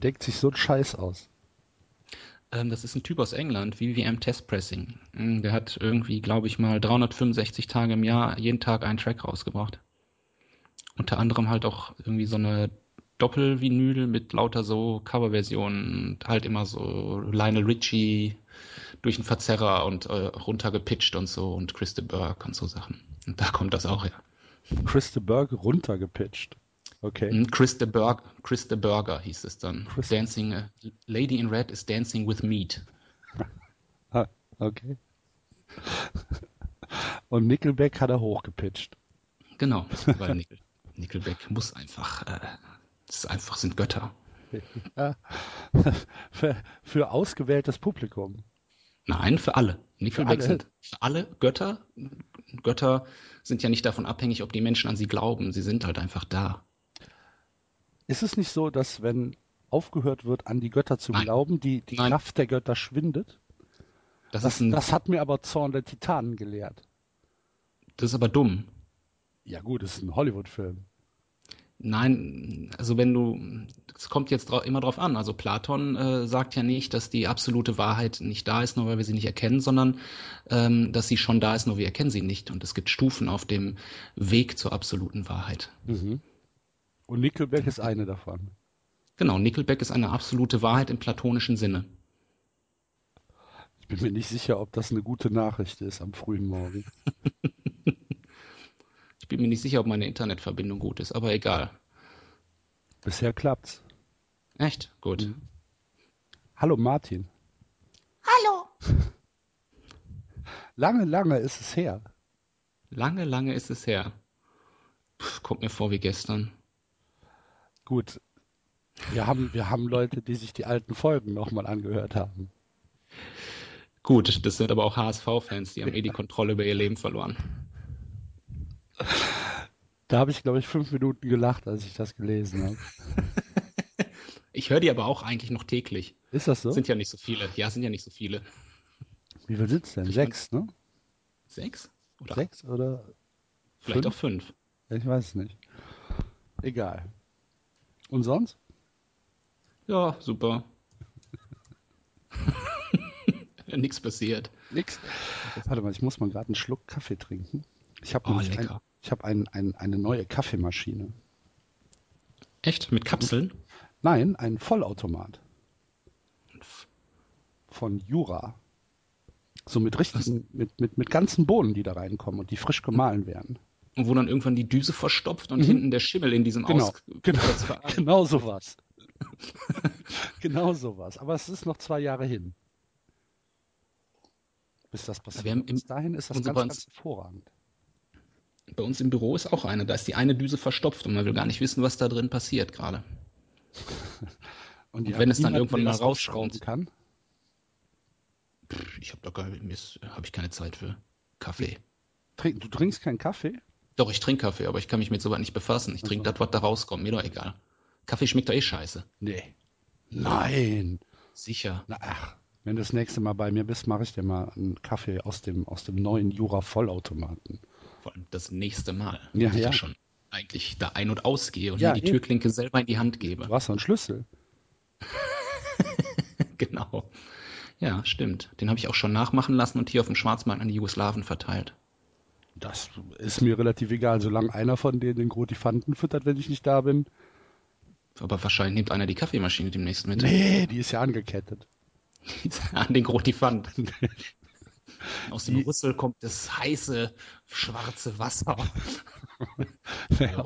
Denkt sich so einen Scheiß aus? Ähm, das ist ein Typ aus England, VVM Test Pressing. Mm, der hat irgendwie, glaube ich mal, 365 Tage im Jahr jeden Tag einen Track rausgebracht. Unter anderem halt auch irgendwie so eine Doppelvinyl mit lauter so Coverversionen und halt immer so Lionel Richie durch einen Verzerrer und äh, runtergepitcht und so und Chris de Burgh und so Sachen. Und da kommt das auch her. Chris de Burgh runtergepitcht. Okay. Mm, Chris the, Burg Chris the Burger hieß es dann. Chris Dancing, uh, Lady in Red is Dancing with Meat. ah, okay. Und Nickelback hat er hochgepitcht. Genau, weil Nickel, Nickelback muss einfach, äh, das einfach sind Götter. Ja, für, für ausgewähltes Publikum. Nein, für alle. Nickelback für alle. sind für alle Götter. Götter sind ja nicht davon abhängig, ob die Menschen an sie glauben. Sie sind halt einfach da. Ist es nicht so, dass wenn aufgehört wird, an die Götter zu Nein. glauben, die, die Kraft der Götter schwindet? Das, das, das, hat mir aber Zorn der Titanen gelehrt. Das ist aber dumm. Ja gut, das ist ein Hollywood-Film. Nein, also wenn du, es kommt jetzt immer drauf an. Also Platon äh, sagt ja nicht, dass die absolute Wahrheit nicht da ist, nur weil wir sie nicht erkennen, sondern ähm, dass sie schon da ist, nur wir erkennen sie nicht. Und es gibt Stufen auf dem Weg zur absoluten Wahrheit. Mhm. Und Nickelback ist eine davon. Genau, Nickelback ist eine absolute Wahrheit im platonischen Sinne. Ich bin mir nicht sicher, ob das eine gute Nachricht ist am frühen Morgen. ich bin mir nicht sicher, ob meine Internetverbindung gut ist, aber egal. Bisher klappt's. Echt? Gut. Mhm. Hallo Martin. Hallo. Lange, lange ist es her. Lange, lange ist es her. Puh, kommt mir vor wie gestern. Gut, wir haben, wir haben Leute, die sich die alten Folgen nochmal angehört haben. Gut, das sind aber auch HSV-Fans, die haben eh die Kontrolle über ihr Leben verloren. Da habe ich, glaube ich, fünf Minuten gelacht, als ich das gelesen habe. ich höre die aber auch eigentlich noch täglich. Ist das so? Sind ja nicht so viele. Ja, sind ja nicht so viele. Wie viel sind es denn? Sechs, ne? Sechs? Oder? Sechs oder? Vielleicht fünf? auch fünf. Ich weiß es nicht. Egal. Und sonst? Ja, super. Nichts passiert. Nix. Warte mal, ich muss mal gerade einen Schluck Kaffee trinken. Ich habe oh, ein, ich hab ein, ein, eine neue Kaffeemaschine. Echt? Mit Kapseln? Nein, ein Vollautomat. Von Jura. So mit richtigen, mit, mit, mit ganzen Bohnen, die da reinkommen und die frisch gemahlen werden. Und wo dann irgendwann die Düse verstopft und mhm. hinten der Schimmel in diesem genau, Aus genau, genau sowas. genau sowas. Aber es ist noch zwei Jahre hin. Bis das passiert. Im, Bis dahin ist das ganz, ganz hervorragend. Bei uns im Büro ist auch eine. Da ist die eine Düse verstopft und man will gar nicht wissen, was da drin passiert gerade. und, und wenn es dann irgendwann mal rausschrauben kann? Ich habe da gar habe ich keine Zeit für Kaffee. Du trinkst keinen Kaffee? Doch, ich trinke Kaffee, aber ich kann mich mit sowas nicht befassen. Ich trinke das, was da rauskommt. Mir doch egal. Kaffee schmeckt doch eh scheiße. Nee. Nein. Sicher. Na, ach, wenn du das nächste Mal bei mir bist, mache ich dir mal einen Kaffee aus dem, aus dem neuen Jura Vollautomaten. Vor allem das nächste Mal. Ja, ja. Ich ja schon eigentlich da ein- und ausgehe und ja, mir die Türklinke selber in die Hand gebe. Du hast einen Schlüssel. genau. Ja, stimmt. Den habe ich auch schon nachmachen lassen und hier auf dem Schwarzmarkt an die Jugoslawen verteilt. Das ist mir relativ egal, solange einer von denen den Grotifanten füttert, wenn ich nicht da bin. Aber wahrscheinlich nimmt einer die Kaffeemaschine demnächst mit. Nee, die ist ja angekettet. An den Grotifant. Aus dem die... Rüssel kommt das heiße, schwarze Wasser. ja.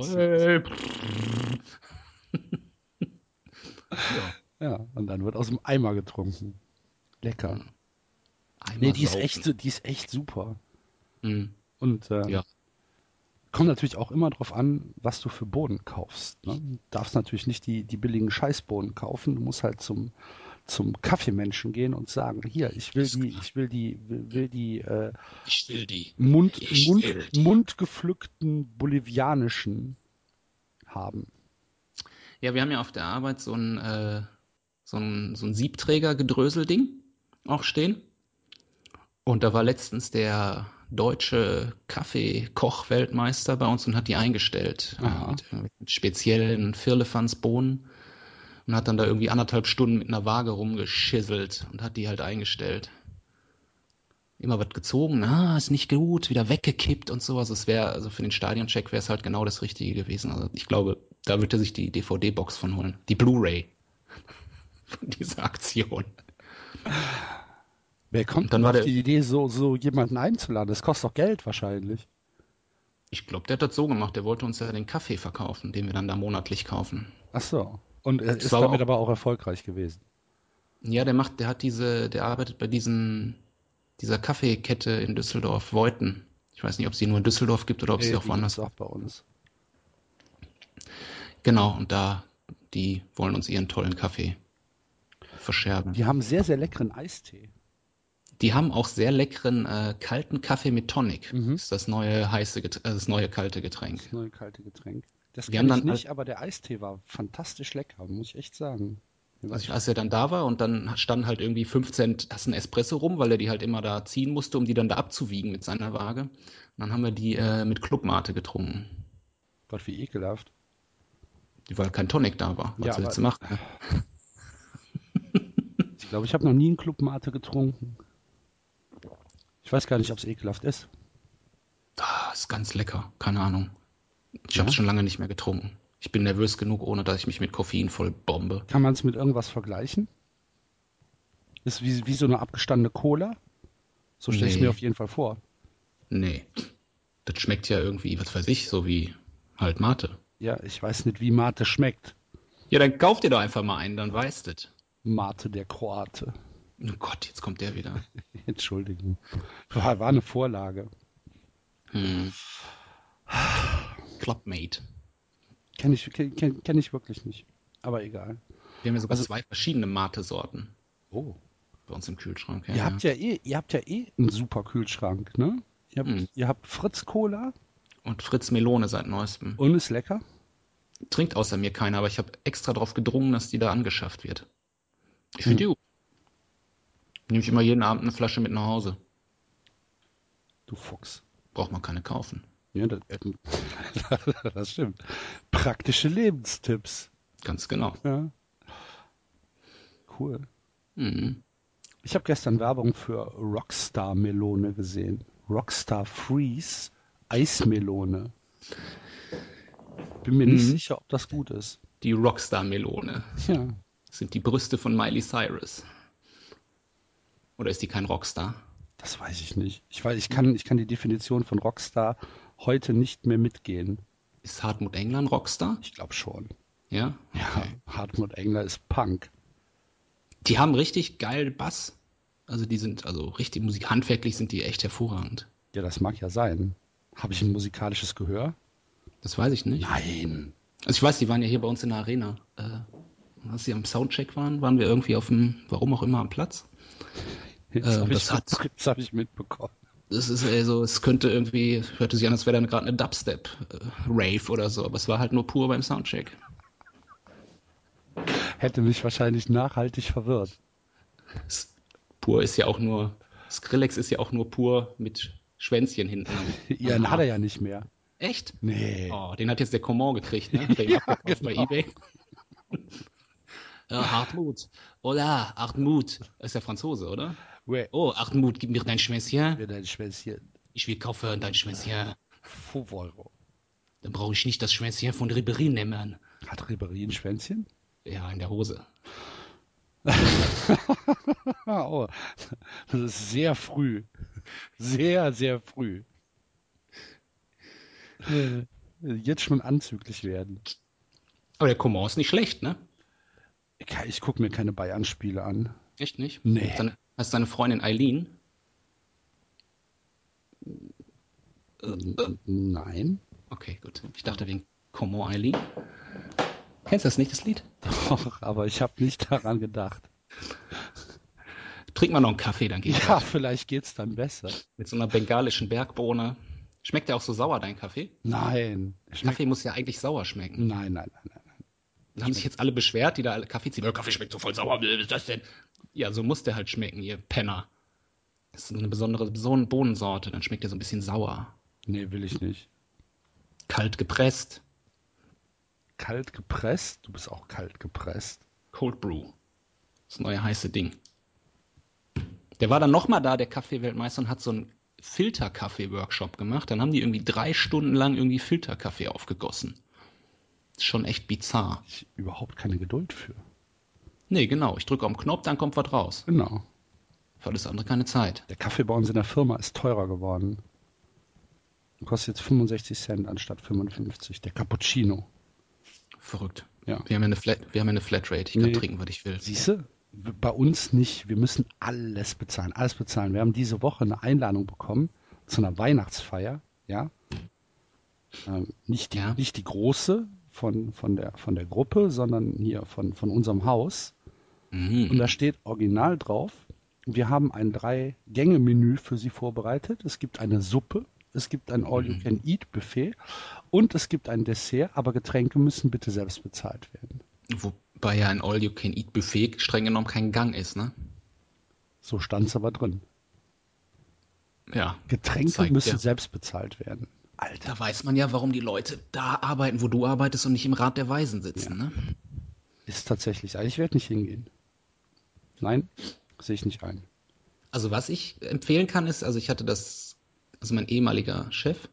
ja, und dann wird aus dem Eimer getrunken. Lecker. Eimer nee, die ist, echt, die ist echt super. Mhm. Und äh, ja. kommt natürlich auch immer darauf an, was du für Boden kaufst. Ne? Du darfst natürlich nicht die, die billigen Scheißbohnen kaufen. Du musst halt zum, zum Kaffeemenschen gehen und sagen, hier, ich will die, ich will die, will, will die, äh, ich will die Mund, ich Mund, will die. mundgepflückten bolivianischen haben. Ja, wir haben ja auf der Arbeit so ein, äh, so ein, so ein Siebträger-Gedrösel-Ding auch stehen. Und da war letztens der deutsche Kaffeekoch-Weltmeister bei uns und hat die eingestellt. Äh, mit, mit, speziellen Firlefanzbohnen. Und hat dann da irgendwie anderthalb Stunden mit einer Waage rumgeschisselt und hat die halt eingestellt. Immer was gezogen, na, ist nicht gut, wieder weggekippt und sowas. Es wäre, also für den Stadioncheck wäre es halt genau das Richtige gewesen. Also ich glaube, da würde er sich die DVD-Box von holen. Die Blu-ray von dieser Aktion. Wer kommt dann auf die Idee, so, so jemanden einzuladen? Das kostet doch Geld wahrscheinlich. Ich glaube, der hat das so gemacht. Der wollte uns ja den Kaffee verkaufen, den wir dann da monatlich kaufen. Ach so. Und er ist damit auch, aber auch erfolgreich gewesen. Ja, der macht, der hat diese, der arbeitet bei diesen, dieser Kaffeekette in Düsseldorf, Voiten. Ich weiß nicht, ob sie nur in Düsseldorf gibt oder ob nee, sie auch woanders. auch bei uns. Genau, und da, die wollen uns ihren tollen Kaffee verscherben. Die haben sehr, sehr leckeren Eistee. Die haben auch sehr leckeren äh, kalten Kaffee mit Tonic. Mhm. Das ist das neue heiße, äh, das neue kalte Getränk. Das neue kalte Getränk. Das kenne ich nicht, aber der Eistee war fantastisch lecker, muss ich echt sagen. Also als er dann da war und dann stand halt irgendwie 5 Cent das ein Espresso rum, weil er die halt immer da ziehen musste, um die dann da abzuwiegen mit seiner Waage. Und dann haben wir die äh, mit Clubmate getrunken. Gott, wie ekelhaft. Weil kein Tonic da war. Was ja, willst du machen? ich glaube, ich habe noch nie einen Clubmate getrunken. Ich weiß gar nicht, ob es ekelhaft ist. Ah, ist ganz lecker. Keine Ahnung. Ich ja? habe es schon lange nicht mehr getrunken. Ich bin nervös genug, ohne dass ich mich mit Koffein voll bombe. Kann man es mit irgendwas vergleichen? Ist wie, wie so eine abgestandene Cola? So stelle ich nee. mir auf jeden Fall vor. Nee. Das schmeckt ja irgendwie, was weiß ich, so wie halt Mate. Ja, ich weiß nicht, wie Mate schmeckt. Ja, dann kauf dir doch einfach mal einen, dann weißt du. Mate der Kroate. Oh Gott, jetzt kommt der wieder. Entschuldigung. War, war eine Vorlage. Hm. Clubmate. Kenne ich, kenn, kenn ich wirklich nicht. Aber egal. Wir haben ja sogar also, zwei verschiedene Mate-Sorten. Oh. Bei uns im Kühlschrank. Ja, ihr, habt ja eh, ihr habt ja eh einen super Kühlschrank, ne? Ihr habt, hm. ihr habt Fritz Cola. Und Fritz Melone seit neuestem. Und ist lecker? Trinkt außer mir keiner, aber ich habe extra darauf gedrungen, dass die da angeschafft wird. Ich finde hm. die gut. Nehme ich immer jeden Abend eine Flasche mit nach Hause. Du Fuchs. Braucht man keine kaufen. Ja, das, das stimmt. Praktische Lebenstipps. Ganz genau. Ja. Cool. Mhm. Ich habe gestern Werbung für Rockstar Melone gesehen. Rockstar Freeze Eismelone. Bin mir mhm. nicht sicher, ob das gut ist. Die Rockstar Melone. Ja. Das sind die Brüste von Miley Cyrus. Oder ist die kein Rockstar? Das weiß ich nicht. Ich, weiß, ich, kann, ich kann die Definition von Rockstar heute nicht mehr mitgehen. Ist Hartmut Engler ein Rockstar? Ich glaube schon. Ja? Ja, Hartmut Engler ist Punk. Die haben richtig geil Bass. Also die sind, also richtig Musik, handwerklich sind die echt hervorragend. Ja, das mag ja sein. Habe ich ein musikalisches Gehör? Das weiß ich nicht. Nein. Also ich weiß, die waren ja hier bei uns in der Arena. Äh, als sie am Soundcheck waren, waren wir irgendwie auf dem, warum auch immer, am Platz. Jetzt äh, habe ich, hab ich mitbekommen. Das ist also, es könnte irgendwie, hörte sich an, als wäre dann gerade eine Dubstep-Rave oder so, aber es war halt nur pur beim Soundcheck. Hätte mich wahrscheinlich nachhaltig verwirrt. Pur ist ja auch nur, Skrillex ist ja auch nur pur mit Schwänzchen hinten. ja, den hat er ja nicht mehr. Echt? Nee. Oh, den hat jetzt der Command gekriegt, ne? ja, genau. bei Ebay. Ja, Hartmut. Hola, Hartmut. Das ist der Franzose, oder? Ouais. Oh, Hartmut, gib mir dein Schwänzchen. Mir dein Schwänzchen. Ich will kaufen dein Schwänzchen. 5 Euro. Dann brauche ich nicht das Schwänzchen von Ribery nehmen. Hat Ribery ein Schwänzchen? Ja, in der Hose. oh, das ist sehr früh. Sehr, sehr früh. Äh, jetzt schon anzüglich werden. Aber der Coman ist nicht schlecht, ne? Ich, ich gucke mir keine Bayern-Spiele an. Echt nicht? Nee. Deine, hast du deine Freundin Eileen? Nein. Okay, gut. Ich dachte wegen Coman Eileen. Kennst du das nicht, das Lied? Doch, aber ich habe nicht daran gedacht. Trink mal noch einen Kaffee, dann geht's. Ja, vielleicht geht's dann besser. Mit so einer bengalischen Bergbohne. Schmeckt der auch so sauer, dein Kaffee? Nein. Kaffee muss ja eigentlich sauer schmecken. Nein, nein, nein, nein. Haben sich jetzt alle beschwert, die da alle Kaffee ziehen. Oh, Kaffee schmeckt so voll sauer, was ist das denn? Ja, so muss der halt schmecken, ihr Penner. Das ist eine besondere Bohnensorte, dann schmeckt der so ein bisschen sauer. Nee, will ich nicht. Kalt gepresst. Kalt gepresst? Du bist auch kalt gepresst. Cold Brew. Das neue heiße Ding. Der war dann nochmal da, der Kaffeeweltmeister, und hat so einen Filterkaffee-Workshop gemacht. Dann haben die irgendwie drei Stunden lang irgendwie Filterkaffee aufgegossen. Ist schon echt bizarr. Ich überhaupt keine Geduld für. Nee, genau. Ich drücke auf den Knopf, dann kommt was raus. Genau. Für alles andere keine Zeit. Der Kaffee bei uns in der Firma ist teurer geworden. Kostet jetzt 65 Cent anstatt 55. Der Cappuccino. Verrückt. Ja. Wir haben ja eine, Flat, wir haben eine Flatrate. Ich kann nee. trinken, was ich will. Siehst du? Bei uns nicht. Wir müssen alles bezahlen. Alles bezahlen. Wir haben diese Woche eine Einladung bekommen zu einer Weihnachtsfeier. Ja. Ähm, nicht, die, ja. nicht die große von, von, der, von der Gruppe, sondern hier von, von unserem Haus. Mhm. Und da steht original drauf, wir haben ein Drei-Gänge-Menü für Sie vorbereitet. Es gibt eine Suppe, es gibt ein All-You-Can-Eat-Buffet und es gibt ein Dessert, aber Getränke müssen bitte selbst bezahlt werden. Wobei ja ein All-You-Can-Eat-Buffet streng genommen kein Gang ist, ne? So stand es aber drin. Ja. Getränke müssen ja. selbst bezahlt werden. Alter. Weiß man ja, warum die Leute da arbeiten, wo du arbeitest und nicht im Rat der Weisen sitzen, ja. ne? Ist tatsächlich. Also ich werde nicht hingehen. Nein, sehe ich nicht ein. Also was ich empfehlen kann, ist, also ich hatte das, also mein ehemaliger Chef,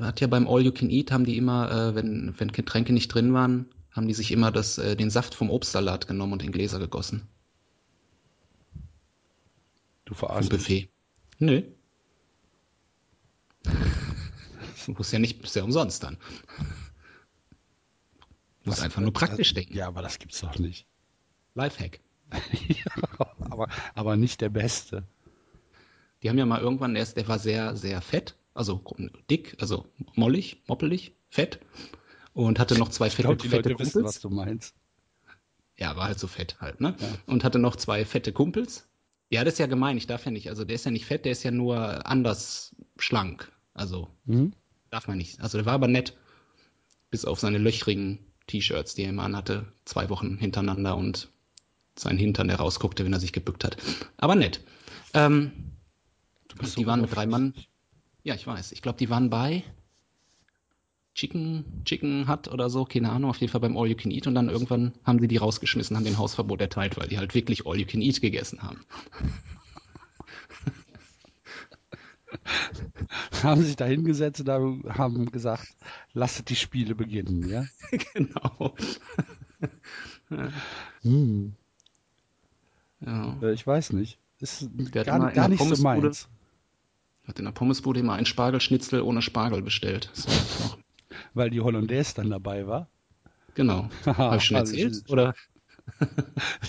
hat ja beim All You Can Eat, haben die immer, äh, wenn, wenn Getränke nicht drin waren, haben die sich immer das, äh, den Saft vom Obstsalat genommen und in Gläser gegossen. Du verarschst. Buffet. Nö. Muss ja nicht, ist ja umsonst dann. Muss einfach nur praktisch das, denken. Ja, aber das gibt's doch nicht. Lifehack. ja, aber, aber nicht der Beste. Die haben ja mal irgendwann, der, der war sehr, sehr fett, also dick, also mollig, moppelig, fett und hatte noch zwei fette, ich glaub, die fette Leute Kumpels. Wissen, was du meinst. Ja, war halt so fett halt, ne? Ja. Und hatte noch zwei fette Kumpels. Ja, das ist ja gemein, ich darf ja nicht, also der ist ja nicht fett, der ist ja nur anders schlank. Also mhm. Darf man nicht. Also der war aber nett, bis auf seine löchrigen T-Shirts, die er immer anhatte, zwei Wochen hintereinander und sein Hintern, der rausguckte, wenn er sich gebückt hat. Aber nett. Ähm, die so waren mit drei Mann. Ja, ich weiß. Ich glaube, die waren bei Chicken, Chicken Hut oder so, keine Ahnung, auf jeden Fall beim All You Can Eat und dann irgendwann haben sie die rausgeschmissen, haben den Hausverbot erteilt, weil die halt wirklich All You Can Eat gegessen haben. haben sich da hingesetzt und haben gesagt, lasst die Spiele beginnen, ja? genau. hm. Ja. Äh, ich weiß nicht. Ist gar, gar nicht so meins. Hat in der Pommesbude immer ein Spargelschnitzel ohne Spargel bestellt. Weil die Hollandaise dann dabei war? Genau. Habe ich schon erzählt? Oder?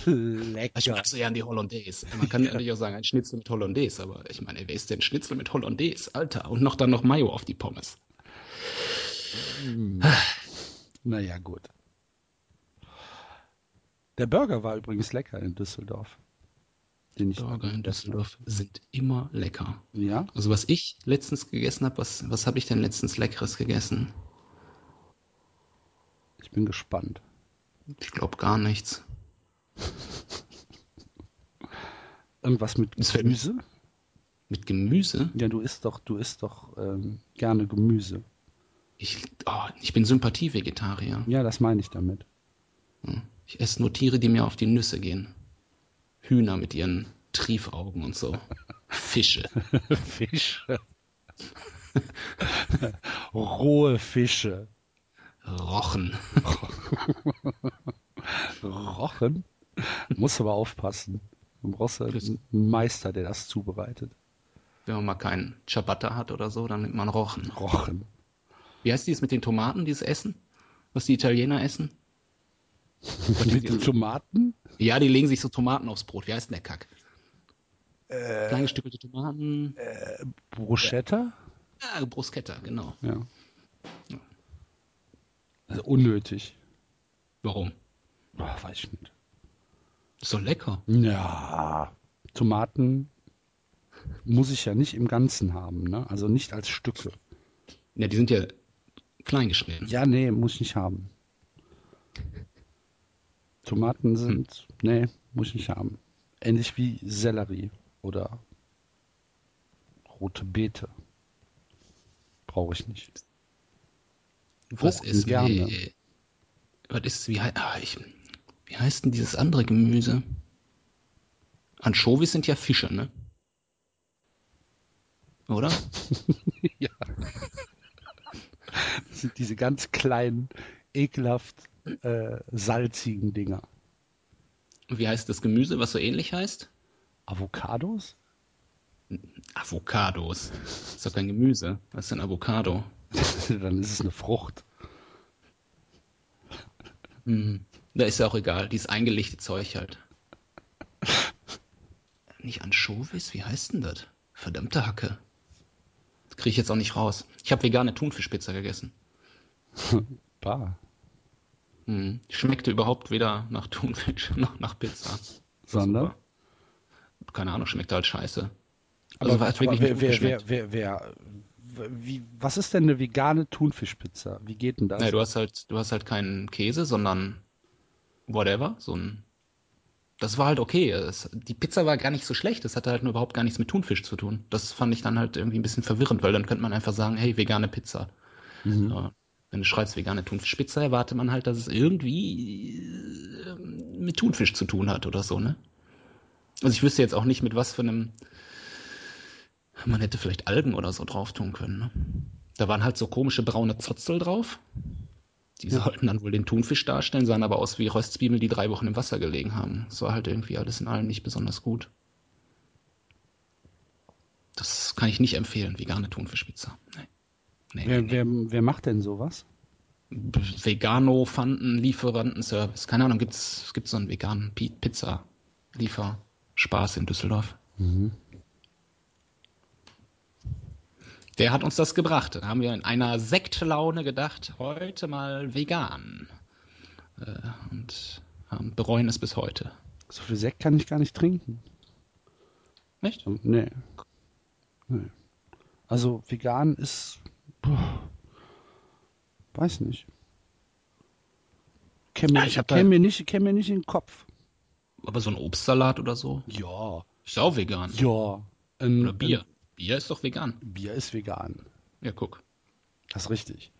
Lecker. Ich mag so gern die Hollandaise. Man kann ja natürlich auch sagen, ein Schnitzel mit Hollandaise, aber ich meine, wer ist denn Schnitzel mit Hollandaise? Alter. Und noch dann noch Mayo auf die Pommes. Hm. naja, gut. Der Burger war übrigens lecker in Düsseldorf. Burger in Düsseldorf sind immer lecker. Ja. Also was ich letztens gegessen habe, was, was habe ich denn letztens Leckeres gegessen? Ich bin gespannt. Ich glaube gar nichts. Irgendwas mit Gemüse? Mit Gemüse? Ja, du isst doch, du isst doch ähm, gerne Gemüse. Ich, oh, ich bin Sympathie-Vegetarier. Ja, das meine ich damit. Hm. Ich esse nur Tiere, die mir auf die Nüsse gehen. Hühner mit ihren Triefaugen und so. Fische. Fische. Rohe Fische. Rochen. Rochen? Muss aber aufpassen. Du brauchst einen Meister, der das zubereitet. Wenn man mal keinen Ciabatta hat oder so, dann nimmt man Rochen. Rochen. Wie heißt dieses mit den Tomaten, dieses Essen? Was die Italiener essen? mit den Tomaten? Ja, die legen sich so Tomaten aufs Brot. Wie heißt denn der Kack? Äh, Kleine Stücke Tomaten. Äh, Bruschetta? Ja, Bruschetta, genau. Ja. Also unnötig. Warum? Oh, weiß ich nicht. Ist doch lecker. Ja, Tomaten muss ich ja nicht im Ganzen haben, ne? Also nicht als Stücke. Ja, die sind ja klein geschnitten. Ja, nee, muss ich nicht haben. Tomaten sind, hm. nee, muss ich nicht haben. Ähnlich wie Sellerie oder rote Beete. Brauche ich nicht. Was ist gerne. Wie, was ist wie, ah, ich, wie heißt denn dieses andere Gemüse? Anchovies sind ja Fische, ne? Oder? ja. Das sind diese ganz kleinen, ekelhaft äh, salzigen Dinger. Wie heißt das Gemüse, was so ähnlich heißt? Avocados? Avocados. Das ist doch kein Gemüse. Was ist denn Avocado? Dann ist es eine Frucht. Hm. Da ist ja auch egal. Dieses eingelegte Zeug halt. Nicht Anchovies? Wie heißt denn das? Verdammte Hacke. Das kriege ich jetzt auch nicht raus. Ich habe vegane Thunfischpizza gegessen. Bah. Hm. Schmeckte überhaupt weder nach Thunfisch noch nach Pizza. Sondern? Keine Ahnung, schmeckte halt scheiße. Also aber, aber wer, wer, wer, wer, wer, wie, was ist denn eine vegane Thunfischpizza? Wie geht denn das? Nee, du hast halt, du hast halt keinen Käse, sondern whatever, so ein. Das war halt okay. Es, die Pizza war gar nicht so schlecht. Das hatte halt nur überhaupt gar nichts mit Thunfisch zu tun. Das fand ich dann halt irgendwie ein bisschen verwirrend, weil dann könnte man einfach sagen, hey, vegane Pizza. Mhm. Ja, wenn du schreibst vegane Thunfischpizza, erwartet man halt, dass es irgendwie äh, mit Thunfisch zu tun hat oder so, ne? Also ich wüsste jetzt auch nicht, mit was für einem man hätte vielleicht Algen oder so drauf tun können. Ne? Da waren halt so komische braune Zotzel drauf. Die ja. sollten dann wohl den Thunfisch darstellen, sahen aber aus wie Röstzwiebeln, die drei Wochen im Wasser gelegen haben. Das war halt irgendwie alles in allem nicht besonders gut. Das kann ich nicht empfehlen, vegane Thunfischpizza. Nee. Nee, wer, nee, wer, wer, macht denn sowas? Vegano Fanden Lieferantenservice. Keine Ahnung, gibt es so einen veganen Pizza Lieferspaß in Düsseldorf? Mhm. Der hat uns das gebracht. Da haben wir in einer Sektlaune gedacht, heute mal vegan. Äh, und bereuen es bis heute. So viel Sekt kann ich gar nicht trinken. Nicht? Nee. nee. Also vegan ist. Boah, weiß nicht. Mir, ja, kenn mir, nicht, kenn mir nicht in den Kopf. Aber so ein Obstsalat oder so? Ja. Ist auch vegan. Ja. Ein, oder Bier. Bier ist doch vegan. Bier ist vegan. Ja, guck. Das ist richtig.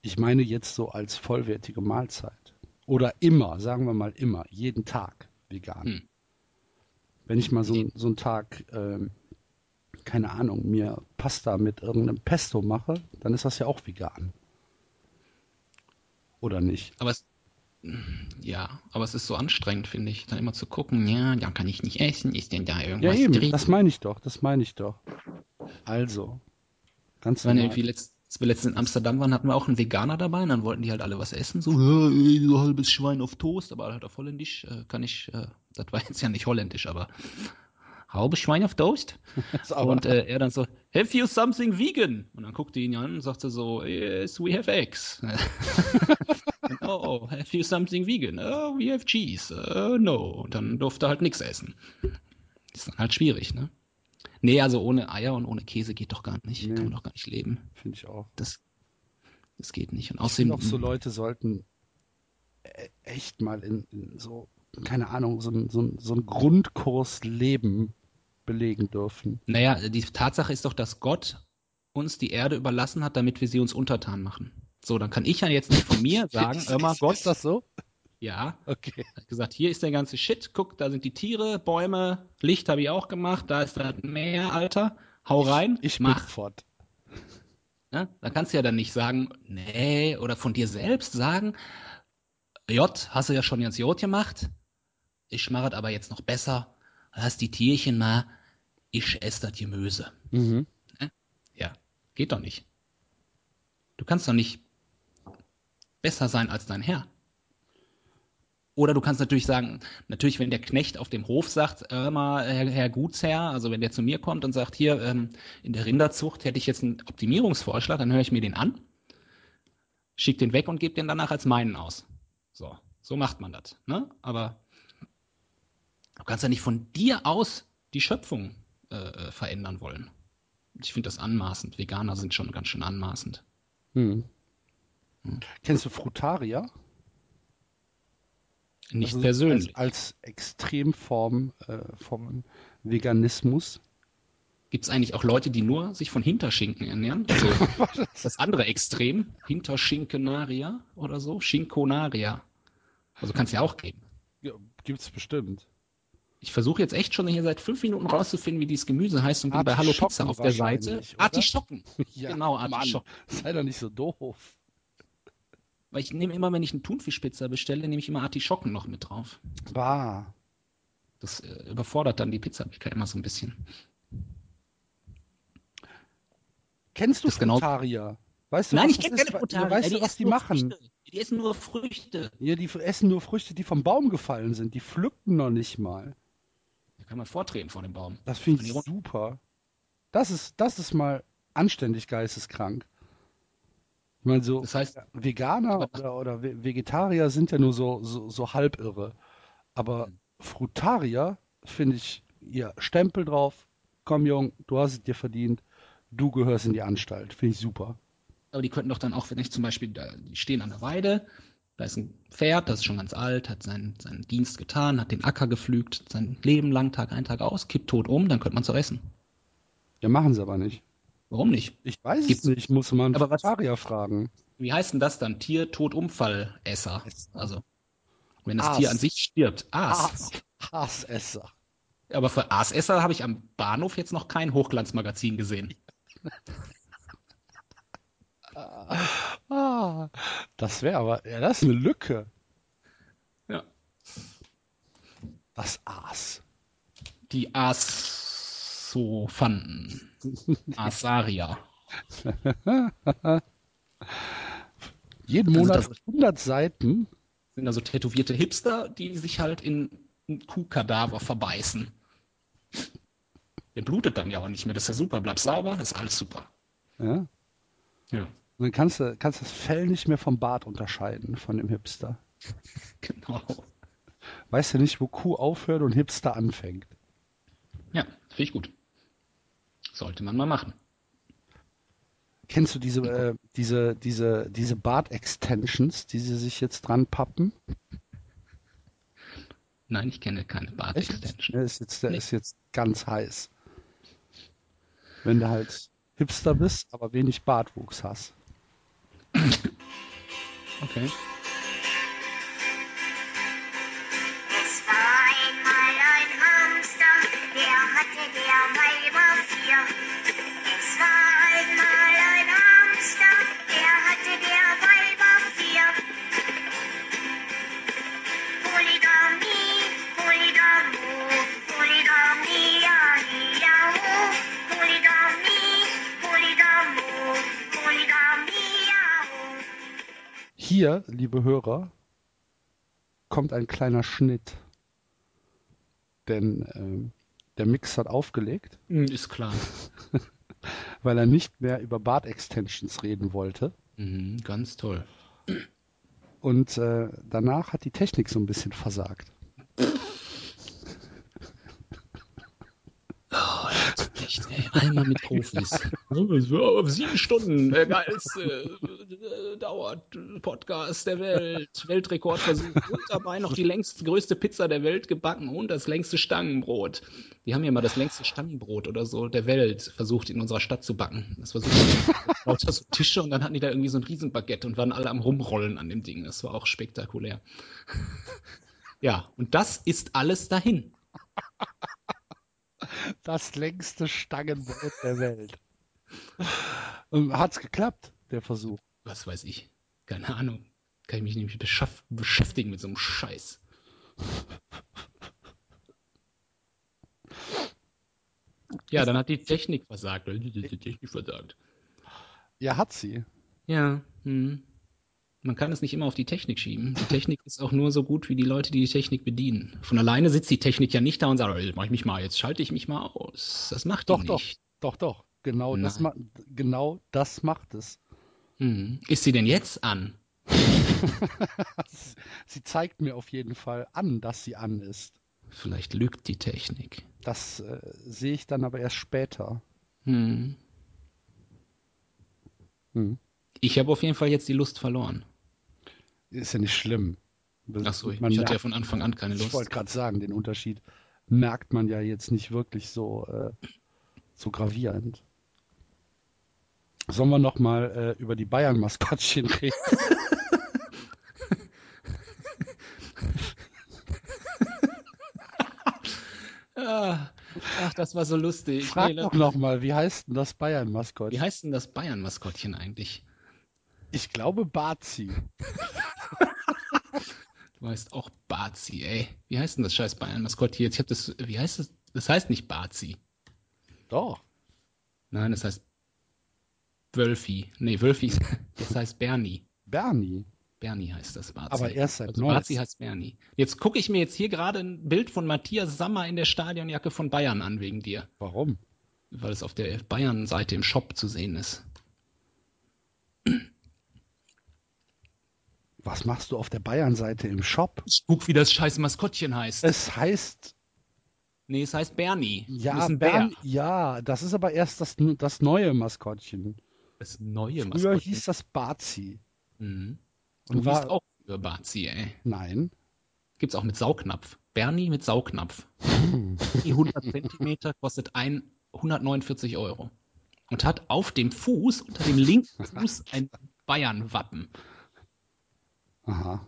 Ich meine jetzt so als vollwertige Mahlzeit. Oder immer, sagen wir mal immer, jeden Tag vegan. Hm. Wenn ich mal so, so einen Tag, ähm, keine Ahnung, mir Pasta mit irgendeinem Pesto mache, dann ist das ja auch vegan. Oder nicht? Aber es, ja, aber es ist so anstrengend, finde ich, dann immer zu gucken, ja, ja, kann ich nicht essen, ist denn da irgendwas Ja, eben, drin? das meine ich doch, das meine ich doch. Also, ganz normal. Irgendwie letzt, als wir letztens in Amsterdam waren, hatten wir auch einen Veganer dabei und dann wollten die halt alle was essen, so, so halbes Schwein auf Toast, aber halt auf Holländisch äh, kann ich, äh, das war jetzt ja nicht Holländisch, aber halbes Schwein auf Toast. und äh, er dann so, have you something vegan? Und dann guckte ihn an und sagte so, yes, we have eggs. oh, have you something vegan? Oh, we have cheese. Uh, no. Dann durfte er halt nichts essen. Ist dann halt schwierig, ne? Nee, also ohne Eier und ohne Käse geht doch gar nicht. Nee. Kann man doch gar nicht leben. Finde ich auch. Das, das geht nicht. Und außerdem. Ich so Leute sollten e-, echt mal in, in so, keine Ahnung, so, so, so einen Grundkurs Leben belegen dürfen. Naja, die Tatsache ist doch, dass Gott uns die Erde überlassen hat, damit wir sie uns untertan machen. So, dann kann ich ja jetzt nicht von mir sagen, immer Gott. Ist das so? Ja. Okay. Hat gesagt, hier ist der ganze Shit, guck, da sind die Tiere, Bäume, Licht habe ich auch gemacht, da ist das Meer, Alter. Hau rein, ich, ich mach. fort. Ja, da kannst du ja dann nicht sagen, nee, oder von dir selbst sagen, J, hast du ja schon jetzt J gemacht, ich mache es aber jetzt noch besser, lass die Tierchen mal, ich esse das Gemüse. Mhm. Ja, geht doch nicht. Du kannst doch nicht besser sein als dein Herr. Oder du kannst natürlich sagen, natürlich, wenn der Knecht auf dem Hof sagt, äh, mal, Herr, Herr, Gutsherr, also wenn der zu mir kommt und sagt, hier, ähm, in der Rinderzucht hätte ich jetzt einen Optimierungsvorschlag, dann höre ich mir den an, schick den weg und gebe den danach als meinen aus. So, so macht man das. Ne? Aber du kannst ja nicht von dir aus die Schöpfung äh, äh verändern wollen. Ich finde das anmaßend. Veganer sind schon ganz schön anmaßend. Hm. Hm. Kennst du Frutaria? Nicht also persönlich. Als, als Extremform äh, vom Veganismus. Gibt es eigentlich auch Leute, die nur sich von Hinterschinken ernähren? Also das andere Extrem, Hinterschinkenaria oder so, Schinkonaria. Also kann es ja auch geben. Ja, es bestimmt. Ich versuche jetzt echt schon hier seit fünf Minuten rauszufinden, wie dieses Gemüse heißt und bin bei Hallo Pizza auf der Seite. Artischocken. ja, genau, Artischocken. Mann, sei doch nicht so doof. Weil ich nehme immer, wenn ich eine Thunfischpizza bestelle, nehme ich immer Artischocken noch mit drauf. Bah. Das äh, überfordert dann die Pizzabäcker immer so ein bisschen. Kennst du das Frutarier? Genau... Weißt du, Nein, ich kenne keine Frutarier. Weißt du, was die machen? Früchte. Die essen nur Früchte. Ja, die essen nur Früchte, die vom Baum gefallen sind. Die pflückten noch nicht mal. Da kann man vortreten vor dem Baum. Das finde ich super. Das ist, das ist mal anständig geisteskrank. Ich meine, so das heißt, Veganer oder, oder Vegetarier sind ja nur so, so, so halbirre. Aber mhm. Frutarier finde ich, ja, Stempel drauf. Komm, Jung, du hast es dir verdient du gehörst in die Anstalt. Finde ich super. Aber die könnten doch dann auch, wenn ich zum Beispiel, da, die stehen an der Weide, da ist ein Pferd, das ist schon ganz alt, hat seinen, seinen Dienst getan, hat den Acker gepflügt, sein Leben lang, Tag ein, Tag aus, kippt tot um, dann könnte man es auch essen. Ja, machen sie aber nicht. Warum nicht? Ich weiß Gibt's, es nicht, muss man aber Vegetarier fragen. Wie heißt denn das dann? Tier, Totunfallesser. Also, wenn das Aas. Tier an sich stirbt. Aas. Aas. Aasesser. Aber für Aasesser habe ich am Bahnhof jetzt noch kein Hochglanzmagazin gesehen. ah, das wäre aber, ja, das ist eine Lücke. Ja. Das Aas. Die Aas-so-Fanden. Asaria. Jeden Monat also 100 Seiten. Sind also tätowierte Hipster, die sich halt in Kuhkadaver verbeißen. Der blutet dann ja auch nicht mehr. Das ist ja super. Bleibt sauber, ist alles super. Ja. Ja. Und dann kannst du kannst das Fell nicht mehr vom Bart unterscheiden, von dem Hipster. Genau. Weißt du nicht, wo Kuh aufhört und Hipster anfängt. Ja, finde ich gut. Sollte man mal machen. Kennst du diese, äh, diese, diese, diese Bart-Extensions, die sie sich jetzt dran pappen? Nein, ich kenne keine Bart-Extensions. Der ist jetzt, der nee. ist jetzt ganz heiß. Wenn du halt Hipster bist, aber wenig Bartwuchs hast. Okay. Hier, liebe Hörer, kommt ein kleiner Schnitt. Denn äh, der Mix hat aufgelegt. Hm, ist klar. weil er nicht mehr über Bart-Extensions reden wollte. Mhm, ganz toll. Und äh, danach hat die Technik so ein bisschen versagt. echt, ey. Einmal mit Profis. Sieben Stunden, der geilste äh, dauert Podcast der Welt, Weltrekordversuch und dabei noch die längste, größte Pizza der Welt gebacken und das längste Stangenbrot. Wir haben ja mal das längste Stangenbrot oder so der Welt versucht in unserer Stadt zu backen. Das war so lauter so Tische und dann hatten die da irgendwie so ein Riesenbaguette und waren alle am rumrollen an dem Ding. Das war auch spektakulär. Ja, und das ist alles dahin das längste Stangenbrot der Welt. Und hat's geklappt, der Versuch? Was weiß ich. Keine Ahnung. Kann ich mich nämlich beschäftigen mit so einem Scheiß. Ja, dann hat die Technik versagt. Die Technik versagt. Ja, hat sie. Ja. Hm man kann es nicht immer auf die Technik schieben. Die Technik ist auch nur so gut wie die Leute, die die Technik bedienen. Von alleine sitzt die Technik ja nicht da und sagt, mach ich mich mal, jetzt schalte ich mich mal aus. Das macht doch, die doch, nicht. Doch, doch, doch. Genau das, genau das macht es. Hm. Ist sie denn jetzt an? sie zeigt mir auf jeden Fall an, dass sie an ist. Vielleicht lügt die Technik. Das äh, sehe ich dann aber erst später. Hm. Hm. Ich habe auf jeden Fall jetzt die Lust verloren ist ja nicht schlimm. Achso, ich, ich hatte ja von Anfang an keine Lust. Ich wollte gerade sagen, den Unterschied merkt man ja jetzt nicht wirklich so, äh, So gravierend. Sollen wir noch mal äh, über die Bayern-Maskottchen reden? Ach, das war so lustig. Frag nee, doch noch mal, wie heißt denn das Bayern-Maskottchen? Wie heißt denn das Bayern-Maskottchen eigentlich? Ich glaube Bazi. du heißt auch Bazi, ey. Wie heißt denn das scheiß Bayern-Maskottchen jetzt? Ich hab das, wie heißt das? Das heißt nicht Bazi. Doch. Nein, das heißt Wölfi. Nee, Wölfi, das heißt Bernie. Bernie? Bernie heißt das Bazi. Aber erst seit also Bazi heißt Bernie. Jetzt gucke ich mir jetzt hier gerade ein Bild von Matthias Sammer in der Stadionjacke von Bayern an wegen dir. Warum? Weil es auf der Bayern-Seite im Shop zu sehen ist. Was machst du auf der Bayern-Seite im Shop? Ich guck, wie das scheiß Maskottchen heißt. Es heißt. Nee, es heißt Bernie. Ja, Bern, ja, das ist aber erst das, das neue Maskottchen. Das neue Früher Maskottchen? Früher hieß das Bazi. Mhm. Und du war auch für Bazi, ey. Nein. Gibt's auch mit Saugnapf. Bernie mit Saugnapf. Die 100 Zentimeter kostet ein 149 Euro. Und hat auf dem Fuß, unter dem linken Fuß, ein Bayern-Wappen. Aha.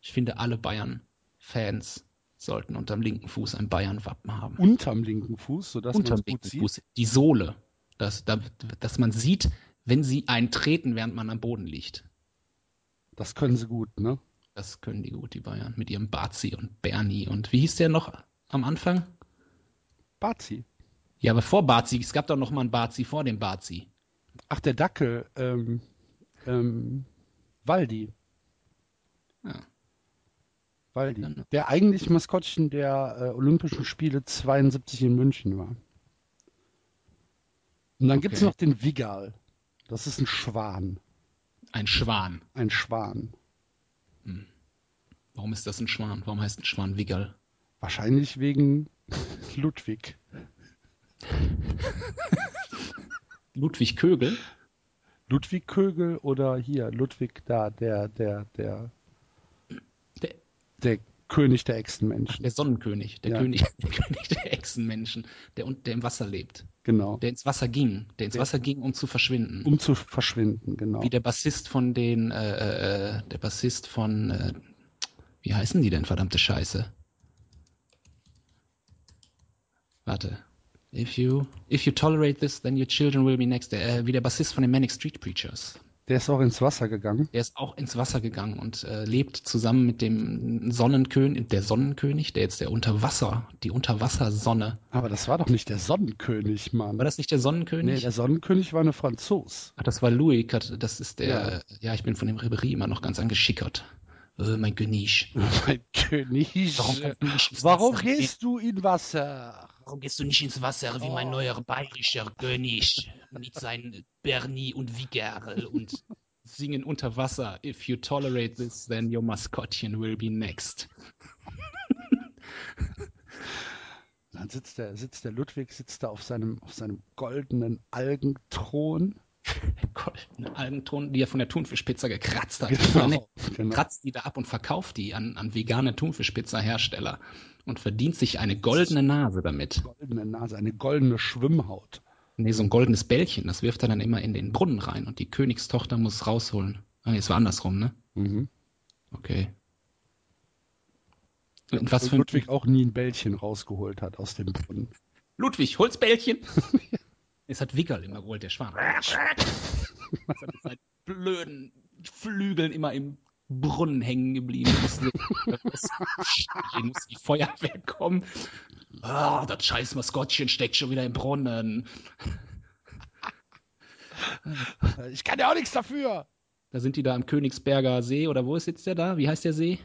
Ich finde, alle Bayern-Fans sollten unterm linken Fuß ein Bayern-Wappen haben. Unterm linken Fuß, sodass man es gut sieht? Fuß, die Sohle. Dass, dass man sieht, wenn sie einen treten, während man am Boden liegt. Das können sie gut, ne? Das können die gut, die Bayern. Mit ihrem Bazi und Bernie. Und wie hieß der noch am Anfang? Bazi. Ja, aber vor Bazi. Es gab doch noch mal einen Bazi vor dem Bazi. Ach, der Dackel. Ähm, ähm, Waldi. Ja. Waldi. Dann, der eigentlich Maskottchen der äh, Olympischen Spiele 72 in München war. Und dann okay. gibt es noch den Vigal. Das ist ein Schwan. Ein Schwan. Ein Schwan. Hm. Warum ist das ein Schwan? Warum heißt ein Schwan Wiggerl? Wahrscheinlich wegen Ludwig. Ludwig Kögel? Ludwig Kögel oder hier, Ludwig da, der, der, der, der, der König der Echsenmenschen. Der Sonnenkönig, der, ja. König, der König der Echsenmenschen, der, der im Wasser lebt. Genau. Der ins Wasser ging, der ins Wasser ging, um zu verschwinden. Um zu verschwinden, genau. Wie der Bassist von den, äh, äh, der Bassist von, äh, wie heißen die denn, verdammte Scheiße? Warte. If you, if you tolerate this, then your children will be next. Äh, wie der Bassist von den Manic Street Preachers. Der ist auch ins Wasser gegangen. Der ist auch ins Wasser gegangen und äh, lebt zusammen mit dem Sonnenkönig, der Sonnenkönig, der jetzt der Unterwasser, die Unterwassersonne. Aber das war doch nicht der Sonnenkönig, Mann. War das nicht der Sonnenkönig? Nee, der Sonnenkönig war eine Franzos. Ach, das war Louis, das ist der, ja, ja ich bin von dem Ribery immer noch ganz angeschickert. Oh, mein König. Mein König. Warum, Warum gehst du in Wasser? Warum gehst du nicht ins Wasser wie mein oh. neuer bayerischer König mit seinen Bernie und Vigerl und singen unter Wasser? If you tolerate this, then your Maskottchen will be next. Dann sitzt der, sitzt der Ludwig, sitzt da auf seinem, auf seinem goldenen Algenthron goldene Algenton, die er von der Thunfischpizza gekratzt hat. Genau, genau. Kratzt die da ab und verkauft die an, an vegane Thunfischpizza-Hersteller und verdient sich eine goldene Nase damit. Goldene Nase, eine goldene Schwimmhaut. Nee, so ein goldenes Bällchen, das wirft er dann immer in den Brunnen rein und die Königstochter muss es rausholen. Ah, nee, es war andersrum, ne? Mhm. Okay. Und was für Ludwig auch nie ein Bällchen rausgeholt hat aus dem Brunnen. Ludwig, hol's Bällchen! Es hat Wickerl immer geholt, der Schwan. mit seinen blöden Flügeln immer im Brunnen hängen geblieben. Hier muss die Feuerwehr kommen. Ah, das scheiß Maskottchen steckt schon wieder im Brunnen. Ich kann ja auch nichts dafür. Da sind die da am Königsberger See, oder wo ist jetzt der da? Wie heißt der See?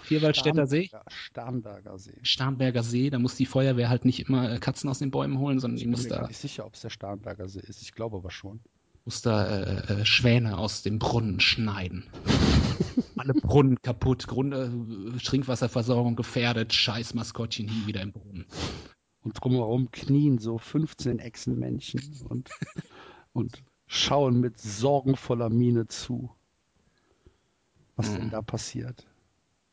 Vierwaldstätter See? Starnberger See. Starnberger See, da muss die Feuerwehr halt nicht immer äh, Katzen aus den Bäumen holen, sondern die muss da. Ich bin nicht sicher, ob es der Starnberger See ist. Ich glaube aber schon. Muss da äh, äh, Schwäne aus dem Brunnen schneiden. Alle Brunnen kaputt, Grund, äh, Trinkwasserversorgung gefährdet, scheiß Maskottchen hier wieder im Brunnen. Und drumherum knien so 15 Echsenmännchen und, und schauen mit sorgenvoller Miene zu, was hm. denn da passiert.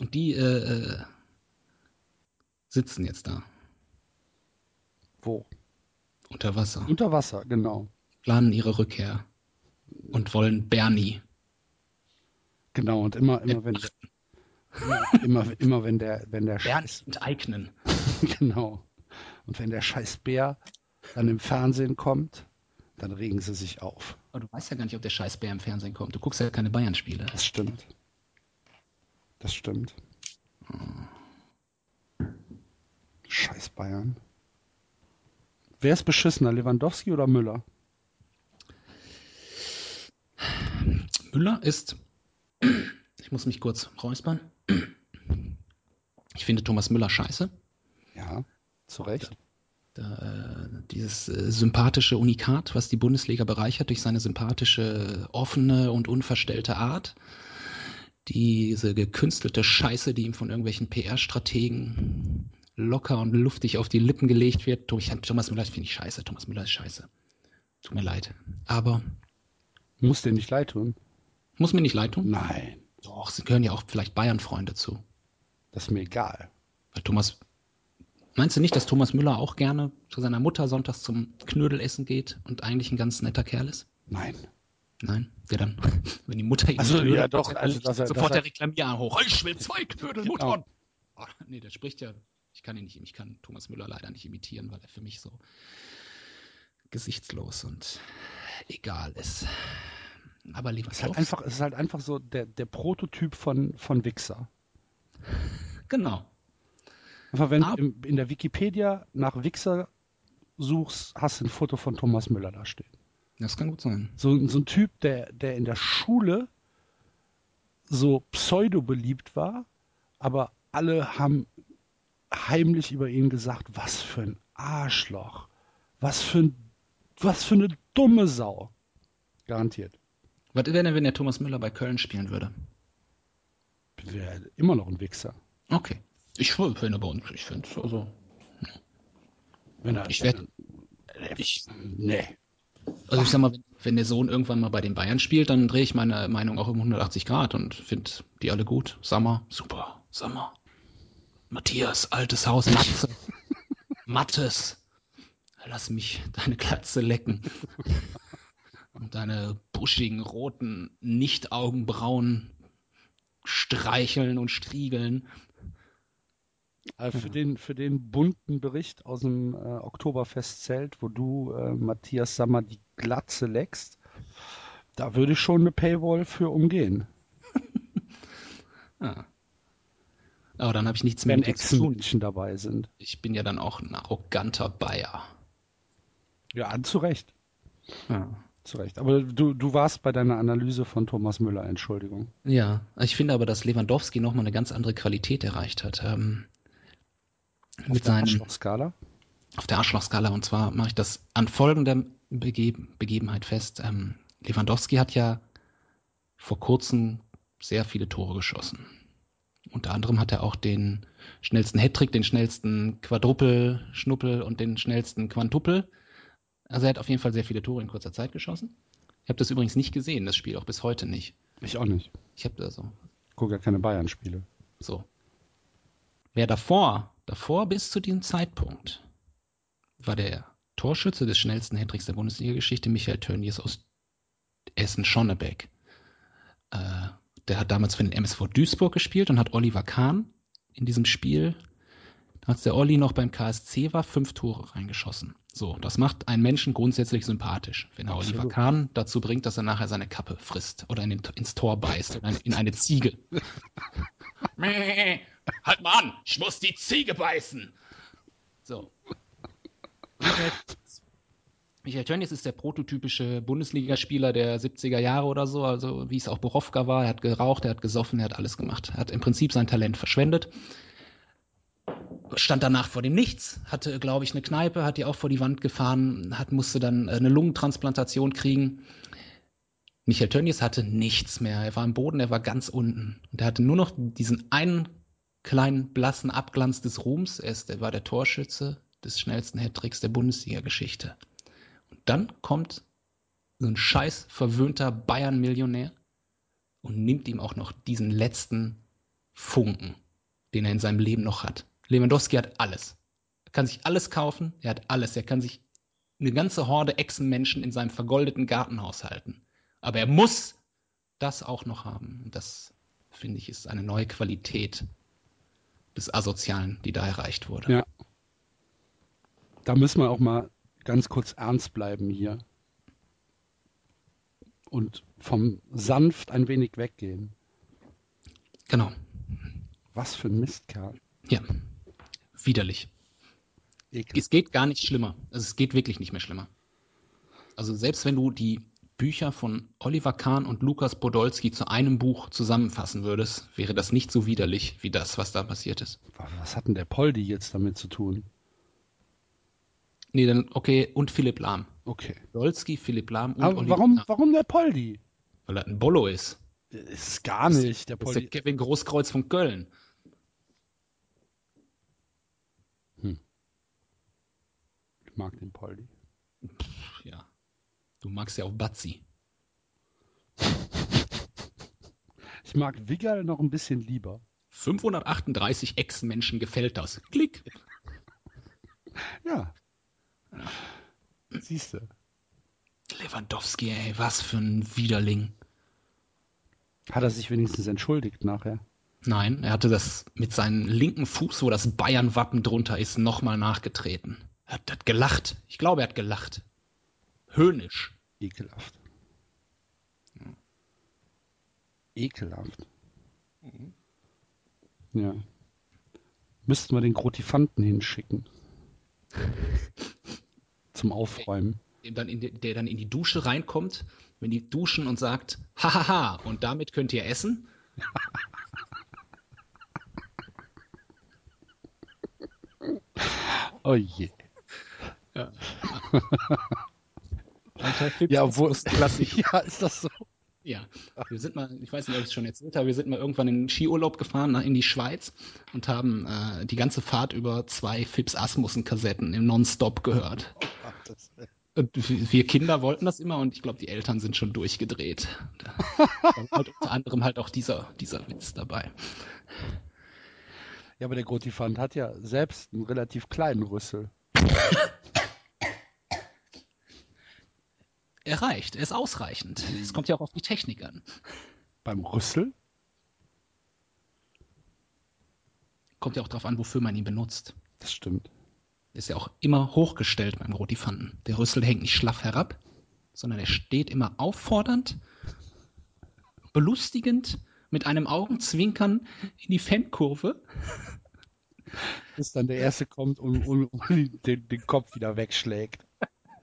Und die äh, äh, sitzen jetzt da. Wo? Unter Wasser. Unter Wasser, genau. Planen ihre Rückkehr und wollen Bernie. Genau, und immer, immer wenn immer, immer, immer wenn der, wenn der Bernie enteignen. genau. Und wenn der scheiß Bär dann im Fernsehen kommt, dann regen sie sich auf. Aber du weißt ja gar nicht, ob der scheiß Bär im Fernsehen kommt. Du guckst ja keine Bayern-Spiele. Das stimmt. Das stimmt. Scheiß Bayern. Wer ist beschissener, Lewandowski oder Müller? Müller ist. Ich muss mich kurz räuspern. Ich finde Thomas Müller scheiße. Ja, zu Recht. Da, da, dieses äh, sympathische Unikat, was die Bundesliga bereichert durch seine sympathische, offene und unverstellte Art. Diese gekünstelte Scheiße, die ihm von irgendwelchen PR-Strategen locker und luftig auf die Lippen gelegt wird. Thomas Müller finde ich scheiße. Thomas Müller ist scheiße. Tut mir leid. Aber. Muss dir nicht leid tun. Muss mir nicht leid tun? Nein. Doch, sie gehören ja auch vielleicht Bayern-Freunde zu. Das ist mir egal. Weil Thomas. Meinst du nicht, dass Thomas Müller auch gerne zu seiner Mutter sonntags zum Knödelessen geht und eigentlich ein ganz netter Kerl ist? Nein. Nein, der dann, wenn die Mutter ihn Also Knödel, ja doch, also dass er, sofort dass er, der Reklamier hoch. Ich will zwei Knödel, genau. Oh, nee, der spricht ja ich kann ihn nicht, ich kann Thomas Müller leider nicht imitieren, weil er für mich so gesichtslos und egal ist. Aber lieber es ist halt einfach, es ist halt einfach so der, der Prototyp von, von Wichser. Genau. Einfach wenn du in der Wikipedia nach Wichser suchst, hast du ein Foto von Thomas Müller da stehen. Das kann gut sein. So, so ein Typ, der, der in der Schule so pseudo beliebt war, aber alle haben heimlich über ihn gesagt, was für ein Arschloch. Was für, ein, was für eine dumme Sau. Garantiert. Was wäre denn, wenn der Thomas Müller bei Köln spielen würde? Wäre immer noch ein Wichser. Okay. Ich finde aber, ich finde es also. Wenn er, ich werde. Ich, nee. Also ich sag mal, wenn der Sohn irgendwann mal bei den Bayern spielt, dann drehe ich meine Meinung auch um 180 Grad und finde die alle gut. Sommer, super. Sommer. Matthias, altes Haus, Matze. Mattes. Lass mich deine Glatze lecken. Und deine buschigen, roten Nicht-Augenbrauen streicheln und striegeln. Also für, den, für den bunten Bericht aus dem äh, Oktoberfestzelt, wo du, äh, Matthias Sammer, die Glatze leckst, da würde ich schon eine Paywall für umgehen. ja. Aber dann habe ich nichts mehr mit zu tun. dabei sind. Ich bin ja dann auch ein arroganter Bayer. Ja, zu Recht. Ja. Zu Recht. Aber du, du warst bei deiner Analyse von Thomas Müller, Entschuldigung. Ja, ich finde aber, dass Lewandowski nochmal eine ganz andere Qualität erreicht hat. Ähm, auf mit der Arschlochskala? Auf der Arschlochskala. Und zwar mache ich das an folgender Begeben, Begebenheit fest. Ähm, Lewandowski hat ja vor kurzem sehr viele Tore geschossen. Unter anderem hat er auch den schnellsten Hattrick, den schnellsten Quadruppel, Schnuppel und den schnellsten Quantupel. Also er hat auf jeden Fall sehr viele Tore in kurzer Zeit geschossen. Ich habe das übrigens nicht gesehen, das Spiel, auch bis heute nicht. Ich auch nicht. Ich habe da so. Gucke ja keine Bayern-Spiele. So. Wer davor, davor bis zu diesem Zeitpunkt, war der Torschütze des schnellsten Hattricks der Bundesliga-Geschichte, Michael Tönnies aus Essen-Schonnebeck. Äh, der hat damals für den MSV Duisburg gespielt und hat Oliver Kahn in diesem Spiel, als der Olli noch beim KSC war, fünf Tore reingeschossen. So, das macht einen Menschen grundsätzlich sympathisch, wenn er Absolut. Oliver Kahn dazu bringt, dass er nachher seine Kappe frisst oder in den, ins Tor beißt, in, in eine Ziege. halt mal an, ich muss die Ziege beißen. So. Michael Tönnies ist der prototypische Bundesligaspieler der 70er Jahre oder so, also wie es auch Borowka war. Er hat geraucht, er hat gesoffen, er hat alles gemacht. Er hat im Prinzip sein Talent verschwendet. Stand danach vor dem Nichts, hatte, glaube ich, eine Kneipe, hat die auch vor die Wand gefahren, hat, musste dann eine Lungentransplantation kriegen. Michael Tönnies hatte nichts mehr. Er war am Boden, er war ganz unten. Und er hatte nur noch diesen einen kleinen blassen Abglanz des Ruhms. Er, ist, er war der Torschütze des schnellsten Hattricks der Bundesliga-Geschichte dann kommt so ein scheiß verwöhnter Bayern-Millionär und nimmt ihm auch noch diesen letzten Funken, den er in seinem Leben noch hat. Lewandowski hat alles. Er kann sich alles kaufen, er hat alles. Er kann sich eine ganze Horde Echsenmenschen in seinem vergoldeten Gartenhaus halten. Aber er muss das auch noch haben. Und das, finde ich, ist eine neue Qualität des Asozialen, die da erreicht wurde. Ja. Da müssen wir auch mal ganz kurz ernst bleiben hier. Und vom sanft ein wenig weggehen. Genau. Was für ein Mistkerl. Ja. Widerlich. Ekel. Es geht gar nicht schlimmer. Also es geht wirklich nicht mehr schlimmer. Also selbst wenn du die Bücher von Oliver Kahn und Lukas Podolski zu einem Buch zusammenfassen würdest, wäre das nicht so widerlich wie das, was da passiert ist. Was hat denn der Poldi jetzt damit zu tun? Nee, dann okay, und Philipp Lahm. Okay. Podolski, Philipp Lahm und Aber Oliver warum, Kahn. warum der Poldi? Weil er ein Bollo ist. Ist gar nicht. Der Poldi. ist der Kevin Großkreuz von Köln. Hm. Ich mag den Poldi. Pff. Du magst ja auch Batzi. Ich mag Wiggal noch ein bisschen lieber. 538 Ex-Menschen gefällt das. Klick. Ja. ja. Siehst du. Lewandowski, ey, was für ein Widerling. Hat er sich wenigstens entschuldigt nachher? Nein, er hatte das mit seinem linken Fuß, wo das Bayern-Wappen drunter ist, nochmal nachgetreten. Er hat, hat gelacht. Ich glaube, er hat gelacht. Höhnisch. Ekelhaft. Ja. Ekelhaft. Mhm. Ja. Müssten wir den Grotifanten hinschicken. Zum Aufräumen. Der dann, die, der dann in die Dusche reinkommt, wenn die duschen und sagt, hahaha, und damit könnt ihr essen. oh je. Ja. ja, obwohl es klassisch. Ja, ist das so? Ja, wir sind mal, ich weiß nicht, ob ich es schon erzählt habe, wir sind mal irgendwann in den Skiurlaub gefahren in die Schweiz und haben äh, die ganze Fahrt über zwei Fips Asmussen-Kassetten im Nonstop gehört. Oh, und wir Kinder wollten das immer und ich glaube, die Eltern sind schon durchgedreht. Da halt unter anderem halt auch dieser, dieser Witz dabei. Ja, aber der Grotifant hat ja selbst einen relativ kleinen Rüssel. Er reicht, er ist ausreichend. Es kommt ja auch auf die Technik an. Beim Rüssel? Kommt ja auch darauf an, wofür man ihn benutzt. Das stimmt. Ist ja auch immer hochgestellt beim Rotifanten. Der Rüssel hängt nicht schlaff herab, sondern er steht immer auffordernd, belustigend, mit einem Augenzwinkern in die Fankurve. Bis dann der Erste kommt und, und, und den, den Kopf wieder wegschlägt.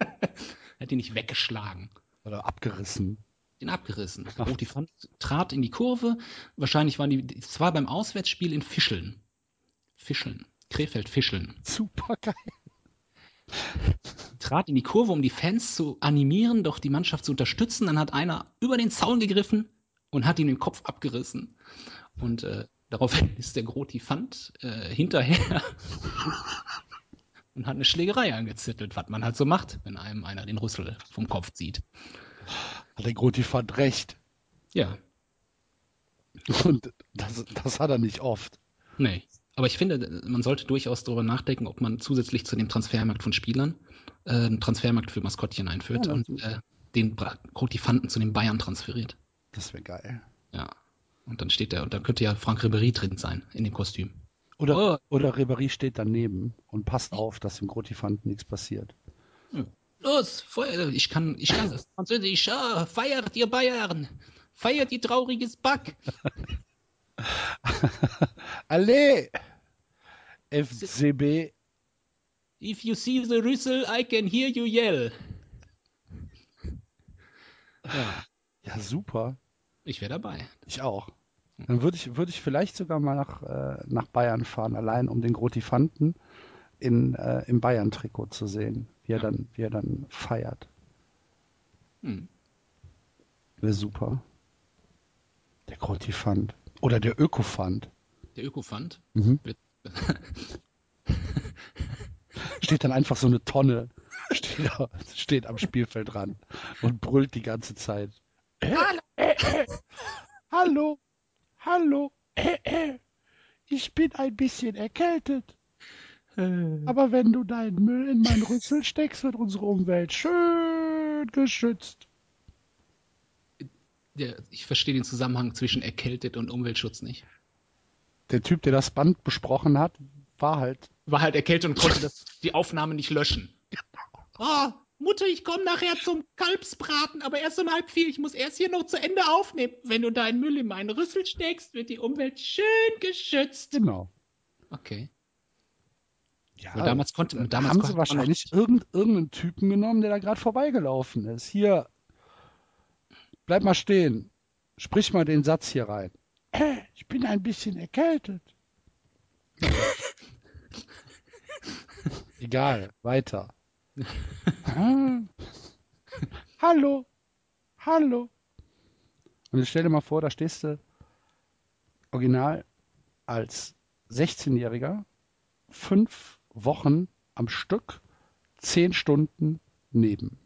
Er hat ihn nicht weggeschlagen. Oder abgerissen. Den abgerissen. Rotifant trat in die Kurve. Wahrscheinlich waren die, es war beim Auswärtsspiel in Fischeln. Fischeln. Krefeld-Fischeln. Super geil. Trat in die Kurve, um die Fans zu animieren, doch die Mannschaft zu unterstützen. Dann hat einer über den Zaun gegriffen und hat ihm den Kopf abgerissen. Und äh, daraufhin ist der Grotifant äh, hinterher und hat eine Schlägerei angezettelt, was man halt so macht, wenn einem einer den Rüssel vom Kopf zieht. Hat der Groti fand recht. Ja. Und das, das hat er nicht oft. Nee. Aber ich finde, man sollte durchaus darüber nachdenken, ob man zusätzlich zu dem Transfermarkt von Spielern äh, einen Transfermarkt für Maskottchen einführt ja, und äh, den Grotifanten zu den Bayern transferiert. Das wäre geil. Ja. Und dann steht der, und dann könnte ja Frank Ribery drin sein in dem Kostüm. Oder, oh. oder Ribéry steht daneben und passt auf, dass im Grotifant nichts passiert. Los, ich kann, ich kann das Französisch. Ah, feiert ihr Bayern! Feiert ihr trauriges Back! Allez! FCB. If you see the Rüssel, I can hear you yell. Ja, ja super. Ich wäre dabei. Ich auch. Dann würde ich, würde ich vielleicht sogar mal nach, äh, nach Bayern fahren, allein um den Grotifanten in, äh, im Bayern-Trikot zu sehen, wie er, ja. dann, wie er dann feiert. Hm. Wäre super. Der Grotifant. Oder der Ökofant. Der Ökofant? Mhm. steht dann einfach so eine Tonne, steht, steht am Spielfeld dran und brüllt die ganze Zeit. Hallo! Hallo! Hallo, äh, äh, ich bin ein bisschen erkältet. Aber wenn du deinen Müll in meinen Rüssel steckst, wird unsere Umwelt schön geschützt. Ja, ich verstehe den Zusammenhang zwischen erkältet und Umweltschutz nicht. Der Typ, der das Band besprochen hat, war halt. War halt erkältet und konnte das, die Aufnahme nicht löschen. Oh, Mutter, ich komme nachher zum Kalbsbraten, aber erst um halb vier. Ich muss erst hier noch zu Ende aufnehmen. Wenn du deinen Müll in meinen Rüssel steckst, wird die Umwelt schön geschützt. Genau. Okay. Ja, aber damals konnte, damals haben sie wahrscheinlich irgend, irgendeinen Typen genommen, der da gerade vorbeigelaufen ist. Hier, bleib mal stehen. Sprich mal den Satz hier rein. Äh, ich bin ein bisschen erkältet. Egal, weiter. hallo, hallo. Und jetzt stell dir mal vor, da stehst du original als 16-Jähriger fünf Wochen am Stück, zehn Stunden neben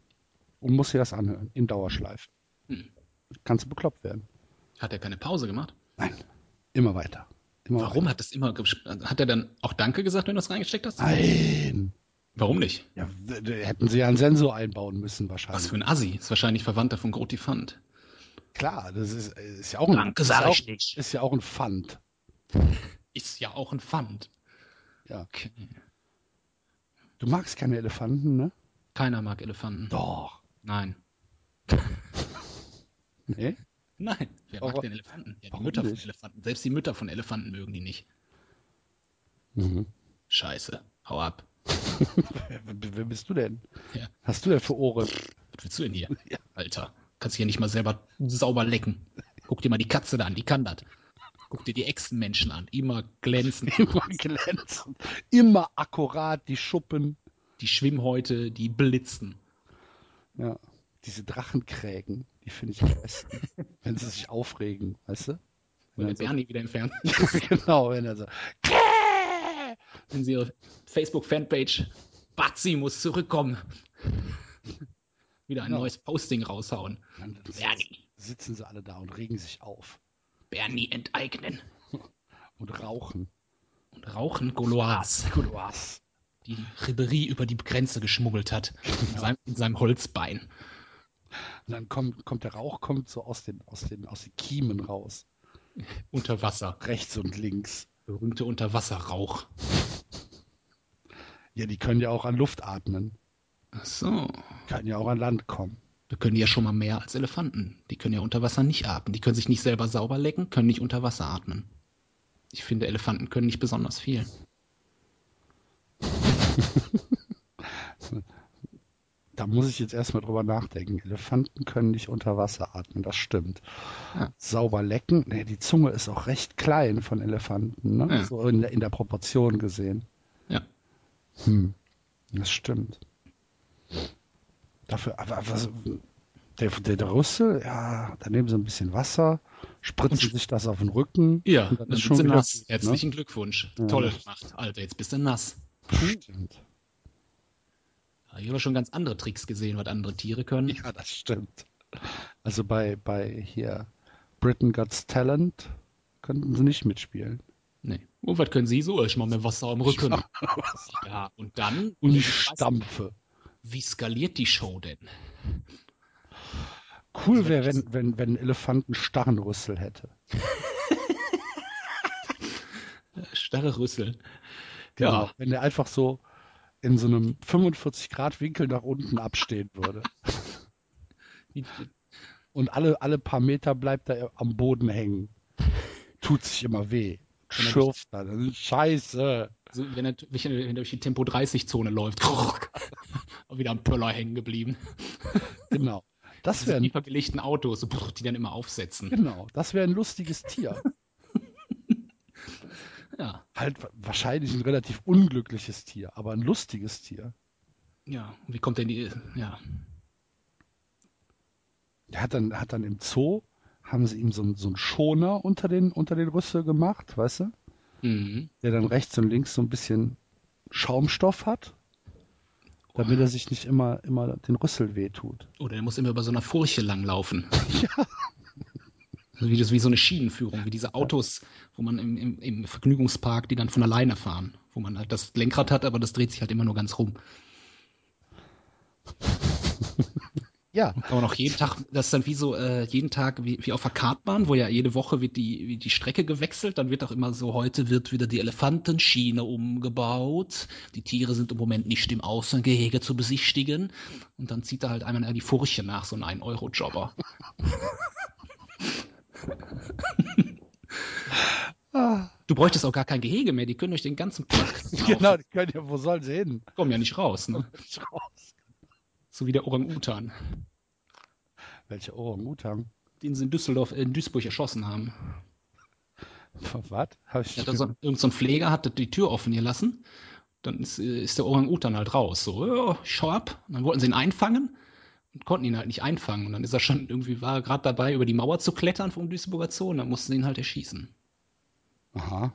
und musst dir das anhören in Dauerschleife. Hm. Kannst du bekloppt werden. Hat er keine Pause gemacht? Nein, immer weiter. Immer Warum weiter. hat das immer hat er dann auch Danke gesagt, wenn du das reingesteckt hast? Nein. Warum nicht? Ja, hätten sie ja einen Sensor einbauen müssen wahrscheinlich. Was für ein Assi. Ist wahrscheinlich Verwandter von Grotifant. Klar, das ist, ist ja auch ein Danke sag ich nicht. Ist ja auch ein Pfand. Ist ja auch ein Pfand. Ja. Okay. Du magst keine Elefanten, ne? Keiner mag Elefanten. Doch. Nein. nee? Nein. Wer mag denn Elefanten? Ja, die Mütter nicht? von Elefanten. Selbst die Mütter von Elefanten mögen die nicht. Mhm. Scheiße. Hau ab. Wer bist du denn? Ja. Hast du denn für Ohren? Was willst du denn hier? Ja. Alter, kannst du hier nicht mal selber sauber lecken. Guck dir mal die Katze da an, die kann das. Guck dir die Echsenmenschen an, immer glänzend. Immer glänzend. Immer akkurat, die Schuppen. Die Schwimmhäute, die blitzen. Ja, diese Drachenkrägen, die finde ich am besten. wenn sie sich aufregen, weißt du? Wenn der Bernie so, wieder entfernt. genau, wenn er so in ihre Facebook-Fanpage, Batzi muss zurückkommen. Wieder ein genau. neues Posting raushauen. Dann Bernie. Sitzen sie alle da und regen sich auf. Bernie enteignen. Und rauchen. Und rauchen Gauloise. Gauloise. Die Ribery über die Grenze geschmuggelt hat. Genau. In, seinem, in, seinem, Holzbein. Und dann kommt, kommt der Rauch kommt so aus den, aus den, aus den Kiemen raus. Unter Wasser. Rechts und links. Berühmte Unterwasserrauch. Ja, die können ja auch an Luft atmen. Ach so. Können ja auch an Land kommen. Wir können ja schon mal mehr als Elefanten. Die können ja unter Wasser nicht atmen. Die können sich nicht selber sauber lecken, können nicht unter Wasser atmen. Ich finde, Elefanten können nicht besonders viel. da muss ich jetzt erstmal drüber nachdenken. Elefanten können nicht unter Wasser atmen, das stimmt. Ja. Sauber lecken, nee, die Zunge ist auch recht klein von Elefanten, ne? Ja. so in der, in der Proportion gesehen. Ja. Hm, das stimmt. Dafür, aber was, der, der, der Rüssel, ja, da nehmen sie ein bisschen Wasser, spritzen sich das auf den Rücken. Ja, dann, ist schon wieder, nass. Ne? Herzlichen ne? Glückwunsch. Ja. Toll gemacht, Alter, jetzt bist du nass. Stimmt. Ich habe schon ganz andere Tricks gesehen, was andere Tiere können. Ja, das stimmt. Also bei, bei hier Britain Got Talent könnten sie nicht mitspielen. Nee. Und was können Sie so? Ich mache mir Wasser am Rücken. ja, und dann? Und ich stampfe. Wie skaliert die Show denn? Cool wäre, wenn, wenn, wenn ein Elefant einen starren Rüssel hätte. Starre Rüssel. Genau, ja. Wenn der einfach so in so einem 45-Grad-Winkel nach unten abstehen würde. Und alle, alle paar Meter bleibt er am Boden hängen. Tut sich immer weh schürft da. Das ist scheiße. Also, wenn, er, wenn er durch die Tempo 30-Zone läuft, wieder am Pöller hängen geblieben. Genau. Das wären die vergelegten Autos, die dann immer aufsetzen. Genau, das wäre ein lustiges Tier. ja. Halt wahrscheinlich ein relativ unglückliches Tier, aber ein lustiges Tier. Ja, und wie kommt denn die, ja. Der hat dann, hat dann im Zoo haben sie ihm so, so einen Schoner unter den, unter den Rüssel gemacht, weißt du? Mhm. Der dann rechts und links so ein bisschen Schaumstoff hat, damit er sich nicht immer, immer den Rüssel wehtut. Oder er muss immer über so einer Furche langlaufen. ja. Also wie, das, wie so eine Schienenführung, wie diese Autos, wo man im, im, im Vergnügungspark, die dann von alleine fahren, wo man halt das Lenkrad hat, aber das dreht sich halt immer nur ganz rum. Ja. Aber noch jeden Tag, das ist dann wie so, äh, jeden Tag wie, wie auf der Kartbahn, wo ja jede Woche wird die, wie die Strecke gewechselt, dann wird auch immer so, heute wird wieder die Elefantenschiene umgebaut. Die Tiere sind im Moment nicht im Außengehege zu besichtigen. Und dann zieht da halt einmal die Furche nach, so ein 1-Euro-Jobber. Du bräuchtest auch gar kein Gehege mehr, die können durch den ganzen Park. genau, die können ja, wo sollen sie hin? Kommen ja nicht raus, ne? Nicht raus. So wie der Orang-Utan. Welcher Orang-Utan? Den sie in Düsseldorf, in Duisburg erschossen haben. Was? Hab ich ja, so, irgend so ein Pfleger hat die Tür offen gelassen. Dann ist, ist der Orang-Utan halt raus. So, oh, schau ab. Und dann wollten sie ihn einfangen und konnten ihn halt nicht einfangen. Und dann ist er schon irgendwie, war gerade dabei, über die Mauer zu klettern vom Duisburger Zoo. Und dann mussten sie ihn halt erschießen. Aha.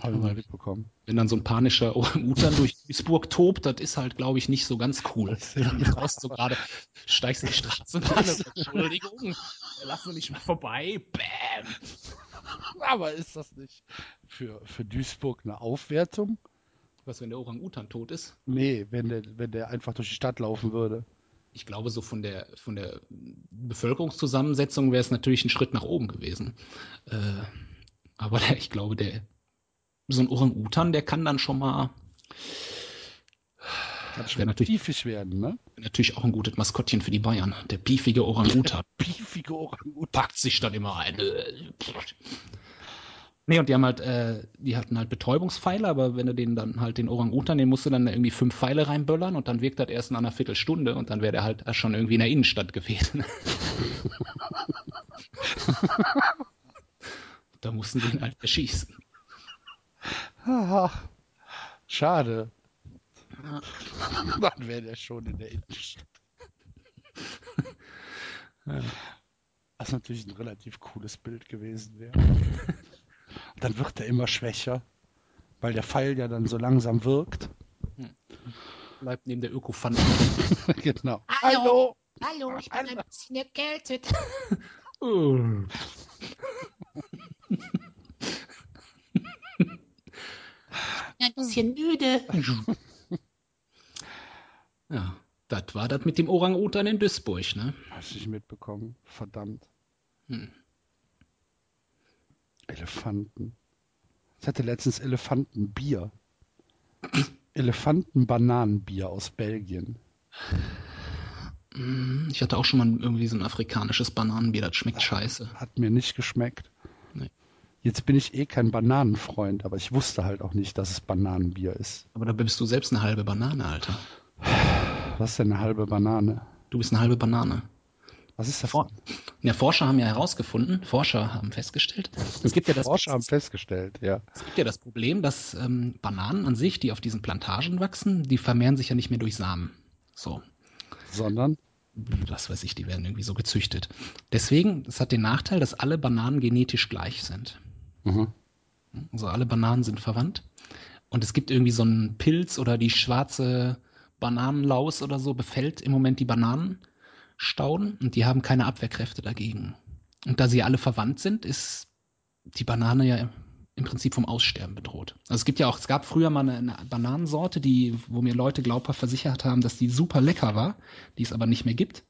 Habe ich mal mitbekommen. Wenn dann so ein panischer Orang-Utan durch Duisburg tobt, das ist halt, glaube ich, nicht so ganz cool. Du brauchst so gerade, steigst in die Straße und dann, Entschuldigung, lass mich mal vorbei, bam. Aber ist das nicht für, für Duisburg eine Aufwertung? Was, wenn der Orang-Utan tot ist? Nee, wenn der, wenn der einfach durch die Stadt laufen würde. Ich glaube, so von der, von der Bevölkerungszusammensetzung wäre es natürlich ein Schritt nach oben gewesen. Äh, aber ich glaube, der, so ein Orang-Utan, der kann dann schon mal. Das wäre natürlich piefig werden, ne? Natürlich auch ein gutes Maskottchen für die Bayern. Der piefige Orang-Utan. piefige Orang-Utan. Packt sich dann immer ein. Nee, und die haben halt, äh, die hatten halt Betäubungspfeile, aber wenn du den dann halt den Orang-Utan, den musst du dann irgendwie fünf Pfeile reinböllern und dann wirkt das erst in einer Viertelstunde und dann wäre der halt schon irgendwie in der Innenstadt gewesen. da mussten sie ihn halt erschießen. Schade. Dann wäre der schon in der Innenstadt. Was natürlich ein relativ cooles Bild gewesen wäre. dann wird er immer schwächer, weil der Pfeil ja dann so langsam wirkt. Hm. Bleibt neben der Ökofant. genau. Hallo. Hallo, ich bin ein bisschen erkältet. Ein bisschen müde. Ja, das war das mit dem Orang-Utan in Duisburg, ne? Hast du nicht mitbekommen? Verdammt. Hm. Elefanten. Ich hatte letztens Elefantenbier. Elefantenbananenbier aus Belgien. Hm, ich hatte auch schon mal irgendwie so ein afrikanisches Bananenbier, das schmeckt scheiße. Hat mir nicht geschmeckt. Jetzt bin ich eh kein Bananenfreund, aber ich wusste halt auch nicht, dass es Bananenbier ist. Aber da bist du selbst eine halbe Banane, Alter. Was ist denn eine halbe Banane? Du bist eine halbe Banane. Was ist das? For ja, Forscher haben ja herausgefunden, Forscher haben festgestellt, es gibt ja das Forscher haben festgestellt, ja. Es gibt ja das Problem, dass ähm, Bananen an sich, die auf diesen Plantagen wachsen, die vermehren sich ja nicht mehr durch Samen. So. Sondern? was weiß ich, die werden irgendwie so gezüchtet. Deswegen, es hat den Nachteil, dass alle Bananen genetisch gleich sind. Mhm. Also alle Bananen sind verwandt. Und es gibt irgendwie so einen Pilz oder die schwarze Bananenlaus oder so befällt im Moment die Bananenstauden und die haben keine Abwehrkräfte dagegen. Und da sie alle verwandt sind, ist die Banane ja im Prinzip vom Aussterben bedroht. Also es gibt ja auch, es gab früher mal eine, Bananensorte, die, wo mir Leute glaubhaft versichert haben, dass die super lecker war, die es aber nicht mehr gibt.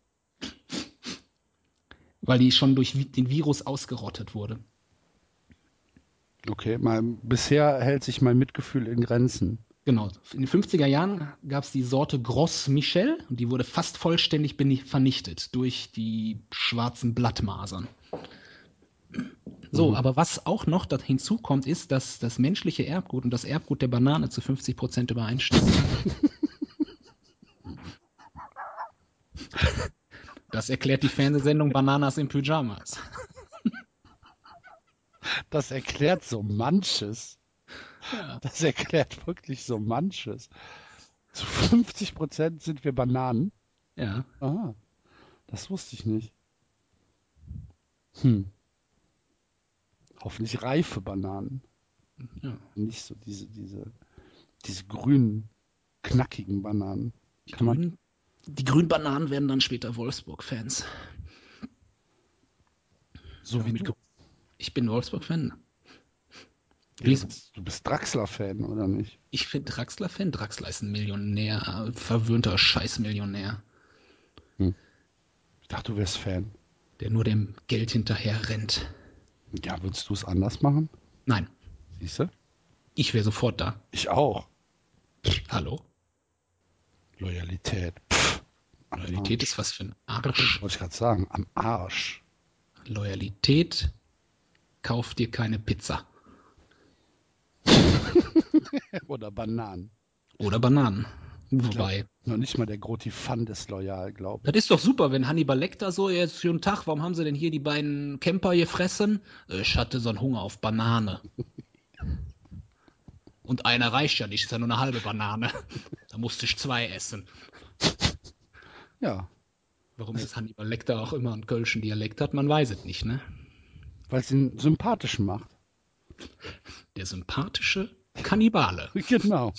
Weil die schon durch den Virus ausgerottet wurde. Okay, mal, bisher hält sich mein Mitgefühl in Grenzen. Genau. In den 50er Jahren gab es die Sorte Gros Michel und die wurde fast vollständig vernichtet durch die schwarzen Blattmasern. So, mhm. aber was auch noch hinzukommt, ist, dass das menschliche Erbgut und das Erbgut der Banane zu 50 Prozent übereinstimmen. das erklärt die Fernsehsendung Bananas in Pyjamas. Das erklärt so manches. Ja. Das erklärt wirklich so manches. Zu 50 Prozent sind wir Bananen. Ja. Aha. Das wusste ich nicht. Hm. Hoffentlich reife Bananen. Ja. Nicht so diese, diese, diese grünen, knackigen Bananen. Die, grün, die grünen Bananen werden dann später Wolfsburg-Fans. So ja, wie du. Ich bin Wolfsburg-Fan. Ja, du, bist Draxler-Fan, oder nicht? Ich bin Draxler-Fan. Draxler ist ein Millionär, verwöhnter Scheißmillionär. Hm. Ich dachte, du wärst Fan. Der nur dem Geld hinterher rennt. Ja, würdest du es anders machen? Nein. Siehst du? Ich wäre sofort da. Ich auch. Hallo? Loyalität. Pff, Loyalität ist was für ein Arsch. Wollte ich gerade sagen, am Arsch. Loyalität kauft dir keine Pizza. Oder Bananen. Oder Bananen. Wobei. Noch nicht mal der Groti Fan ist loyal, glaube ich. Das ist doch super, wenn Hannibal Lecter so jetzt für einen Tag, warum haben sie denn hier die beiden Camper gefressen? Ich hatte so einen Hunger auf Banane. Und einer reicht ja nicht, ist ja nur eine halbe Banane. Da musste ich zwei essen. Ja. Warum jetzt Hannibal Lecter auch immer einen kölschen Dialekt hat, man weiß es nicht, ne? Weil es ihn sympathisch macht. Der sympathische Kannibale. Genau.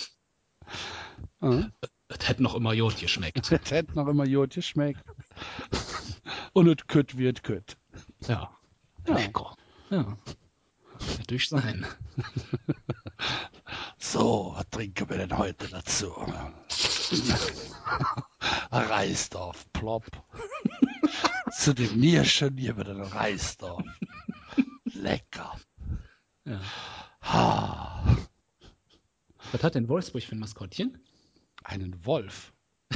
Ja. Das hätte noch immer Jod geschmeckt. Das hätte noch immer Jod geschmeckt. Und es kütt wird kütt. Ja. ja. Lecker. Ja. Natürlich sein. So, was trinken wir denn heute dazu? Reisdorf, plopp. Zu dem Nierchen hier mit dem Reisdorf. Lecker. Ja. Ha. Was hat denn Wolfsburg für ein Maskottchen? Einen Wolf.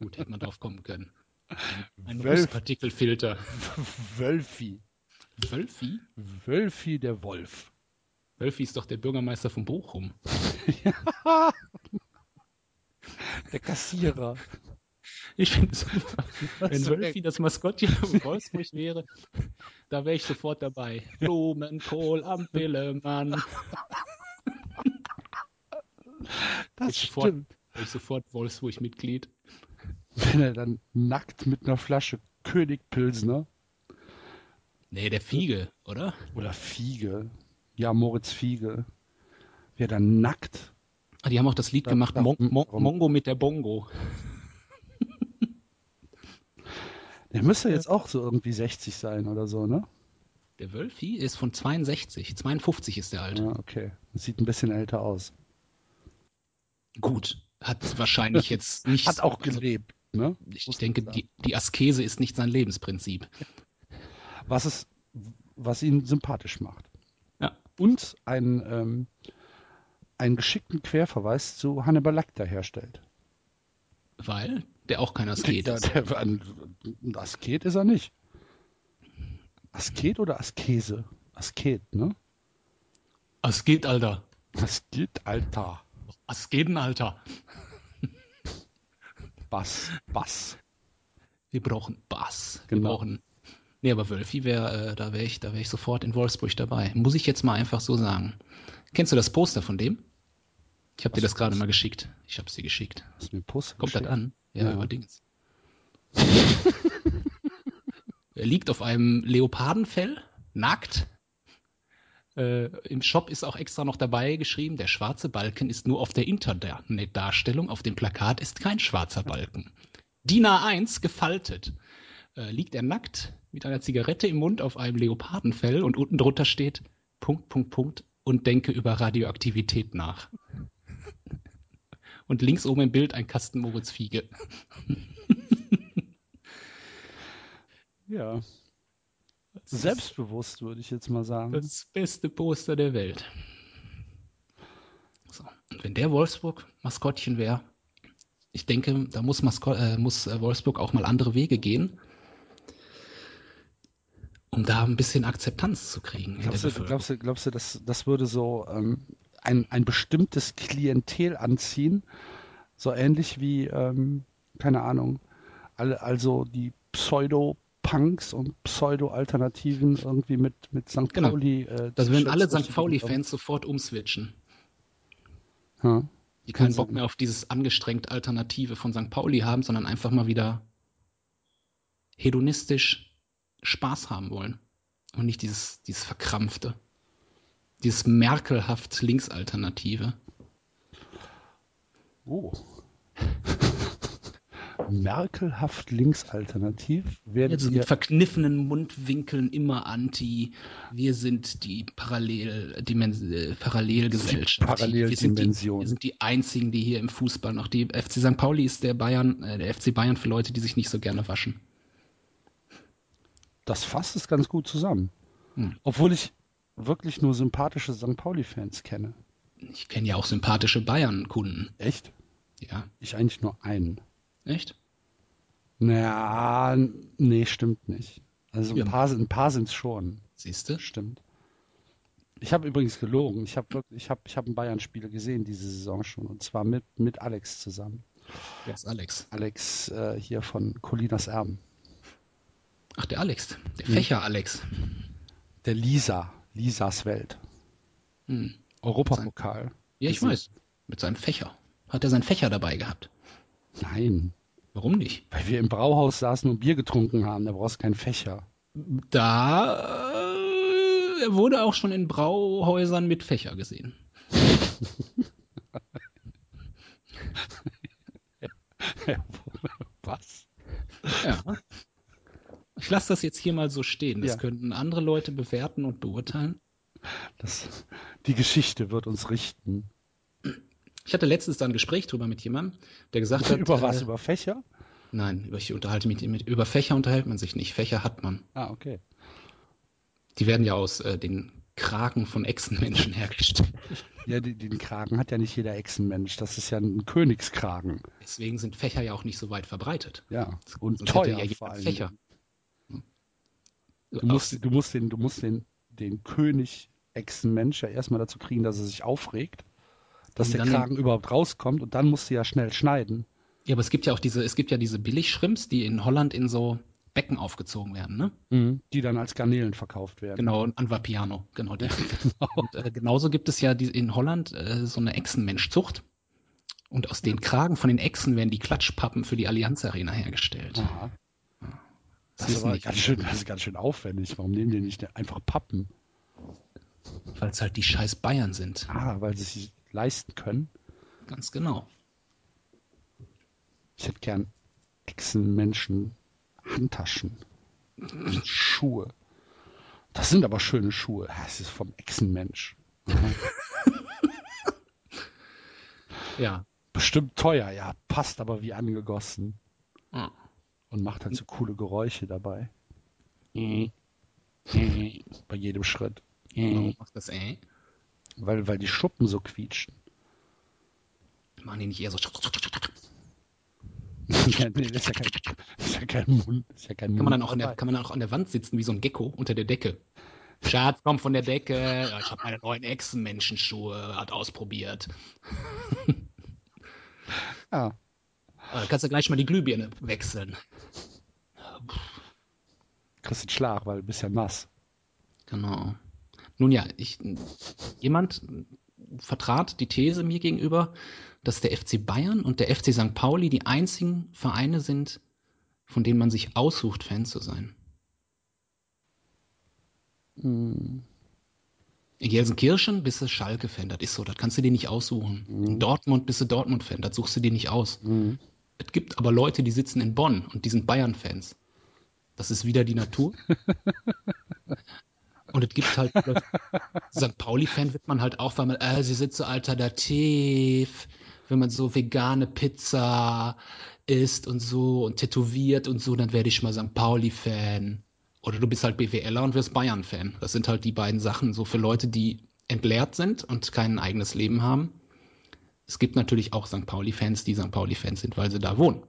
gut, hätte man drauf kommen können. Ein, ein Partikelfilter. Wölfi. Wölfi? Wölfi der Wolf. Wölfi ist doch der Bürgermeister von Bochum. ja. Der Kassierer. Ich finde es super. Wenn Wölfi das Maskottchen von Wolfsburg wäre, da wäre ich sofort dabei. Blumenkohl am Pillemann. Das ich stimmt. Sofort, ich sofort Wolfsburg-Mitglied. Wenn er dann nackt mit einer Flasche König Pilsner. Nee, der Fiege, oder? Oder Fiege. Ja, Moritz Fiege. Wer dann nackt. Ah, die haben auch das Lied da, gemacht, da, Mon Mon Mongo mit der Bongo. Der müsste jetzt auch so irgendwie 60 sein oder so, ne? Der Wölfi ist von 62. 52 ist der alte. Ja, okay. Das sieht ein bisschen älter aus. Gut, hat wahrscheinlich jetzt nicht. hat auch gelebt, ne? Ich Muss denke, die, die Askese ist nicht sein Lebensprinzip. Was es, was ihn sympathisch macht. Ja. Und einen, ähm, einen geschickten Querverweis zu Hannibal Lecter herstellt. Weil der auch kein Asket ist. Der, der, ein, ein Asket ist er nicht. Asket oder Askese? Asket, ne? Asket, Alter. Asket, Alter. Asketen, Alter. Bass, Bass. Wir brauchen Bass. Genau. Wir brauchen. Nee, aber Wölfi wäre, äh, da wäre ich, da wäre ich sofort in Wolfsburg dabei. Muss ich jetzt mal einfach so sagen. Kennst du das Poster von dem? Ich habe dir das gerade mal geschickt. Ich habe es dir geschickt. Hast du mir Poster Kommt das an? Ja, ja. Dings. er liegt auf einem Leopardenfell, nackt. Äh, Im Shop ist auch extra noch dabei geschrieben, der schwarze Balken ist nur auf der Internetdarstellung. Auf dem Plakat ist kein schwarzer Balken. DIN A1 gefaltet. Äh, liegt er nackt mit einer Zigarette im Mund auf einem Leopardenfell und unten drunter steht Punkt, Punkt, Punkt und denke über Radioaktivität nach. Und links oben im Bild ein Kasten Moritz Fiege. ja. Selbstbewusst, würde ich jetzt mal sagen. Das beste Poster der Welt. So. Und wenn der Wolfsburg Maskottchen wäre, ich denke, da muss, Masko äh, muss äh, Wolfsburg auch mal andere Wege gehen, um da ein bisschen Akzeptanz zu kriegen. Glaubst, du, glaubst, du, glaubst du, das, das würde so ähm, ein, ein bestimmtes Klientel anziehen? So ähnlich wie, ähm, keine Ahnung, alle, also die Pseudo- Punks und Pseudo-Alternativen irgendwie mit, mit St. Genau. Pauli. Äh, das würden alle St. Pauli-Fans sofort umswitchen. Hm. Die keinen Bock mehr auf dieses angestrengt Alternative von St. Pauli haben, sondern einfach mal wieder hedonistisch Spaß haben wollen. Und nicht dieses, dieses verkrampfte. Dieses merkelhaft Linksalternative. Oh. merkelhaft linksalternativ. Werden also mit verkniffenen Mundwinkeln immer anti. Wir sind die Parallel, äh, Parallelgesellschaft. Paralleldimension. Wir, wir, sind die einzigen, die hier im Fußball noch die FC St. Pauli ist der Bayern, äh, der FC Bayern für Leute, die sich nicht so gerne waschen. Das fasst es ganz gut zusammen. Hm. Obwohl ich wirklich nur sympathische St. Pauli-Fans kenne. Ich kenne ja auch sympathische Bayern-Kunden. Echt? Ja. Ich eigentlich nur einen. Echt? Naja, nee, stimmt nicht. Also ein paar, ein paar sind es schon. Siehst du? Stimmt. Ich habe übrigens gelogen. Ich habe ich habe, ich habe ein Bayern-Spiel gesehen diese Saison schon und zwar mit, mit Alex zusammen. Wer ist Alex? Alex äh, hier von Colinas Erben. Ach, der Alex. Der hm. Fächer-Alex. Der Lisa. Lisas Welt. Hm. Europapokal. Ja, ich weiß. Mit seinem Fächer. Hat er seinen Fächer dabei gehabt? Nein. Warum nicht? Weil wir im Brauhaus saßen und Bier getrunken haben. Da brauchst du keinen Fächer. Da äh, wurde auch schon in Brauhäusern mit Fächer gesehen. Was? Ja. Ich lasse das jetzt hier mal so stehen. Das ja. könnten andere Leute bewerten und beurteilen. Das, die Geschichte wird uns richten. Ich hatte letztens da ein Gespräch drüber mit jemandem, der gesagt hat. über was? Äh, über Fächer? Nein, über, ich unterhalte mich mit, über Fächer unterhält man sich nicht. Fächer hat man. Ah, okay. Die werden ja aus äh, den Kragen von Echsenmenschen hergestellt. Ja, die, den Kragen hat ja nicht jeder Echsenmensch. Das ist ja ein Königskragen. Deswegen sind Fächer ja auch nicht so weit verbreitet. Ja, und Sonst teuer ja vor allem. Fächer. Du musst, du musst den, du musst den, den König Echsenmensch ja erstmal dazu kriegen, dass er sich aufregt, dass der Kragen überhaupt rauskommt und dann musst du ja schnell schneiden. Ja, aber es gibt ja auch diese, es gibt ja diese Billigschrimps, die in Holland in so Becken aufgezogen werden, ne? Mhm, die dann als Garnelen verkauft werden. Genau, an Vapiano, genau. Die. genau. Und, äh, genauso gibt es ja die, in Holland äh, so eine Echsenmenschzucht. Und aus den Kragen von den Echsen werden die Klatschpappen für die Allianz Arena hergestellt. Aha. Das, das ist, aber ganz schön, das ist ganz schön aufwendig. Warum nehmen die nicht einfach Pappen? Weil es halt die scheiß Bayern sind. Ah, weil sie sich leisten können. Ganz genau. Ich hätte gern Echsenmenschen Handtaschen. Schuhe. Das sind aber schöne Schuhe. Das ist vom Echsenmensch. ja. Bestimmt teuer, ja. Passt aber wie angegossen. Mhm. Und macht halt so coole Geräusche dabei. Mhm. Bei jedem Schritt. Warum macht das äh? Weil, weil die Schuppen so quietschen. Machen die nicht eher so. ja, nee, das, ist ja kein, das ist ja kein Mund. Das ist ja kein kann, Mund man dann auch an der, kann man dann auch an der Wand sitzen wie so ein Gecko unter der Decke? Schatz, komm von der Decke. Ich habe meine neuen Echsenmenschenschuhe hat ausprobiert. ja. Da kannst du gleich mal die Glühbirne wechseln. Kriegst einen Schlag, weil du bist ja nass. Genau. Nun ja, ich, jemand vertrat die These mir gegenüber, dass der FC Bayern und der FC St. Pauli die einzigen Vereine sind, von denen man sich aussucht, Fan zu sein. Hm. In Gelsenkirchen bist du Schalke-Fan, das ist so, das kannst du dir nicht aussuchen. Mhm. In Dortmund bist du Dortmund-Fan, das suchst du dir nicht aus. Mhm. Es gibt aber Leute, die sitzen in Bonn und die sind Bayern-Fans. Das ist wieder die Natur. Und es gibt halt, St. Pauli-Fan wird man halt auch, weil man, äh, sie sind so alternativ, wenn man so vegane Pizza isst und so und tätowiert und so, dann werde ich mal St. Pauli-Fan. Oder du bist halt BWLer und wirst Bayern-Fan. Das sind halt die beiden Sachen, so für Leute, die entleert sind und kein eigenes Leben haben. Es gibt natürlich auch St. Pauli-Fans, die St. Pauli-Fans sind, weil sie da wohnen.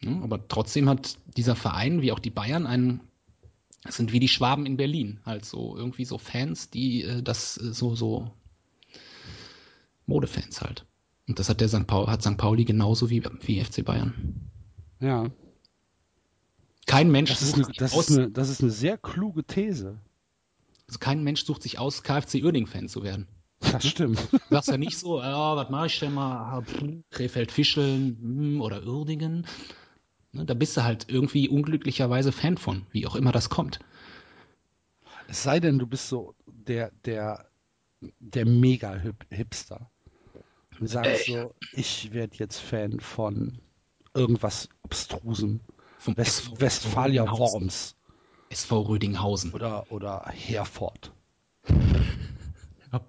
Ja, aber trotzdem hat dieser Verein, wie auch die Bayern, einen das sind wie die Schwaben in Berlin, halt so irgendwie so Fans, die äh, das äh, so so Modefans halt. Und das hat der St. Paul, hat St. Pauli genauso wie, wie FC Bayern. Ja. Kein Mensch das ist, eine, das, aus, ist eine, das ist eine sehr kluge These. Also kein Mensch sucht sich aus, KFC Uerdingen-Fan zu werden. Das stimmt. Du sagst ja nicht so, ja, was mache ich denn mal? Krefeld-Fischeln hm, oder Uerdingen. Ne, da bist du halt irgendwie unglücklicherweise Fan von, wie auch immer das kommt. Es sei denn, du bist so der, der, der Mega-Hipster. Und sagst äh, so, ich werde jetzt Fan von irgendwas Abstrusem. Vom West Westfalia Worms. SV Rödinghausen. Oder, oder Herford. ja.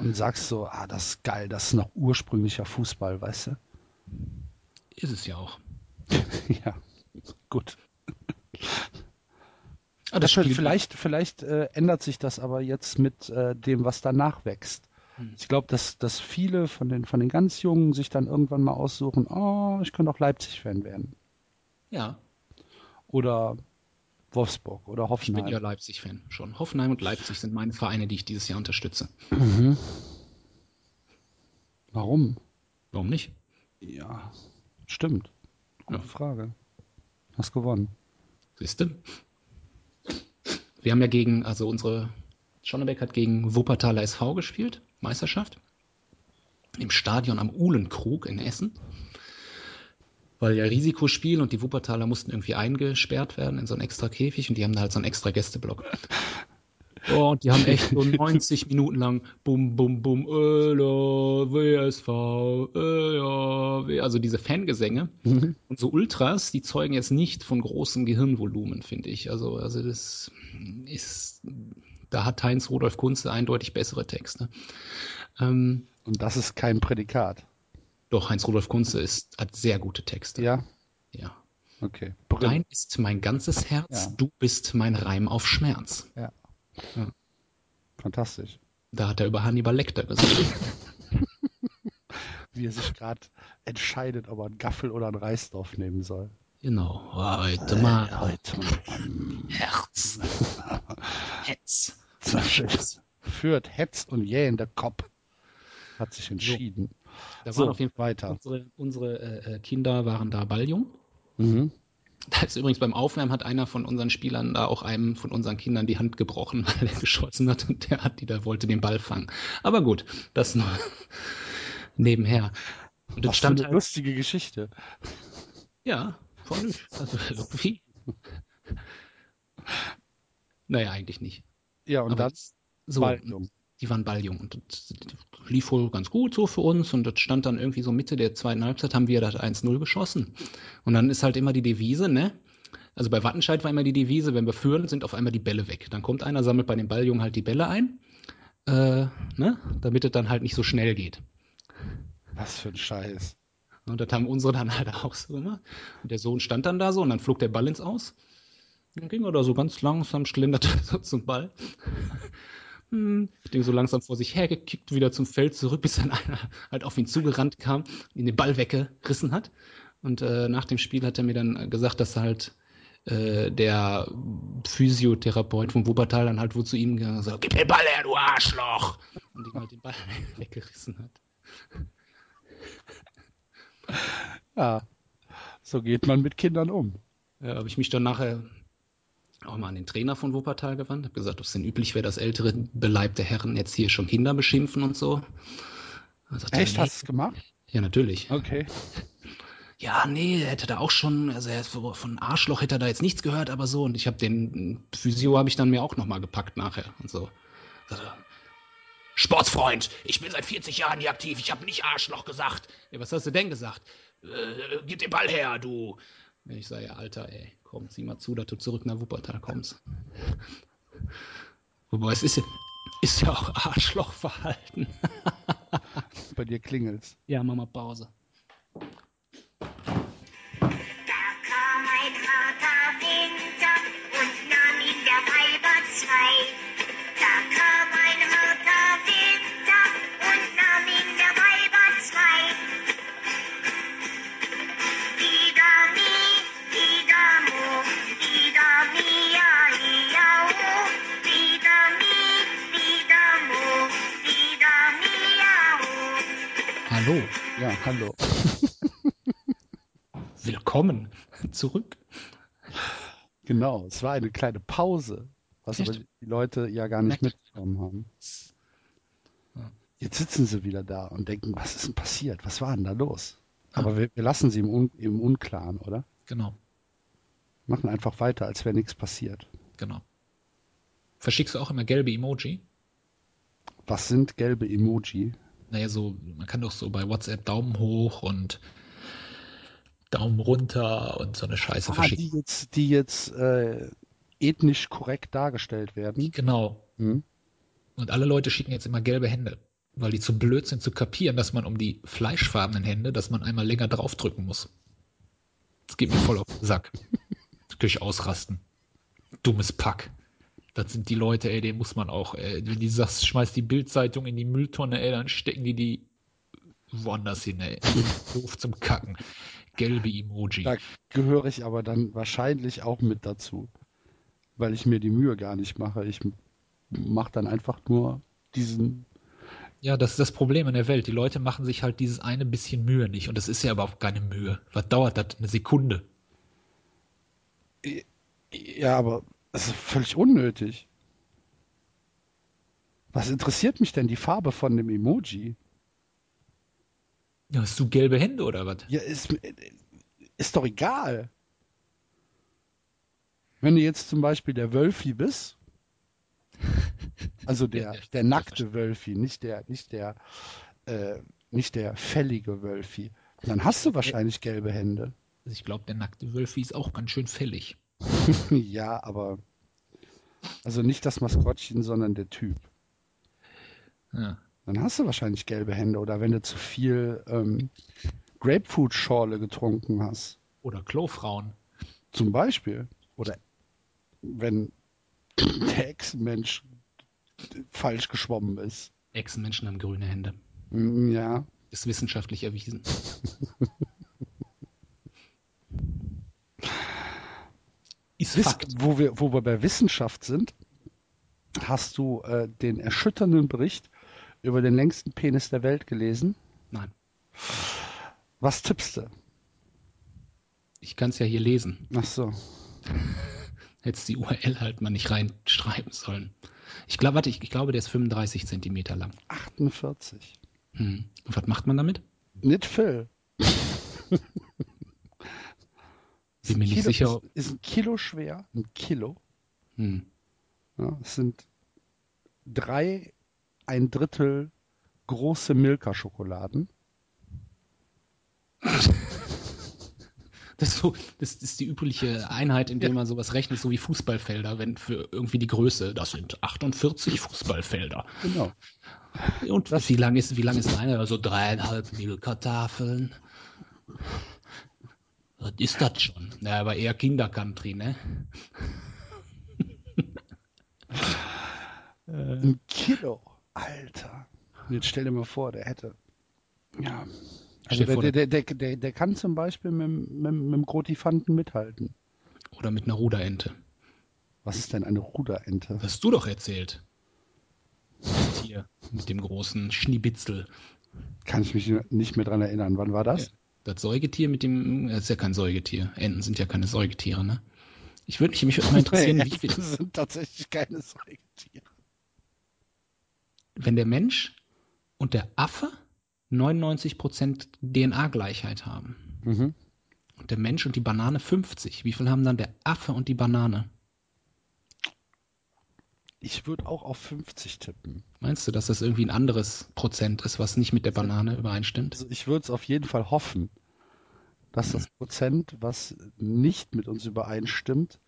Und sagst so, ah, das ist geil, das ist noch ursprünglicher Fußball, weißt du? Ist es ja auch. ja, gut. Ah, das das vielleicht vielleicht äh, ändert sich das aber jetzt mit äh, dem, was danach wächst. Hm. Ich glaube, dass, dass viele von den, von den ganz Jungen sich dann irgendwann mal aussuchen, oh, ich könnte auch Leipzig-Fan werden. Ja. Oder Wolfsburg oder Hoffenheim. Ich bin ja Leipzig-Fan schon. Hoffenheim und Leipzig sind meine Vereine, die ich dieses Jahr unterstütze. Mhm. Warum? Warum nicht? Ja, stimmt. Gute ja. Frage. Hast gewonnen. Siehst du? Wir haben ja gegen, also unsere Schonnebeck hat gegen Wuppertaler SV gespielt, Meisterschaft. Im Stadion am Uhlenkrug in Essen. Weil ja Risikospiel und die Wuppertaler mussten irgendwie eingesperrt werden in so einen extra Käfig und die haben da halt so einen extra Gästeblock. Oh, und die haben echt so 90 Minuten lang bum, bum, bum, Öler, WSV, Öler, also diese Fangesänge. Mhm. Und so Ultras, die zeugen jetzt nicht von großem Gehirnvolumen, finde ich. Also, also das ist, da hat Heinz Rudolf Kunze eindeutig bessere Texte. Ähm, und das ist kein Prädikat. Doch, Heinz Rudolf Kunze ist, hat sehr gute Texte. Ja. Ja. Okay. Dein ist mein ganzes Herz, ja. du bist mein Reim auf Schmerz. Ja. Ja. Fantastisch. Da hat er über Hannibal Lecter gesagt. Wie er sich gerade entscheidet, ob er einen Gaffel oder einen Reisdorf nehmen soll. Genau. Heute mal. Heute mal. Herz. Hetz. Führt Hetz und jähender Kopf. Hat sich entschieden. Da so, waren auf jeden Fall weiter. Unsere, unsere äh, Kinder waren da balljung. Mhm. Da ist übrigens beim Aufwärmen hat einer von unseren Spielern da auch einem von unseren Kindern die Hand gebrochen, weil er geschossen hat und der hat die da wollte den Ball fangen. Aber gut, das nur nebenher. Und das stand eine halt, lustige Geschichte. Ja, voll. Also irgendwie. naja, eigentlich nicht. Ja, und Aber dann so, Balljung. Die waren balljung und das lief wohl ganz gut so für uns und das stand dann irgendwie so Mitte der zweiten Halbzeit haben wir das 1-0 geschossen. Und dann ist halt immer die Devise, ne? Also bei Wattenscheid war immer die Devise, wenn wir führen, sind auf einmal die Bälle weg. Dann kommt einer, sammelt bei den Balljungen halt die Bälle ein, äh, ne? damit es dann halt nicht so schnell geht. Was für ein Scheiß. Und das haben unsere dann halt auch so immer. Und der Sohn stand dann da so und dann flog der Ball ins Aus. Dann ging er da so ganz langsam, schlenderte so zum Ball. Hm, Ding so langsam vor sich hergekickt, wieder zum Feld zurück, bis dann einer halt auf ihn zugerannt kam, ihn den Ball weggerissen hat. Und äh, nach dem Spiel hat er mir dann gesagt, dass halt äh, der Physiotherapeut vom Wuppertal dann halt wo zu ihm gegangen so, gib den Ball her, du Arschloch! Und ihm halt den Ball weggerissen hat. Ja, so geht man mit Kindern um. Ja, habe ich mich dann nachher auch mal an den Trainer von Wuppertal gewandt, habe gesagt, ob es denn üblich wäre, dass ältere beleibte Herren jetzt hier schon Kinder beschimpfen und so. Echt, er, nee. hast du es gemacht? Ja, natürlich. Okay. Ja, nee, er hätte da auch schon, also er, von Arschloch hätte er da jetzt nichts gehört, aber so. Und ich habe den Physio habe ich dann mir auch nochmal gepackt nachher und so. Also, Sportsfreund, ich bin seit 40 Jahren hier aktiv, ich habe nicht Arschloch gesagt. Ja, was hast du denn gesagt? Äh, gib den Ball her, du. Ich sage, Alter, ey, komm, zieh mal zu, dass du zurück nach Wuppertal kommst. Wobei es ist ja, ist ja auch Arschlochverhalten. Bei dir klingelt's. Ja, mach mal Pause. Da kam Hallo. Ja, hallo. Willkommen zurück. Genau, es war eine kleine Pause, was Echt? aber die Leute ja gar nicht Nett. mitbekommen haben. Jetzt sitzen sie wieder da und denken, was ist denn passiert? Was war denn da los? Aber ah. wir, wir, lassen sie im, Un im Unklaren, oder? Genau. Machen einfach weiter, als wäre nichts passiert. Genau. Verschickst du auch immer gelbe Emoji? Was sind gelbe Emoji? Naja, so, man kann doch so bei WhatsApp Daumen hoch und Daumen runter und so eine Scheiße ah, verschicken. Die jetzt, die jetzt äh, ethnisch korrekt dargestellt werden. Genau. Hm? Und alle Leute schicken jetzt immer gelbe Hände, weil die zu blöd sind zu kapieren, dass man um die fleischfarbenen Hände, dass man einmal länger draufdrücken muss. Das geht mir voll auf den Sack. Das kann ich ausrasten. Dummes Pack. Das sind die Leute, ey, den muss man auch, ey, wenn die sagst, schmeißt die Bildzeitung in die Mülltonne, ey, dann stecken die die woanders hin, ey. Doof zum Kacken. Gelbe Emoji. Da gehöre ich aber dann wahrscheinlich auch mit dazu. Weil ich mir die Mühe gar nicht mache. Ich mache dann einfach nur diesen. Ja, das ist das Problem in der Welt. Die Leute machen sich halt dieses eine bisschen Mühe nicht. Und das ist ja überhaupt keine Mühe. Was dauert das? Eine Sekunde. Ja, aber es ist völlig unnötig. Was interessiert mich denn die Farbe von dem Emoji? Ja, hast du gelbe Hände oder was? Ja, ist, ist doch egal. Wenn du jetzt zum Beispiel der Wölfi bist, also der, der nackte Wölfi, nicht der, nicht der, äh, nicht der fällige Wölfi, dann hast du wahrscheinlich gelbe Hände. Also ich glaube, der nackte Wölfi ist auch ganz schön fällig. ja, aber also nicht das Maskottchen, sondern der Typ. Ja. Dann hast du wahrscheinlich gelbe Hände oder wenn du zu viel ähm, Grapefruit-Schorle getrunken hast. Oder Klofrauen. Zum Beispiel. Oder wenn der Echsenmensch falsch geschwommen ist. Echsenmenschen haben grüne Hände. Mm, ja. Ist wissenschaftlich erwiesen. ist Wiss, Fakt. Wo wir, wo wir bei Wissenschaft sind, hast du äh, den erschütternden Bericht über den längsten Penis der Welt gelesen? Nein. Was tippst du? Ich kann es ja hier lesen. Ach so. Hättest die URL halt mal nicht reinschreiben sollen. Ich glaube, warte, ich, ich, glaube, der ist 35 Zentimeter lang. 48. Hm. Und was macht man damit? Nicht viel. Bin mir nicht sicher. Ist, ist, ein Kilo schwer. Ein Kilo. Hm. Ja, es sind drei, ein Drittel große Milka-Schokoladen. Das ist, so, das ist die übliche Einheit, in der man sowas rechnet, so wie Fußballfelder, wenn für irgendwie die Größe, das sind 48 Fußballfelder. Genau. Und das, wie lang ist, wie lang ist eine? Also dreieinhalb Milka-Tafeln. Was ist das schon? Na, aber eher Kindercountry, ne? Ein Kilo. Alter. Jetzt stell dir mal vor, der hätte. Ja. Also der, der, der, der, der kann zum Beispiel mit, mit, mit dem Grotifanten mithalten. Oder mit einer Ruderente. Was ist denn eine Ruderente? Das hast du doch erzählt. Das Tier mit dem großen Schnibitzel. Kann ich mich nicht mehr dran erinnern. Wann war das? Das Säugetier mit dem, das ist ja kein Säugetier. Enten sind ja keine Säugetiere, ne? Ich würde mich, mich würd mal interessieren, wie viel. Das sind tatsächlich keine Säugetiere. Wenn der Mensch und der Affe 99% DNA-Gleichheit haben. Mhm. Und der Mensch und die Banane 50. Wie viel haben dann der Affe und die Banane? Ich würde auch auf 50 tippen. Meinst du, dass das irgendwie ein anderes Prozent ist, was nicht mit der Banane übereinstimmt? Also ich würde es auf jeden Fall hoffen, dass das Prozent, was nicht mit uns übereinstimmt,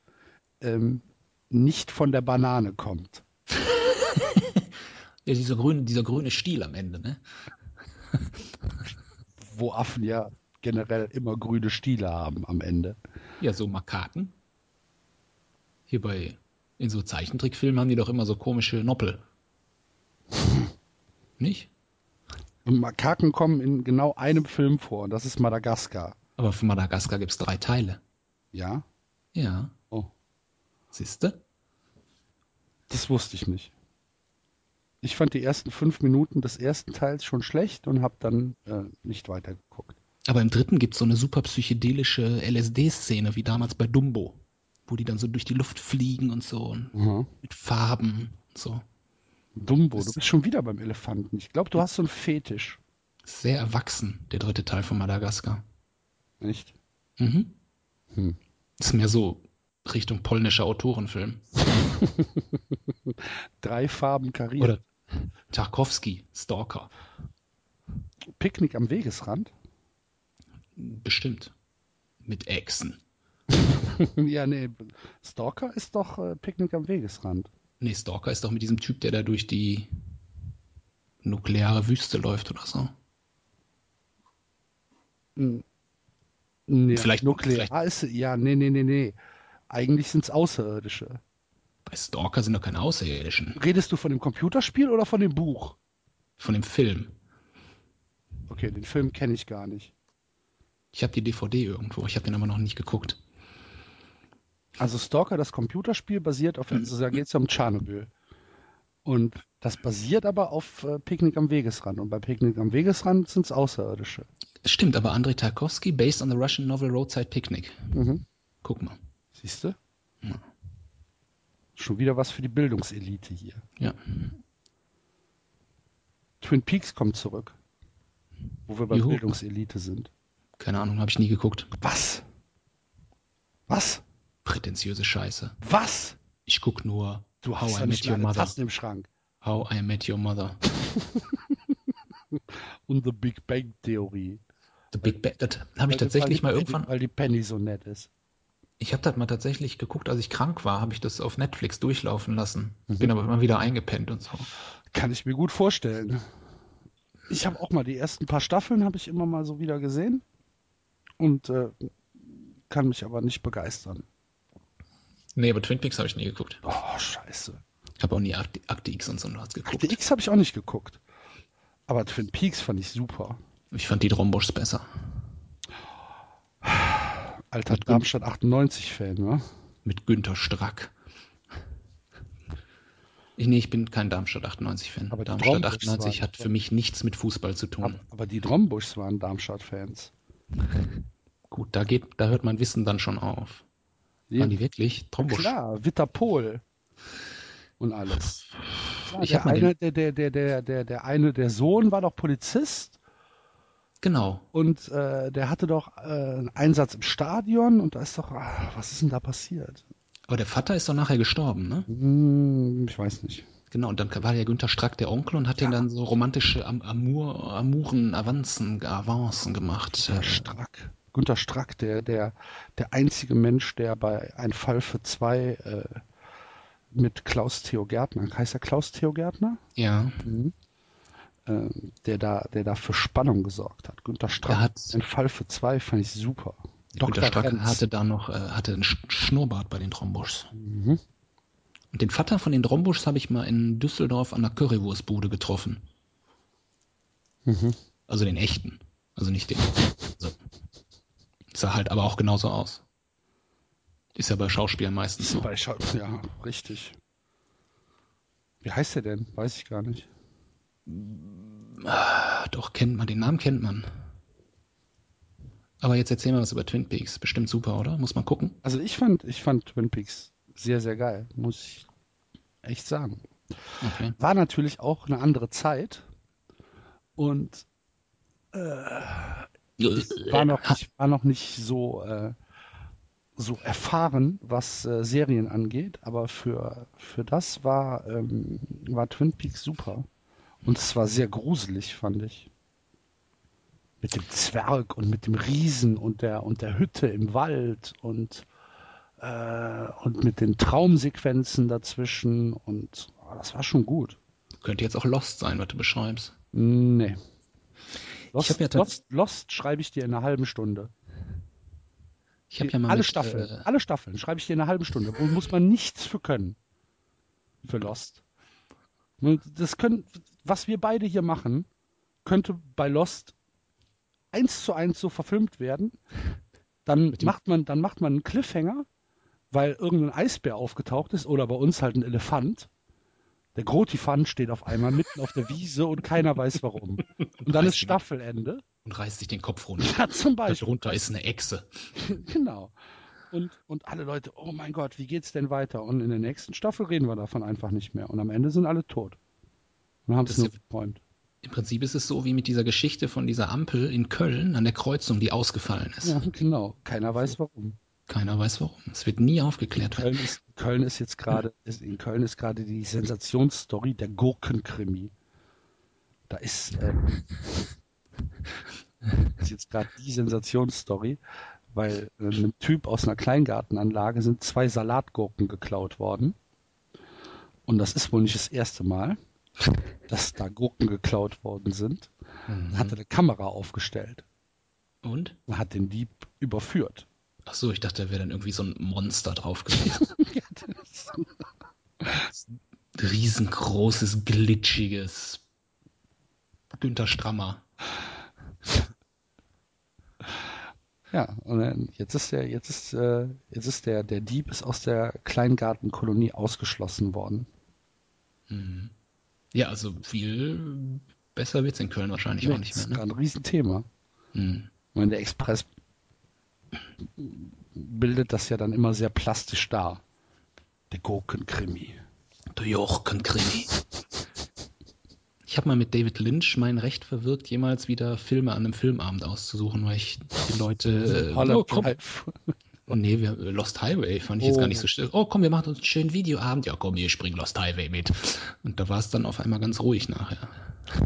ähm, nicht von der Banane kommt. ja, dieser grüne, dieser grüne Stiel am Ende, ne? Wo Affen ja generell immer grüne Stiele haben am Ende. Ja, so Makaken. Hier bei, in so Zeichentrickfilmen haben die doch immer so komische Noppel. Nicht? Und Makaken kommen in genau einem Film vor, und das ist Madagaskar. Aber für Madagaskar gibt es drei Teile. Ja? Ja. Oh. Siehste? Das wusste ich nicht ich fand die ersten fünf Minuten des ersten Teils schon schlecht und habe dann äh, nicht weitergeguckt. Aber im dritten gibt es so eine super psychedelische LSD-Szene, wie damals bei Dumbo, wo die dann so durch die Luft fliegen und so und mhm. mit Farben und so. Dumbo, das du bist schon wieder beim Elefanten. Ich glaube, du hast so einen Fetisch. Sehr erwachsen, der dritte Teil von Madagaskar. Echt? Mhm. Hm. Ist mehr so Richtung polnischer Autorenfilm. Drei Farben kariert. Oder Tarkowski, Stalker. Picknick am Wegesrand? Bestimmt. Mit Echsen. ja, nee, Stalker ist doch äh, Picknick am Wegesrand. Nee, Stalker ist doch mit diesem Typ, der da durch die nukleare Wüste läuft oder so. Hm. Nee, vielleicht nuklear vielleicht... ist ja, nee, nee, nee, nee. Eigentlich sind es Außerirdische. Bei Stalker sind doch keine Außerirdischen. Redest du von dem Computerspiel oder von dem Buch? Von dem Film. Okay, den Film kenne ich gar nicht. Ich habe die DVD irgendwo, ich habe den aber noch nicht geguckt. Also Stalker, das Computerspiel, basiert auf, also da geht es ja um Tschernobyl. Und das basiert aber auf äh, Picknick am Wegesrand. Und bei Picknick am Wegesrand sind es Außerirdische. Stimmt, aber Andrei Tarkovsky, based on the Russian novel Roadside Picnic. Mhm. Guck mal. Siehst du? Ja. Schon wieder was für die Bildungselite hier. Ja. Twin Peaks kommt zurück. Wo wir bei Juhu. Bildungselite sind. Keine Ahnung, habe ich nie geguckt. Was? Was? Prätentiöse Scheiße. Was? Ich guck nur du How I Met Your Mother. Tasten im Schrank. How I Met Your Mother. Und The Big Bang Theorie. The Big Bang, das habe ich tatsächlich mal Penny, irgendwann. Weil die Penny so nett ist. Ich habe das mal tatsächlich geguckt, als ich krank war, habe ich das auf Netflix durchlaufen lassen. Mhm. Bin aber immer wieder eingepennt und so. Kann ich mir gut vorstellen. Ich habe auch mal die ersten paar Staffeln habe ich immer mal so wieder gesehen und äh, kann mich aber nicht begeistern. Nee, aber Twin Peaks habe ich nie geguckt. Oh, scheiße. Ich habe auch nie Akte, Akte X und so was geguckt. Akte X habe ich auch nicht geguckt. Aber Twin Peaks fand ich super. Ich fand die Dromboschs besser. Alter Mit Darmstadt 98-Fan, ne? Mit Günter Strack. Ich, nee, ich bin kein Darmstadt 98-Fan. Aber Darmstadt 98 hat für mich nichts mit Fußball zu tun. Aber, aber die Drombuschs waren Darmstadt-Fans. Gut, da geht, da hört mein Wissen dann schon auf. Ja. Waren die wirklich? Trombusch? Klar, Witterpol und alles. Klar, ich der, eine, der, der, der, der, der, der eine, der Sohn war doch Polizist. Genau. Und äh, der hatte doch äh, einen Einsatz im Stadion und da ist doch, ach, was ist denn da passiert? Aber der Vater ist doch nachher gestorben, ne? Hm, ich weiß nicht. Genau, und dann war ja Günther Strack der Onkel und hat ja. den dann so romantische Am Amour, Amouren, Avancen, Avancen gemacht. Günther Strack. Günther Strack, der, der, der einzige Mensch, der bei Ein Fall für zwei äh, mit Klaus Theo Gärtner, heißt er Klaus Theo Gärtner? Ja. Mhm. Äh, der da, der da für Spannung gesorgt hat. Günther Strack, hat, Ein Fall für zwei fand ich super. Dr. Strack Renz. hatte da noch äh, hatte einen Schnurrbart bei den Trombuschs. Mhm. Und den Vater von den Trombuschs habe ich mal in Düsseldorf an der Currywurstbude getroffen. Mhm. Also den echten. Also nicht den. Also, sah halt aber auch genauso aus. Ist ja bei Schauspielern meistens so. Bei Schau ja, richtig. Wie heißt der denn? Weiß ich gar nicht. Ah, doch, kennt man, den Namen kennt man. Aber jetzt erzähl mal was über Twin Peaks. Bestimmt super, oder? Muss man gucken. Also ich fand, ich fand Twin Peaks sehr, sehr geil, muss ich echt sagen. Okay. War natürlich auch eine andere Zeit und äh, war, noch nicht, war noch nicht so, äh, so erfahren, was äh, Serien angeht, aber für, für das war, ähm, war Twin Peaks super. Und es war sehr gruselig, fand ich mit dem Zwerg und mit dem Riesen und der und der Hütte im Wald und äh, und mit den Traumsequenzen dazwischen und oh, das war schon gut. Könnte jetzt auch Lost sein, was du beschreibst. Nee. Lost, ja Lost, Lost schreibe ich dir in einer halben Stunde. Ich habe ja mal alle mit, Staffeln, äh, alle Staffeln schreibe ich dir in einer halben Stunde. Wo muss man nichts für können. Für Lost. Das können, was wir beide hier machen, könnte bei Lost eins zu eins so verfilmt werden, dann macht man, dann macht man einen Cliffhanger, weil irgendein Eisbär aufgetaucht ist oder bei uns halt ein Elefant. Der Grotifant steht auf einmal mitten auf der Wiese und keiner weiß warum. Und dann ist Staffelende. Und reißt sich den Kopf runter. Ja, zum Beispiel. Darunter ist eine Echse. genau. Und, und alle Leute, oh mein Gott, wie geht's denn weiter? Und in der nächsten Staffel reden wir davon einfach nicht mehr. Und am Ende sind alle tot. Und haben es nur geträumt. Im Prinzip ist es so wie mit dieser Geschichte von dieser Ampel in Köln an der Kreuzung, die ausgefallen ist. Ja, genau. Keiner weiß warum. Keiner weiß warum. Es wird nie aufgeklärt Köln ist, Köln ist jetzt gerade, in Köln ist gerade die Sensationsstory der Gurkenkrimi. Da ist, äh, ist jetzt gerade die Sensationsstory, weil äh, einem Typ aus einer Kleingartenanlage sind zwei Salatgurken geklaut worden. Und das ist wohl nicht das erste Mal, dass da Gurken geklaut worden sind. Mhm. Hat er eine Kamera aufgestellt. Und? Und hat den Dieb überführt. Ach so, ich dachte, da wäre dann irgendwie so ein Monster drauf gewesen. Riesengroßes, glitschiges Günther Strammer. Ja, und jetzt ist der, jetzt ist, äh, jetzt ist der, der Dieb ist aus der Kleingartenkolonie ausgeschlossen worden. Mhm. Ja, also viel besser wird es in Köln wahrscheinlich ja, auch nicht mehr. Das ist ne? ein Riesenthema. Mhm. Ich meine, der Express bildet das ja dann immer sehr plastisch dar. Der Gurkenkrimi. Der Jochkenkrimi. Ich habe mal mit David Lynch mein Recht verwirkt, jemals wieder Filme an einem Filmabend auszusuchen, weil ich die Leute. Äh, oh, komm. Oh nee, wir, Lost Highway fand ich oh. jetzt gar nicht so still. Oh komm, wir machen uns einen schönen Videoabend. Ja komm, ich spring Lost Highway mit. Und da war es dann auf einmal ganz ruhig nachher.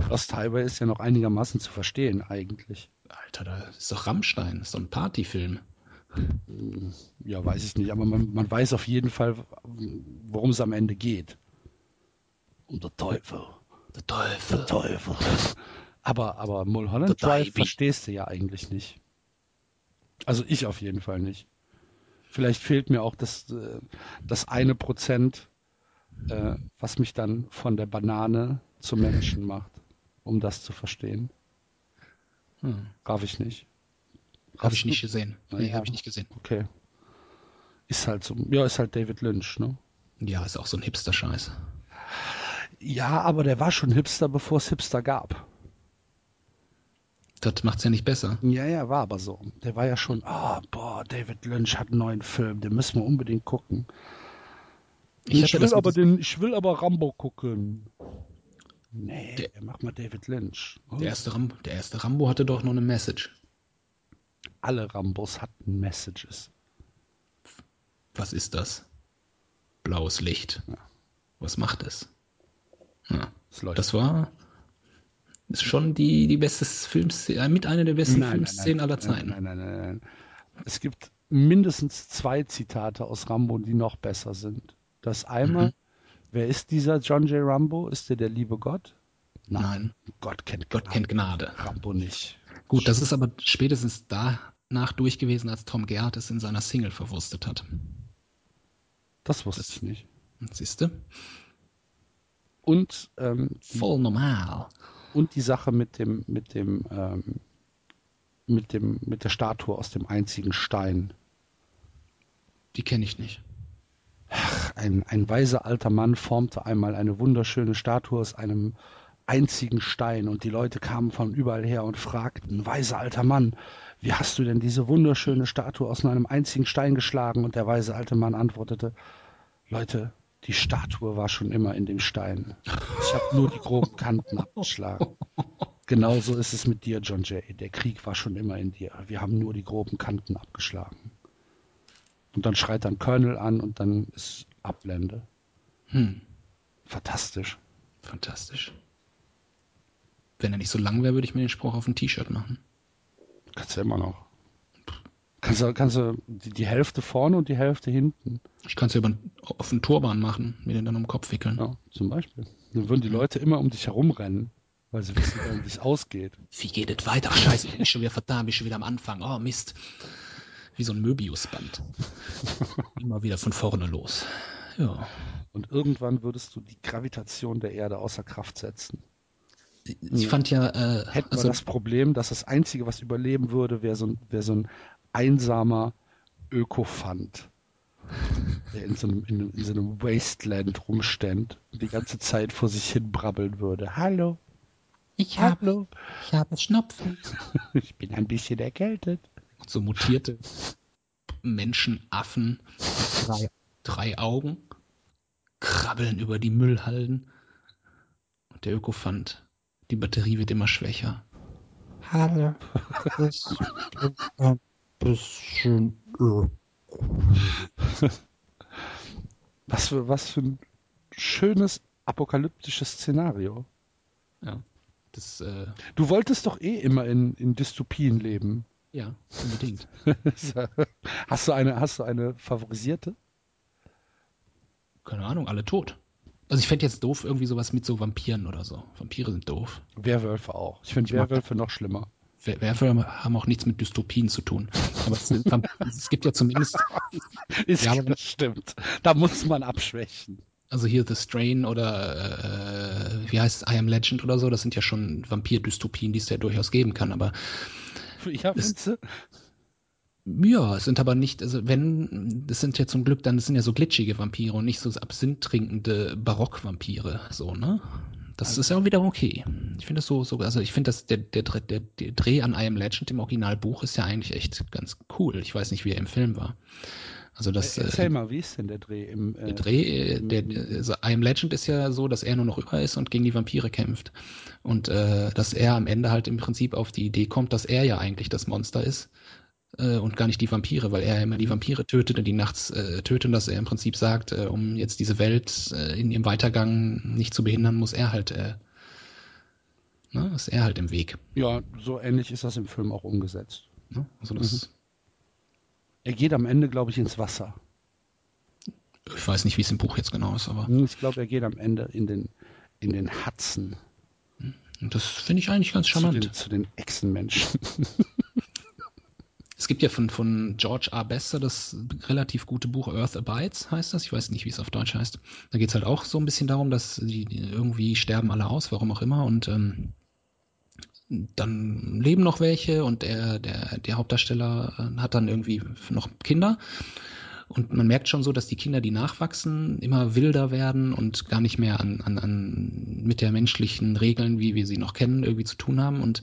Lost Highway ist ja noch einigermaßen zu verstehen eigentlich. Alter, da ist doch Rammstein, ist doch ein Partyfilm. Ja, weiß ich nicht, aber man, man weiß auf jeden Fall, worum es am Ende geht. Um der Teufel. Der Teufel. Der Teufel. Aber, aber Mulholland Drive verstehst du ja eigentlich nicht. Also ich auf jeden Fall nicht. Vielleicht fehlt mir auch das, äh, das eine Prozent, äh, was mich dann von der Banane zum Menschen macht, um das zu verstehen. Hm. Raff ich nicht. Habe ich nicht gesehen. Nee, ja. habe ich nicht gesehen. Okay. Ist halt so. Ja, ist halt David Lynch, ne? Ja, ist auch so ein Hipster-Scheiß. Ja, aber der war schon Hipster, bevor es Hipster gab. Das macht's ja nicht besser. Ja, ja, war aber so. Der war ja schon, ah, oh, boah, David Lynch hat einen neuen Film, den müssen wir unbedingt gucken. Ich, ich will aber den, ich will aber Rambo gucken. Nee, der, mach mal David Lynch. Oh. Der, erste Rambo, der erste Rambo hatte doch noch eine Message. Alle Rambos hatten Messages. Was ist das? Blaues Licht. Ja. Was macht es? Ja. Das war ist schon die, die beste Filmszene, äh, mit einer der besten nein, Filmszenen nein, nein, aller Zeiten. Nein, nein, nein, nein. Es gibt mindestens zwei Zitate aus Rambo, die noch besser sind. Das einmal, mhm. Wer ist dieser John J. Rambo? Ist der der liebe Gott? Nein. nein. Gott kennt Gott kennt Gnade. Rambo nicht. Gut, das ist aber spätestens danach durch gewesen, als Tom Gerhardt es in seiner Single verwurstet hat. Das wusste das, ich nicht. Siehst du? Und ähm, voll normal. Und die Sache mit dem, mit dem, ähm, mit dem, mit der Statue aus dem einzigen Stein. Die kenne ich nicht. Ein, ein weiser alter Mann formte einmal eine wunderschöne Statue aus einem einzigen Stein und die Leute kamen von überall her und fragten, weiser alter Mann, wie hast du denn diese wunderschöne Statue aus einem einzigen Stein geschlagen? Und der weise alte Mann antwortete, Leute, die Statue war schon immer in dem Stein. Ich habe nur die groben Kanten abgeschlagen. Genauso ist es mit dir, John Jay. Der Krieg war schon immer in dir. Wir haben nur die groben Kanten abgeschlagen. Und dann schreit dann Colonel an und dann ist Ablende. Hm. Fantastisch. Fantastisch. Wenn er nicht so lang wäre, würde ich mir den Spruch auf ein T-Shirt machen. Kannst du immer noch. Kannst du, kannst du die, die Hälfte vorne und die Hälfte hinten. Ich kann es ja über, auf einen Turban machen, mir den dann um den Kopf wickeln. Ja, zum Beispiel. Dann würden die Leute immer um dich herumrennen, weil sie wissen, wie es ausgeht. Wie geht es weiter? Scheiße, ich bin schon wieder verdammt, bin schon wieder am Anfang. Oh, Mist. Wie so ein Möbiusband. immer wieder von vorne los. Ja. Und irgendwann würdest du die Gravitation der Erde außer Kraft setzen. Ich fand ja. Äh, Hätten also, wir das Problem, dass das Einzige, was überleben würde, wäre so, wär so ein einsamer Ökofant, der in so, einem, in, in so einem Wasteland rumstand und die ganze Zeit vor sich hin brabbeln würde. Hallo. Ich habe, ich habe Schnupfen. ich bin ein bisschen erkältet. So mutierte Menschenaffen, drei, drei Augen, krabbeln über die Müllhalden. Und der Ökofant, die Batterie wird immer schwächer. Hallo. bisschen. Äh. was, für, was für ein schönes apokalyptisches Szenario. Ja. Das, äh... Du wolltest doch eh immer in, in Dystopien leben. Ja, unbedingt. hast, du eine, hast du eine favorisierte? Keine Ahnung, alle tot. Also ich fände jetzt doof irgendwie sowas mit so Vampiren oder so. Vampire sind doof. Werwölfe auch. Ich finde Werwölfe noch schlimmer. Werwölfe haben auch nichts mit Dystopien zu tun. Aber es, es gibt ja zumindest. Ist ja, das stimmt. Da muss man abschwächen. Also hier The Strain oder äh, wie heißt es, I Am Legend oder so, das sind ja schon Vampir-Dystopien, die es ja durchaus geben kann, aber. Ja, findest du? Ja, es sind aber nicht, also wenn, das sind ja zum Glück dann, das sind ja so glitschige Vampire und nicht so Absinth trinkende Barockvampire, so, ne? Das also. ist ja auch wieder okay. Ich finde das so, so, also ich finde, dass der, der, der, der Dreh an I Am Legend im Originalbuch ist ja eigentlich echt ganz cool. Ich weiß nicht, wie er im Film war. Also das, äh, Erzähl äh, mal, wie ist denn der Dreh im äh, Der Dreh, äh, der, also I Am Legend ist ja so, dass er nur noch über ist und gegen die Vampire kämpft. Und äh, dass er am Ende halt im Prinzip auf die Idee kommt, dass er ja eigentlich das Monster ist äh, und gar nicht die Vampire, weil er immer die Vampire tötet und die nachts äh, tötet und dass er im Prinzip sagt, äh, um jetzt diese Welt äh, in ihrem Weitergang nicht zu behindern, muss er halt, äh, ne, ist er halt im Weg. Ja, so ähnlich ist das im Film auch umgesetzt. Ne? Also das mhm. Er geht am Ende, glaube ich, ins Wasser. Ich weiß nicht, wie es im Buch jetzt genau ist, aber. Ich glaube, er geht am Ende in den, in den Hudson. Und das finde ich eigentlich ganz charmant. Zu den, zu den Echsenmenschen. Es gibt ja von, von George R. Bester das relativ gute Buch Earth Abides, heißt das. Ich weiß nicht, wie es auf Deutsch heißt. Da geht es halt auch so ein bisschen darum, dass die, die, irgendwie sterben alle aus, warum auch immer. Und ähm, dann leben noch welche und der, der, der Hauptdarsteller äh, hat dann irgendwie noch Kinder. Und man merkt schon so, dass die Kinder, die nachwachsen, immer wilder werden und gar nicht mehr an, an, an mit der menschlichen Regeln, wie wir sie noch kennen, irgendwie zu tun haben. Und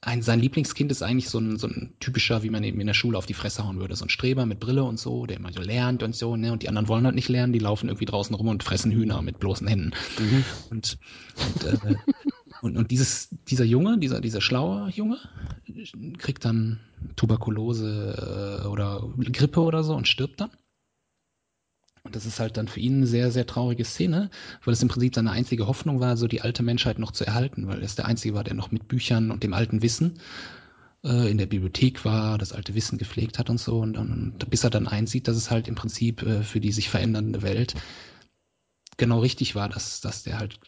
ein, sein Lieblingskind ist eigentlich so ein, so ein typischer, wie man eben in der Schule auf die Fresse hauen würde. So ein Streber mit Brille und so, der immer so lernt und so, ne? Und die anderen wollen halt nicht lernen, die laufen irgendwie draußen rum und fressen Hühner mit bloßen Händen. Mhm. Und, und, äh, und, und dieses, dieser Junge, dieser, dieser schlaue Junge, kriegt dann Tuberkulose äh, oder Grippe oder so und stirbt dann. Und das ist halt dann für ihn eine sehr, sehr traurige Szene, weil es im Prinzip seine einzige Hoffnung war, so die alte Menschheit noch zu erhalten, weil er der Einzige war, der noch mit Büchern und dem alten Wissen äh, in der Bibliothek war, das alte Wissen gepflegt hat und so. Und, und bis er dann einsieht, dass es halt im Prinzip äh, für die sich verändernde Welt genau richtig war, dass, dass der halt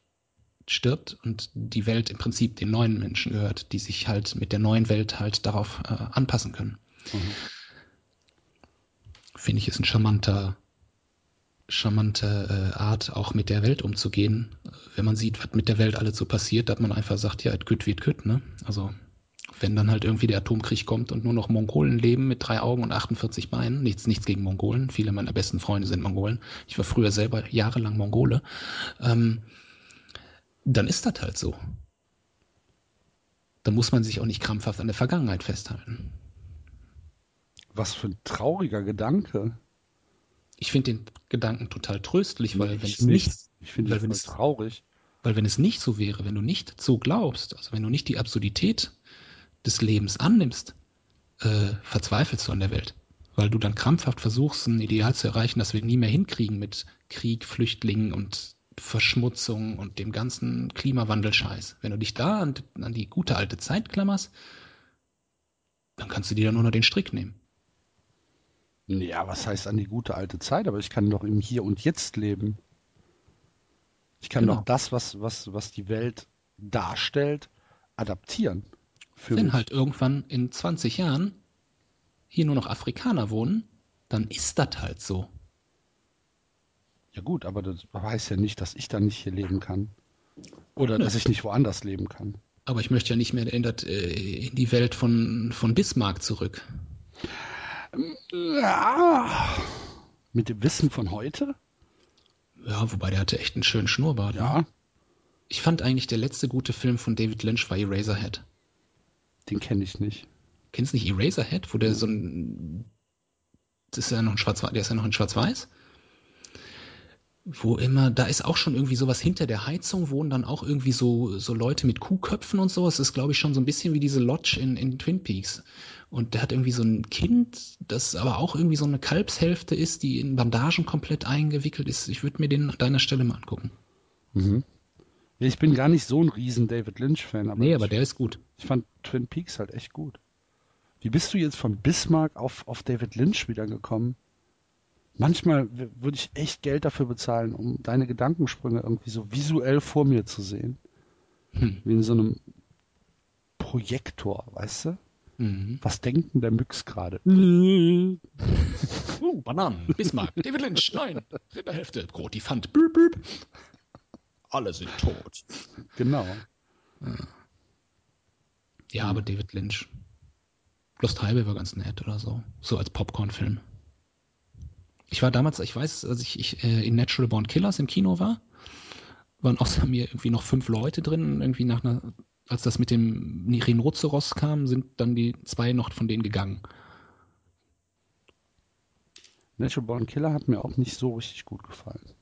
stirbt und die Welt im Prinzip den neuen Menschen gehört, die sich halt mit der neuen Welt halt darauf äh, anpassen können. Mhm. Finde ich, ist ein charmanter charmante äh, Art, auch mit der Welt umzugehen. Wenn man sieht, was mit der Welt alles so passiert, dass man einfach sagt, ja, et kütt wird kütt, ne? Also, wenn dann halt irgendwie der Atomkrieg kommt und nur noch Mongolen leben mit drei Augen und 48 Beinen, nichts, nichts gegen Mongolen. Viele meiner besten Freunde sind Mongolen. Ich war früher selber jahrelang Mongole. Ähm, dann ist das halt so. Da muss man sich auch nicht krampfhaft an der Vergangenheit festhalten. Was für ein trauriger Gedanke ich finde den Gedanken total tröstlich, weil wenn es nicht, ich finde weil wenn es traurig, weil wenn es nicht so wäre, wenn du nicht so glaubst, also wenn du nicht die Absurdität des Lebens annimmst, äh, verzweifelst du an der Welt, weil du dann krampfhaft versuchst, ein Ideal zu erreichen, das wir nie mehr hinkriegen mit Krieg, Flüchtlingen und Verschmutzung und dem ganzen Klimawandelscheiß. Wenn du dich da an, an die gute alte Zeit klammerst, dann kannst du dir da nur noch den Strick nehmen. Ja, was heißt an die gute alte Zeit? Aber ich kann doch im Hier und Jetzt leben. Ich kann genau. doch das, was, was, was die Welt darstellt, adaptieren. Wenn mich. halt irgendwann in 20 Jahren hier nur noch Afrikaner wohnen, dann ist das halt so. Ja gut, aber das heißt ja nicht, dass ich dann nicht hier leben kann. Oder dass ich nicht woanders leben kann. Aber ich möchte ja nicht mehr äh, in die Welt von, von Bismarck zurück. Ja. Mit dem Wissen von heute? Ja, wobei der hatte echt einen schönen Schnurrbart. Ne? Ja. Ne? Ich fand eigentlich der letzte gute Film von David Lynch war Eraserhead. Den kenne ich nicht. Kennst du nicht Eraserhead, wo der so ein. Das ist ja noch ein Schwarz, der ist ja noch in Schwarz-Weiß wo immer, da ist auch schon irgendwie sowas hinter der Heizung, wohnen dann auch irgendwie so, so Leute mit Kuhköpfen und so. Es ist, glaube ich, schon so ein bisschen wie diese Lodge in, in Twin Peaks. Und der hat irgendwie so ein Kind, das aber auch irgendwie so eine Kalbshälfte ist, die in Bandagen komplett eingewickelt ist. Ich würde mir den an deiner Stelle mal angucken. Mhm. Ich bin gar nicht so ein riesen David Lynch-Fan. Nee, aber der ist gut. Ich fand Twin Peaks halt echt gut. Wie bist du jetzt von Bismarck auf, auf David Lynch wiedergekommen? Manchmal würde ich echt Geld dafür bezahlen, um deine Gedankensprünge irgendwie so visuell vor mir zu sehen. Hm. Wie in so einem Projektor, weißt du? Mhm. Was denkt denn der Müx gerade? uh, Bananen, Bismarck, David Lynch, nein, dritte Hälfte, Grotifant, büb, büb. Alle sind tot. Genau. Ja, aber David Lynch. Lost Highway war ganz nett oder so. So als Popcorn-Film. Ich war damals, ich weiß, als ich, ich äh, in Natural Born Killers im Kino war, waren außer mir irgendwie noch fünf Leute drin. Irgendwie nach einer, als das mit dem Rhinoceros kam, sind dann die zwei noch von denen gegangen. Natural Born Killer hat mir auch nicht so richtig gut gefallen.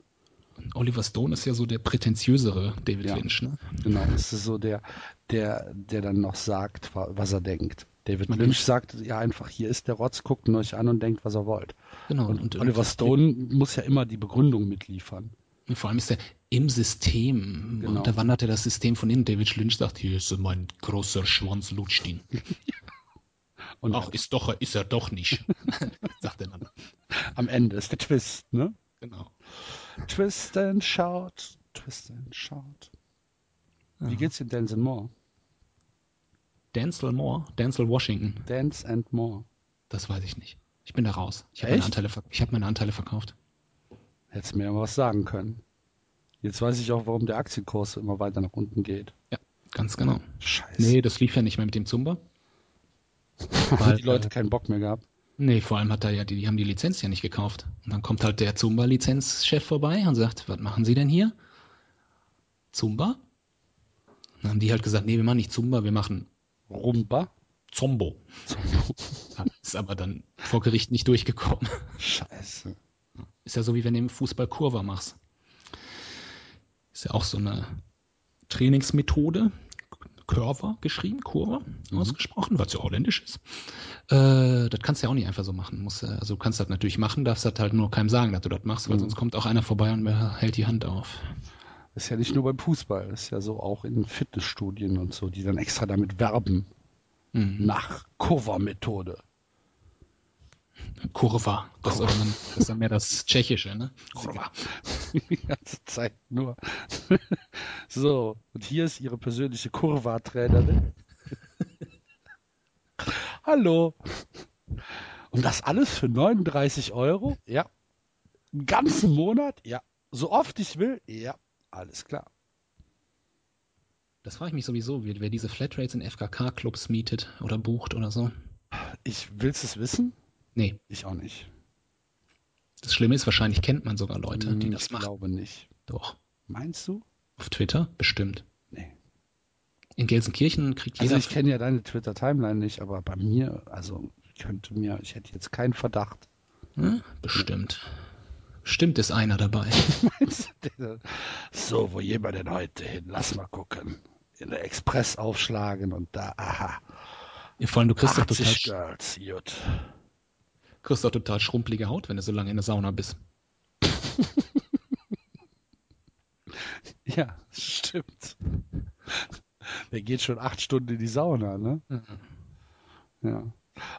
Oliver Stone ist ja so der prätentiösere David ja, Lynch, ne? Genau, das ist so der, der, der dann noch sagt, was er denkt. David Man Lynch sagt ja einfach, hier ist der Rotz, guckt ihn euch an und denkt, was er wollt. Genau. Und, und Oliver Stone muss ja immer die Begründung mitliefern. Vor allem ist er im System. Genau. Und da wandert er das System von innen. David Lynch sagt, hier ist mein großer Schwanz lutscht ihn. und Ach, ist doch, ist er doch nicht, sagt er dann. Am Ende ist der Twist, ne? Genau. Twist and shout, twist and shout. Wie ja. geht's dir, Denzel Moore? Denzel Moore? Denzel Washington. Dance and More. Das weiß ich nicht. Ich bin da raus. Ich habe meine, Anteile, hab meine Anteile verkauft. Hättest mir ja was sagen können. Jetzt weiß ich auch, warum der Aktienkurs immer weiter nach unten geht. Ja, ganz genau. Scheiße. Nee, das lief ja nicht mehr mit dem Zumba. Haben die Leute äh, keinen Bock mehr gehabt? Nee, vor allem hat er ja, die, die haben die Lizenz ja nicht gekauft. Und dann kommt halt der Zumba-Lizenzchef vorbei und sagt, was machen Sie denn hier? Zumba? Dann haben die halt gesagt, nee, wir machen nicht Zumba, wir machen Rumba? Zombo. Zombo. ist aber dann vor Gericht nicht durchgekommen. Scheiße. Ist ja so, wie wenn du im Fußball Kurva machst. Ist ja auch so eine Trainingsmethode. Curva geschrieben, Kurva mhm. ausgesprochen, was ja holländisch ist. Äh, das kannst du ja auch nicht einfach so machen. Musst, also du kannst das natürlich machen, darfst das halt nur keinem sagen, dass du das machst, weil mhm. sonst kommt auch einer vorbei und hält die Hand auf. Das ist ja nicht nur beim Fußball, das ist ja so auch in Fitnessstudien und so, die dann extra damit werben. Mhm. Nach Kurva-Methode. Kurva. Das, Kurva. Dann, das ist dann mehr das Tschechische, ne? Kurva. Die ganze Zeit nur. so, und hier ist Ihre persönliche Kurva-Trainerin. Hallo. Und das alles für 39 Euro? Ja. Einen ganzen Monat? Ja. So oft ich will? Ja. Alles klar. Das frage ich mich sowieso, wer diese Flatrates in FKK-Clubs mietet oder bucht oder so. Ich will's es wissen? Nee. Ich auch nicht. Das Schlimme ist, wahrscheinlich kennt man sogar Leute, die hm, das machen. Ich glaube nicht. Doch. Meinst du? Auf Twitter? Bestimmt. Nee. In Gelsenkirchen kriegt jeder. Also ich kenne ja deine Twitter-Timeline nicht, aber bei mir, also ich könnte mir, ich hätte jetzt keinen Verdacht. Hm? Bestimmt. Bestimmt ist einer dabei. so, wo jemand denn heute hin? Lass mal gucken in der Express aufschlagen und da, aha. Ja, vor allem, du kriegst doch total, Girls, gut. kriegst doch total schrumpelige Haut, wenn du so lange in der Sauna bist. ja, stimmt. Der geht schon acht Stunden in die Sauna, ne? Mhm. Ja.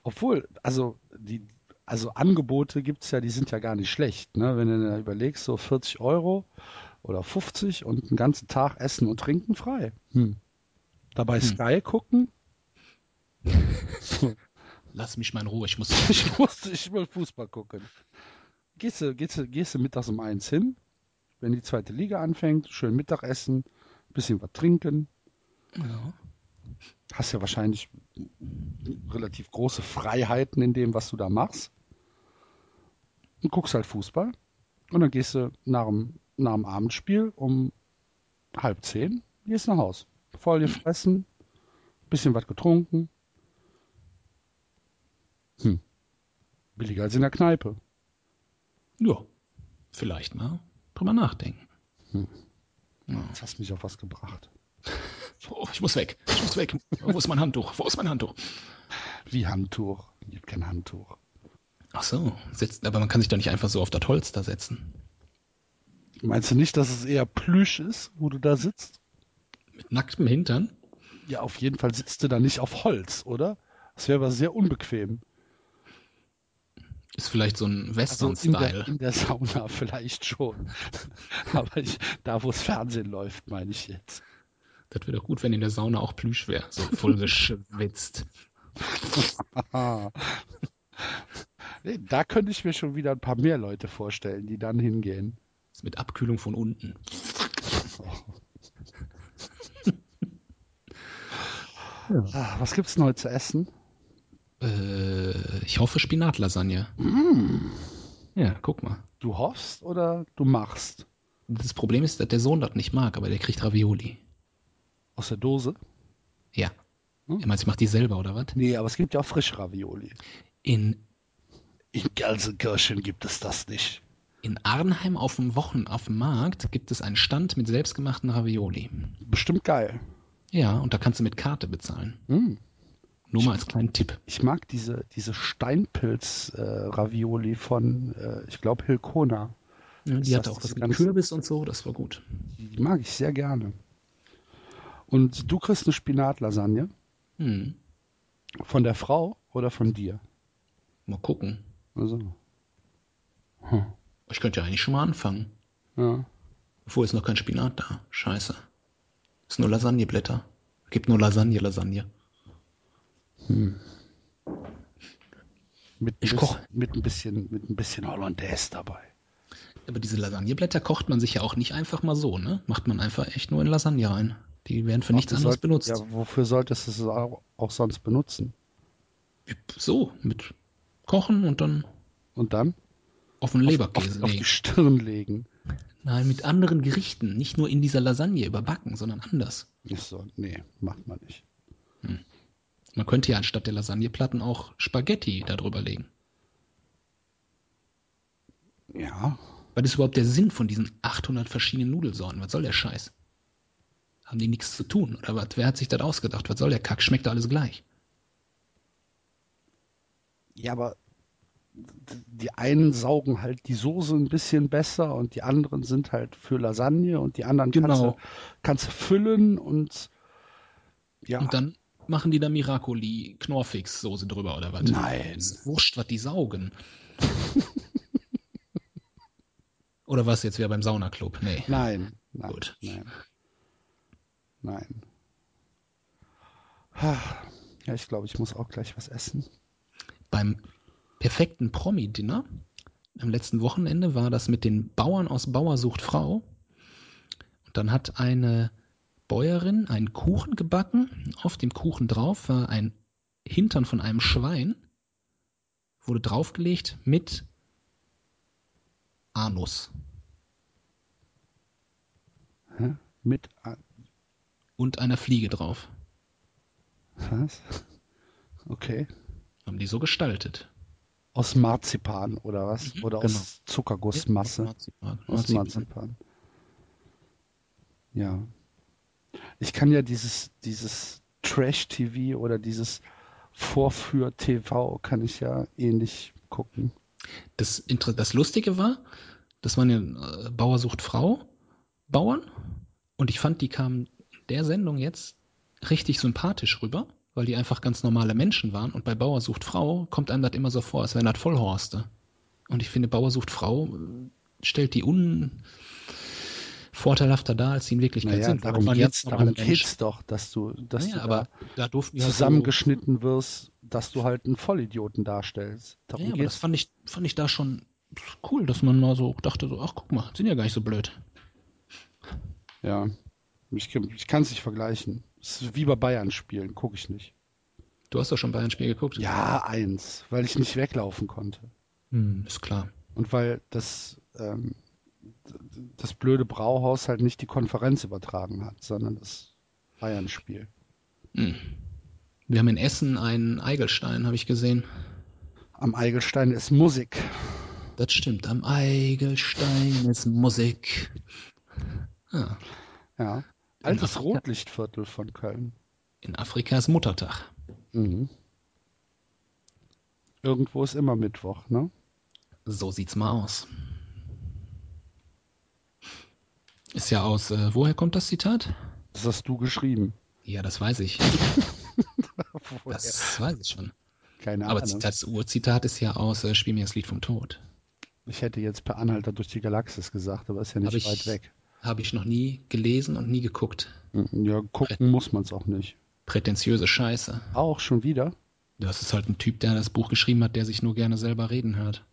Obwohl, also die, also Angebote gibt es ja, die sind ja gar nicht schlecht. Ne? Wenn du da überlegst, so 40 Euro oder 50 und einen ganzen Tag Essen und Trinken frei. Hm. Dabei hm. Sky gucken. Lass mich mal in Ruhe, ich muss. ich muss ich will Fußball gucken. Gehst du, gehst, du, gehst du mittags um eins hin, wenn die zweite Liga anfängt, schön Mittagessen, bisschen was trinken. Ja. Hast ja wahrscheinlich relativ große Freiheiten in dem, was du da machst. Und guckst halt Fußball. Und dann gehst du nach dem nach dem Abendspiel um halb zehn gehst nach Haus. Voll gefressen, bisschen was getrunken. Hm. Billiger als in der Kneipe. Ja, vielleicht mal drüber nachdenken. Hm. Ja. Jetzt hast du mich auf was gebracht. Oh, ich muss weg. Ich muss weg. Wo ist mein Handtuch? Wo ist mein Handtuch? Wie Handtuch? Gibt kein Handtuch. Ach so, sitzt, aber man kann sich doch nicht einfach so auf das Holz da setzen. Meinst du nicht, dass es eher Plüsch ist, wo du da sitzt? Mit nacktem Hintern? Ja, auf jeden Fall sitzt du da nicht auf Holz, oder? Das wäre aber sehr unbequem. Ist vielleicht so ein Western-Style. Also in, in, der Sauna vielleicht schon. aber ich, da, wo es Fernsehen läuft, meine ich jetzt. Das wäre doch gut, wenn in der Sauna auch Plüsch wäre. So voll geschwitzt. da könnte ich mir schon wieder ein paar mehr Leute vorstellen, die dann hingehen. Mit Abkühlung von unten. ja. ah, was gibt's denn heute zu essen? Äh, ich hoffe Spinatlasagne. Mm. Ja, guck mal. Du hoffst oder du machst? Das Problem ist, dass der Sohn das nicht mag, aber der kriegt Ravioli. Aus der Dose? Ja. Hm? Er meint, ich mach die selber, oder was? Nee, aber es gibt ja auch frische Ravioli. In, in Gelsenkirchen gibt es das nicht. In Arnheim auf dem Wochen auf dem Markt gibt es einen Stand mit selbstgemachten Ravioli. Bestimmt geil. Ja, und da kannst du mit Karte bezahlen. Mm. Nur mal als kleinen Tipp. Ich mag diese, diese Steinpilz-Ravioli äh, von, äh, ich glaube, Hilkona. Ja, die hatte auch was mit Kürbis und so, das war gut. Die mag ich sehr gerne. Und du kriegst eine Spinatlasagne? Hm. Von der Frau oder von dir? Mal gucken. Also. Hm. Ich könnte ja eigentlich schon mal anfangen. Ja. Obwohl ist noch kein Spinat da. Scheiße. Ist nur Lasagneblätter. Gibt nur Lasagne, Lasagne. Hm. Mit, ich koche mit ein bisschen mit ein bisschen Hollandaise dabei. Aber diese Lasagneblätter kocht man sich ja auch nicht einfach mal so, ne? Macht man einfach echt nur in Lasagne rein. Die werden für Ach, nichts anderes sollt, benutzt. Ja, wofür solltest du es auch, auch sonst benutzen? So, mit kochen und dann. Und dann? Auf den Leberkäse auf, auf, auf die Stirn legen. Nein, mit anderen Gerichten. Nicht nur in dieser Lasagne überbacken, sondern anders. Ach so, nee, macht man nicht. Hm. Man könnte ja anstatt der Lasagneplatten auch Spaghetti darüber legen. Ja. Was ist überhaupt der Sinn von diesen 800 verschiedenen Nudelsorten? Was soll der Scheiß? Haben die nichts zu tun? Oder was? Wer hat sich das ausgedacht? Was soll der Kack? Schmeckt alles gleich. Ja, aber die einen saugen halt die Soße ein bisschen besser und die anderen sind halt für Lasagne und die anderen genau. kannst, du, kannst du füllen und ja. Und dann machen die da Miracoli Knorfix Soße drüber oder was? Nein. wurscht, was die saugen. oder was jetzt wieder beim Saunaclub? Nee. Nein. nein Gut. Nein. Nein. Ja, ich glaube, ich muss auch gleich was essen. Beim perfekten Promi-Dinner am letzten Wochenende war das mit den Bauern aus Bauersucht Frau. Und dann hat eine Bäuerin einen Kuchen gebacken. Auf dem Kuchen drauf war ein Hintern von einem Schwein. Wurde draufgelegt mit Anus. Hä? Mit An und einer Fliege drauf. Was? Okay. Haben die so gestaltet. Aus Marzipan oder was? Mhm, oder genau. aus Zuckergussmasse? Ja, Marzipan. Aus Marzipan. Ja. Ich kann ja dieses, dieses Trash-TV oder dieses Vorführ-TV kann ich ja ähnlich gucken. Das, das Lustige war, das waren ja äh, Bauer sucht Frau, Bauern. Und ich fand, die kamen der Sendung jetzt richtig sympathisch rüber, weil die einfach ganz normale Menschen waren. Und bei Bauer sucht Frau kommt einem das immer so vor, als wären das Vollhorste. Und ich finde, Bauer sucht Frau äh, stellt die unvorteilhafter dar, als sie in Wirklichkeit naja, sind. Darum geht's, darum geht's doch, dass du, dass naja, du aber da, da zusammengeschnitten so, wirst, dass du halt einen Vollidioten darstellst. Darum ja, aber das fand ich, fand ich da schon cool, dass man mal so dachte, so, ach guck mal, sind ja gar nicht so blöd. Ja, ich, ich kann es nicht vergleichen. Ist wie bei Bayern spielen, gucke ich nicht. Du hast doch schon Bayern-Spiel geguckt? Ja, eins, weil ich nicht weglaufen konnte. Hm, ist klar. Und weil das, ähm, das blöde Brauhaus halt nicht die Konferenz übertragen hat, sondern das Bayern-Spiel. Hm. Wir haben in Essen einen Eigelstein, habe ich gesehen. Am Eigelstein ist Musik. Das stimmt, am Eigelstein ist Musik. Ah. Ja. Altes Rotlichtviertel von Köln. In Afrika ist Muttertag. Mhm. Irgendwo ist immer Mittwoch, ne? So sieht's mal aus. Ist ja aus, äh, woher kommt das Zitat? Das hast du geschrieben. Ja, das weiß ich. Das weiß ich schon. Keine Ahnung. Aber das Urzitat ist ja aus äh, Spiel mir das Lied vom Tod. Ich hätte jetzt per Anhalter durch die Galaxis gesagt, aber ist ja nicht ich, weit weg. Habe ich noch nie gelesen und nie geguckt. Ja, gucken Prä muss man es auch nicht. Prätentiöse Scheiße. Auch schon wieder? Das ist halt ein Typ, der das Buch geschrieben hat, der sich nur gerne selber reden hört.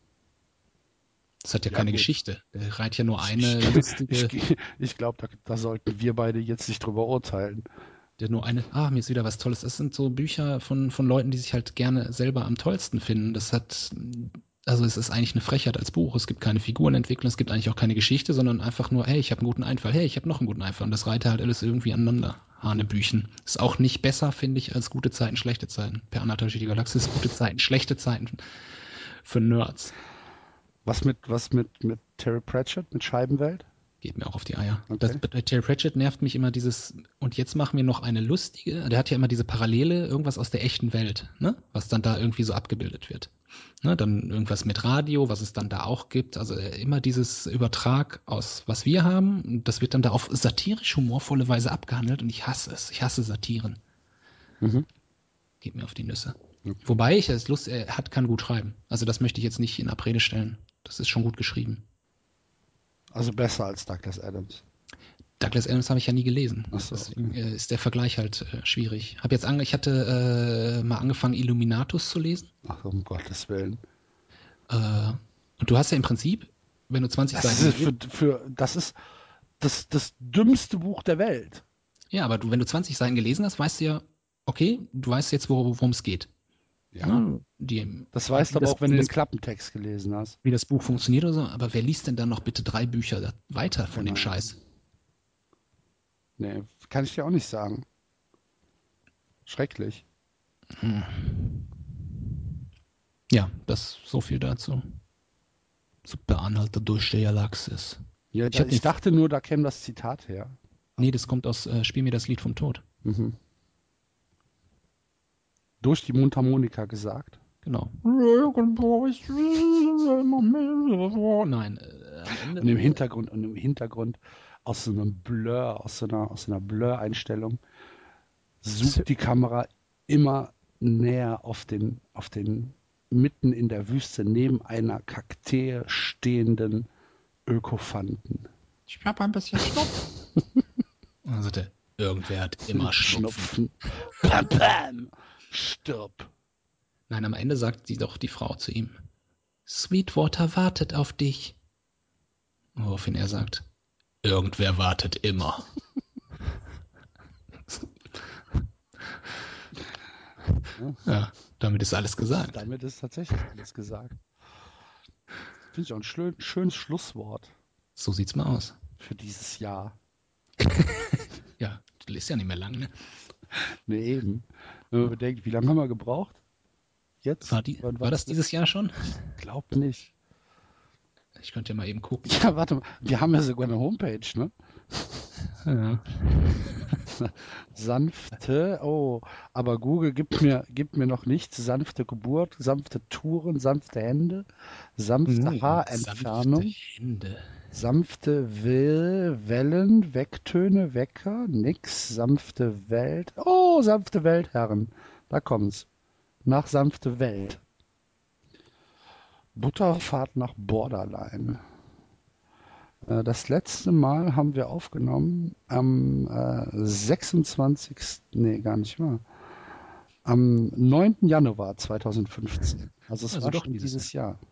Das hat ja, ja keine gut. Geschichte. Der reiht ja nur eine ich, lustige. Ich, ich glaube, da, da, sollten wir beide jetzt nicht drüber urteilen. Der nur eine, ah, mir ist wieder was Tolles. Das sind so Bücher von, von Leuten, die sich halt gerne selber am tollsten finden. Das hat, also es ist eigentlich eine Frechheit als Buch. Es gibt keine Figurenentwicklung, es gibt eigentlich auch keine Geschichte, sondern einfach nur, hey, ich habe einen guten Einfall, hey, ich habe noch einen guten Einfall. Und das reiht halt alles irgendwie aneinander. Hanebüchen. Ist auch nicht besser, finde ich, als gute Zeiten, schlechte Zeiten. Per Anatol die Galaxis, gute Zeiten, schlechte Zeiten für Nerds. Was mit, was mit, mit Terry Pratchett, mit Scheibenwelt? Geht mir auch auf die Eier. Okay. Das, bei Terry Pratchett nervt mich immer dieses, und jetzt machen wir noch eine lustige, der hat ja immer diese Parallele, irgendwas aus der echten Welt, ne? Was dann da irgendwie so abgebildet wird. Ne? Dann irgendwas mit Radio, was es dann da auch gibt. Also äh, immer dieses Übertrag aus, was wir haben, das wird dann da auf satirisch humorvolle Weise abgehandelt und ich hasse es. Ich hasse Satiren. Mhm. Geht mir auf die Nüsse. Okay. Wobei ich es Lust, er hat, kann gut schreiben. Also das möchte ich jetzt nicht in Abrede stellen. Das ist schon gut geschrieben. Also besser als Douglas Adams. Douglas Adams habe ich ja nie gelesen. So, Deswegen. Äh, ist der Vergleich halt äh, schwierig. Hab jetzt ich hatte äh, mal angefangen, Illuminatus zu lesen. Ach, um Gottes Willen. Äh, und du hast ja im Prinzip, wenn du 20 das Seiten. Ist für, für, das ist das, das dümmste Buch der Welt. Ja, aber du, wenn du 20 Seiten gelesen hast, weißt du ja, okay, du weißt jetzt, worum es geht. Ja. ja die, das weißt du aber auch, wenn du den Klappentext gelesen hast. Wie das Buch funktioniert oder so. Aber wer liest denn dann noch bitte drei Bücher weiter von genau. dem Scheiß? Nee, kann ich dir auch nicht sagen. Schrecklich. Hm. Ja, das so viel dazu. Super Anhalter durch die Galaxis. Ja, ich, da, ich dachte nur, da käme das Zitat her. Nee, das kommt aus äh, Spiel mir das Lied vom Tod. Mhm. Durch die Mundharmonika gesagt. Genau. Nein. Äh, und im Hintergrund und im Hintergrund aus so einem Blur, aus so einer, aus einer Blur-Einstellung, sucht die Kamera immer näher auf den, auf den mitten in der Wüste neben einer Kaktee stehenden Ökofanten. Ich habe ein bisschen Schnupfen. also der, irgendwer hat immer Schnupfen. Bam, bam, stirb. Nein, am Ende sagt sie doch die Frau zu ihm. Sweetwater wartet auf dich. Woraufhin er sagt, Irgendwer wartet immer. ja, damit ist alles gesagt. Damit ist tatsächlich alles gesagt. Finde ich auch ein schön, schönes Schlusswort. So sieht's mal aus. Für dieses Jahr. ja, das ist ja nicht mehr lang, ne? Ne, eben. Wenn man bedenkt, wie lange haben wir gebraucht? Jetzt? War, die, war das dieses Jahr schon? Ich glaube nicht. Ich könnte ja mal eben gucken. Ja, warte mal. Wir haben ja sogar eine Homepage, ne? Ja. sanfte, oh, aber Google gibt mir, gibt mir noch nichts. Sanfte Geburt, sanfte Touren, sanfte Hände, sanfte hm, Haarentfernung. Sanfte Hände. Sanfte Will, Wellen, Wecktöne, Wecker, nix, sanfte Welt. Oh, sanfte Weltherren. Da kommt's. Nach sanfte Welt. Butterfahrt nach Borderline. Äh, das letzte Mal haben wir aufgenommen am äh, 26. Nee, gar nicht mal. Am 9. Januar 2015. Also es also war doch schon dieses Jahr. Ja.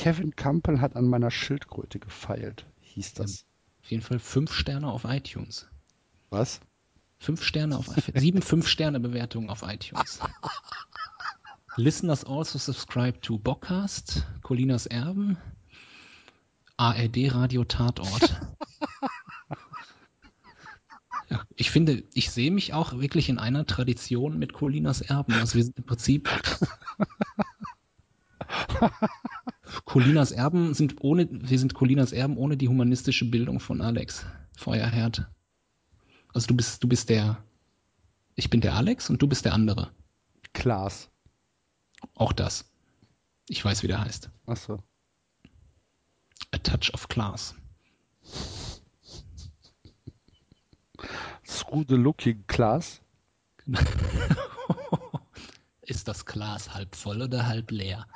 Kevin Campbell hat an meiner Schildkröte gefeilt, hieß das. Auf jeden Fall fünf Sterne auf iTunes. Was? Fünf Sterne auf iTunes. Sieben fünf Sterne Bewertungen auf iTunes. Listeners also subscribe to Bockcast, Colinas Erben, ARD Radio Tatort. ja, ich finde, ich sehe mich auch wirklich in einer Tradition mit Colinas Erben. Also wir sind im Prinzip Colinas Erben sind ohne, wir sind Colinas Erben ohne die humanistische Bildung von Alex Feuerherd. Also du bist, du bist der, ich bin der Alex und du bist der andere. Klaas. Auch das. Ich weiß, wie der heißt. Ach so. A Touch of Class. Through the Looking Class. das Glas halb voll oder halb leer?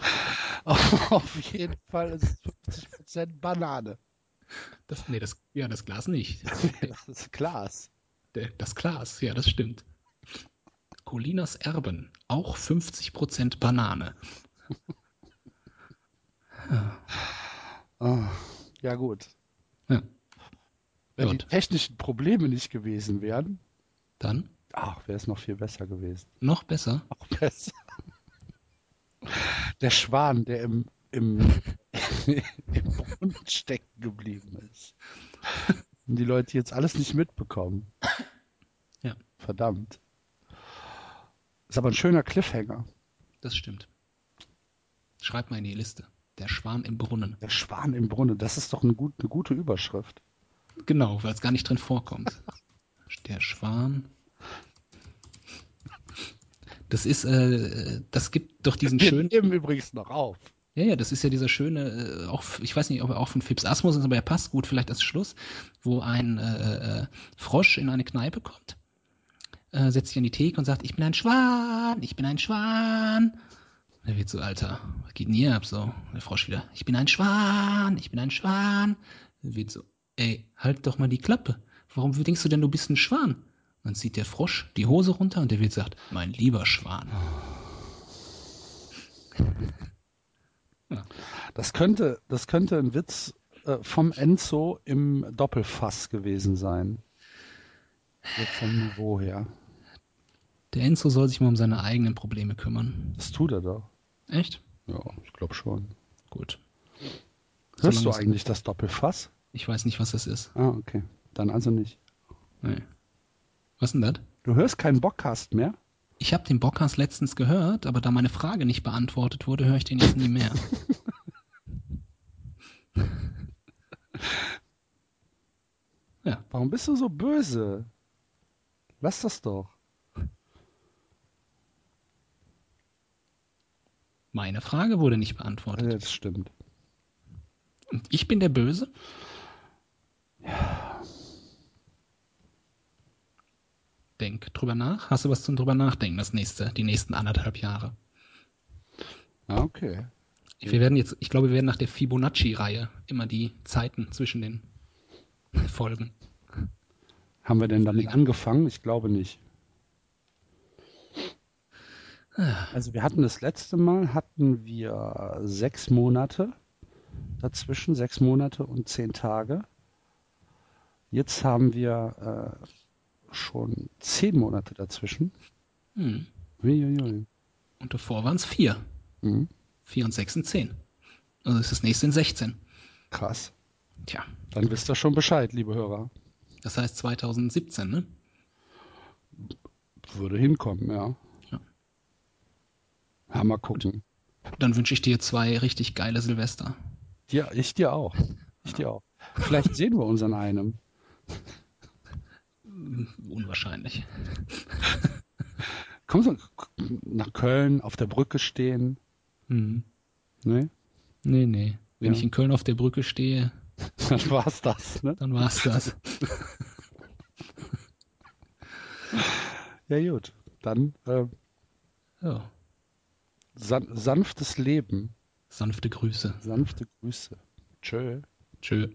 Auf jeden Fall ist es 50% Banane. Das, nee, das, ja, das Glas nicht. das Glas. Das Glas, ja, das stimmt. Colinas Erben, auch 50% Banane. ja. Oh, ja, gut. Ja. Wenn gut. die technischen Probleme nicht gewesen wären, dann? Ach, wäre es noch viel besser gewesen. Noch besser? Noch besser. Der Schwan, der im, im, im Brunnen stecken geblieben ist. Und die Leute jetzt alles nicht mitbekommen. Ja. Verdammt. Ist aber ein schöner Cliffhanger. Das stimmt. Schreib mal in die Liste. Der Schwan im Brunnen. Der Schwan im Brunnen, das ist doch eine, gut, eine gute Überschrift. Genau, weil es gar nicht drin vorkommt. Der Schwan. Das ist, äh, das gibt doch diesen Wir schönen. nehmen übrigens noch auf. Ja, ja, das ist ja dieser schöne, äh, auch, ich weiß nicht, ob er auch von Phipps Asmus ist, aber er passt gut vielleicht als Schluss, wo ein äh, äh, Frosch in eine Kneipe kommt, äh, setzt sich an die Theke und sagt, ich bin ein Schwan, ich bin ein Schwan. Er wird so, Alter, was geht denn hier ab so? Der Frosch wieder, ich bin ein Schwan, ich bin ein Schwan. Er wird so, ey, halt doch mal die Klappe. Warum denkst du denn, du bist ein Schwan? Dann zieht der Frosch die Hose runter und der Wirt sagt, mein lieber Schwan. Ja. Das könnte, das könnte ein Witz äh, vom Enzo im Doppelfass gewesen sein. So vom Niveau her. Der Enzo soll sich mal um seine eigenen Probleme kümmern. Das tut er doch. Echt? Ja, ich glaube schon. Gut. Hörst Solange du eigentlich das Doppelfass? Ich weiß nicht, was das ist. Ah, okay. Dann also nicht. Nee. Was denn das? Du hörst keinen Bockcast mehr? Ich habe den Bockcast letztens gehört, aber da meine Frage nicht beantwortet wurde, höre ich den jetzt nie mehr. ja. Warum bist du so böse? Lass das doch. Meine Frage wurde nicht beantwortet. Das stimmt. Und ich bin der Böse? Ja. Denk drüber nach. Hast du was zum drüber nachdenken das nächste, die nächsten anderthalb Jahre? Ah, okay. Wir werden jetzt, ich glaube, wir werden nach der Fibonacci-Reihe immer die Zeiten zwischen den Folgen. Haben wir denn damit angefangen? Ich glaube nicht. Also wir hatten das letzte Mal hatten wir sechs Monate dazwischen, sechs Monate und zehn Tage. Jetzt haben wir äh, schon zehn Monate dazwischen. Hm. Uiuiui. Und davor waren es vier. Mhm. Vier und sechs sind zehn. Also ist das nächste in 16. Krass. Tja. Dann wisst ihr schon Bescheid, liebe Hörer. Das heißt 2017, ne? Würde hinkommen, ja. Ja, ja mal gucken. Dann wünsche ich dir zwei richtig geile Silvester. Ja, ich dir auch. Ich dir auch. Vielleicht sehen wir uns an einem. Unwahrscheinlich. Kommst du nach Köln auf der Brücke stehen? Mhm. Nee? Nee, nee. Wenn ja. ich in Köln auf der Brücke stehe, dann war's das, ne? Dann war's das. ja, gut. Dann äh, ja. san sanftes Leben. Sanfte Grüße. Sanfte Grüße. Tschö. Tschö.